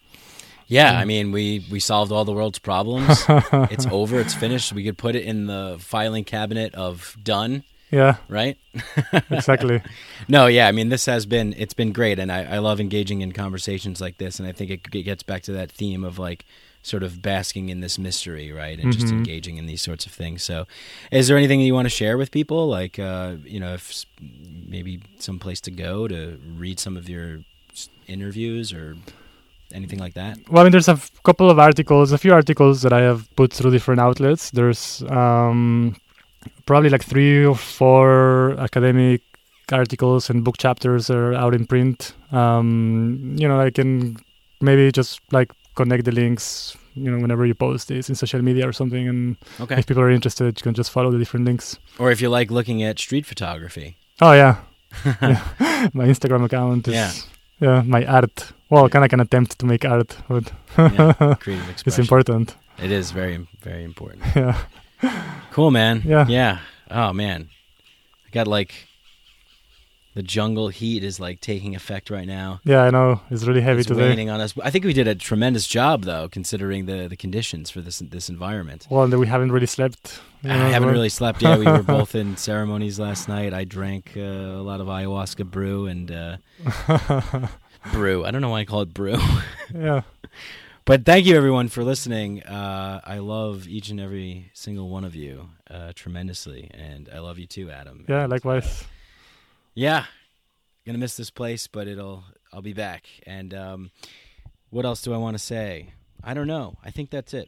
[SPEAKER 1] Yeah. I mean, we we solved all the world's problems. it's over. It's finished. We could put it in the filing cabinet of done.
[SPEAKER 5] Yeah,
[SPEAKER 1] Right?
[SPEAKER 5] exactly.
[SPEAKER 1] No, yeah. I mean, this has been it's been great, and I, I love engaging in conversations like this. And I think it, it gets back to that theme of like sort of basking in this mystery, right, and just
[SPEAKER 5] Mhm.
[SPEAKER 1] engaging in these sorts of things. So, is there anything you want to share with people, like uh, you know, if maybe some place to go to read some of your interviews or anything like that?
[SPEAKER 5] Well, I mean, there's a f- couple of articles, a few articles that I have put through different outlets. There's um, probably like three or four academic articles and book chapters are out in print. Um, you know, I can maybe just like connect the links, you know, whenever you post this in social media or something. And
[SPEAKER 1] Okay.
[SPEAKER 5] if people are interested, you can just follow the different links.
[SPEAKER 1] Or if you like looking at street photography.
[SPEAKER 5] Oh, yeah. Yeah. My Instagram account is.
[SPEAKER 1] Yeah.
[SPEAKER 5] Yeah, my art. Well, kind of like an attempt to make art, but
[SPEAKER 1] Yeah, creative expression.
[SPEAKER 5] it's important.
[SPEAKER 1] It is very, very important.
[SPEAKER 5] Yeah.
[SPEAKER 1] Cool, man.
[SPEAKER 5] Yeah.
[SPEAKER 1] Yeah. Oh man, I got like the jungle heat is like taking effect right now.
[SPEAKER 5] Yeah, I know. It's really heavy
[SPEAKER 1] it's
[SPEAKER 5] today.
[SPEAKER 1] raining on us. I think we did a tremendous job though, considering the the conditions for this this environment.
[SPEAKER 5] Well, and we haven't really slept. you
[SPEAKER 1] I haven't really slept yet. We were both in ceremonies last night. I drank uh, a lot of ayahuasca brew and uh, brew. I don't know why I call it brew.
[SPEAKER 5] yeah.
[SPEAKER 1] But thank you everyone for listening. Uh, I love each and every single one of you uh, tremendously, and I love you too, Adam.
[SPEAKER 5] Yeah,
[SPEAKER 1] And,
[SPEAKER 5] likewise.
[SPEAKER 1] yeah gonna miss this place but it'll i'll be back and um what else do i want to say i don't know i think that's it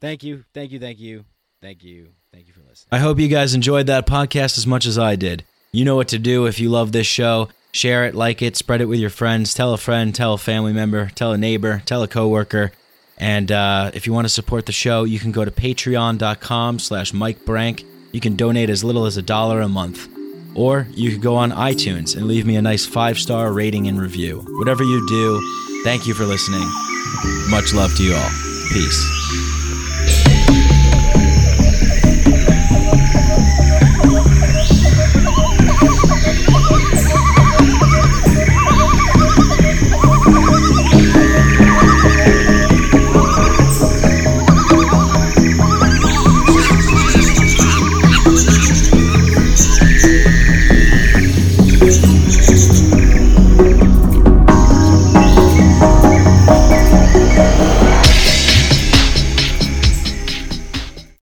[SPEAKER 1] thank you thank you thank you thank you thank you for listening i hope you guys enjoyed that podcast as much as i did you know what to do if you love this show Share it, like it, spread it with your friends, tell a friend, tell a family member, tell a neighbor, tell a coworker. And uh, if you want to support the show, you can go to patreon.com slash Mike Brank. You can donate as little as a dollar a month. Or you could go on iTunes and leave me a nice five star rating and review. Whatever you do, thank you for listening. Much love to you all. Peace.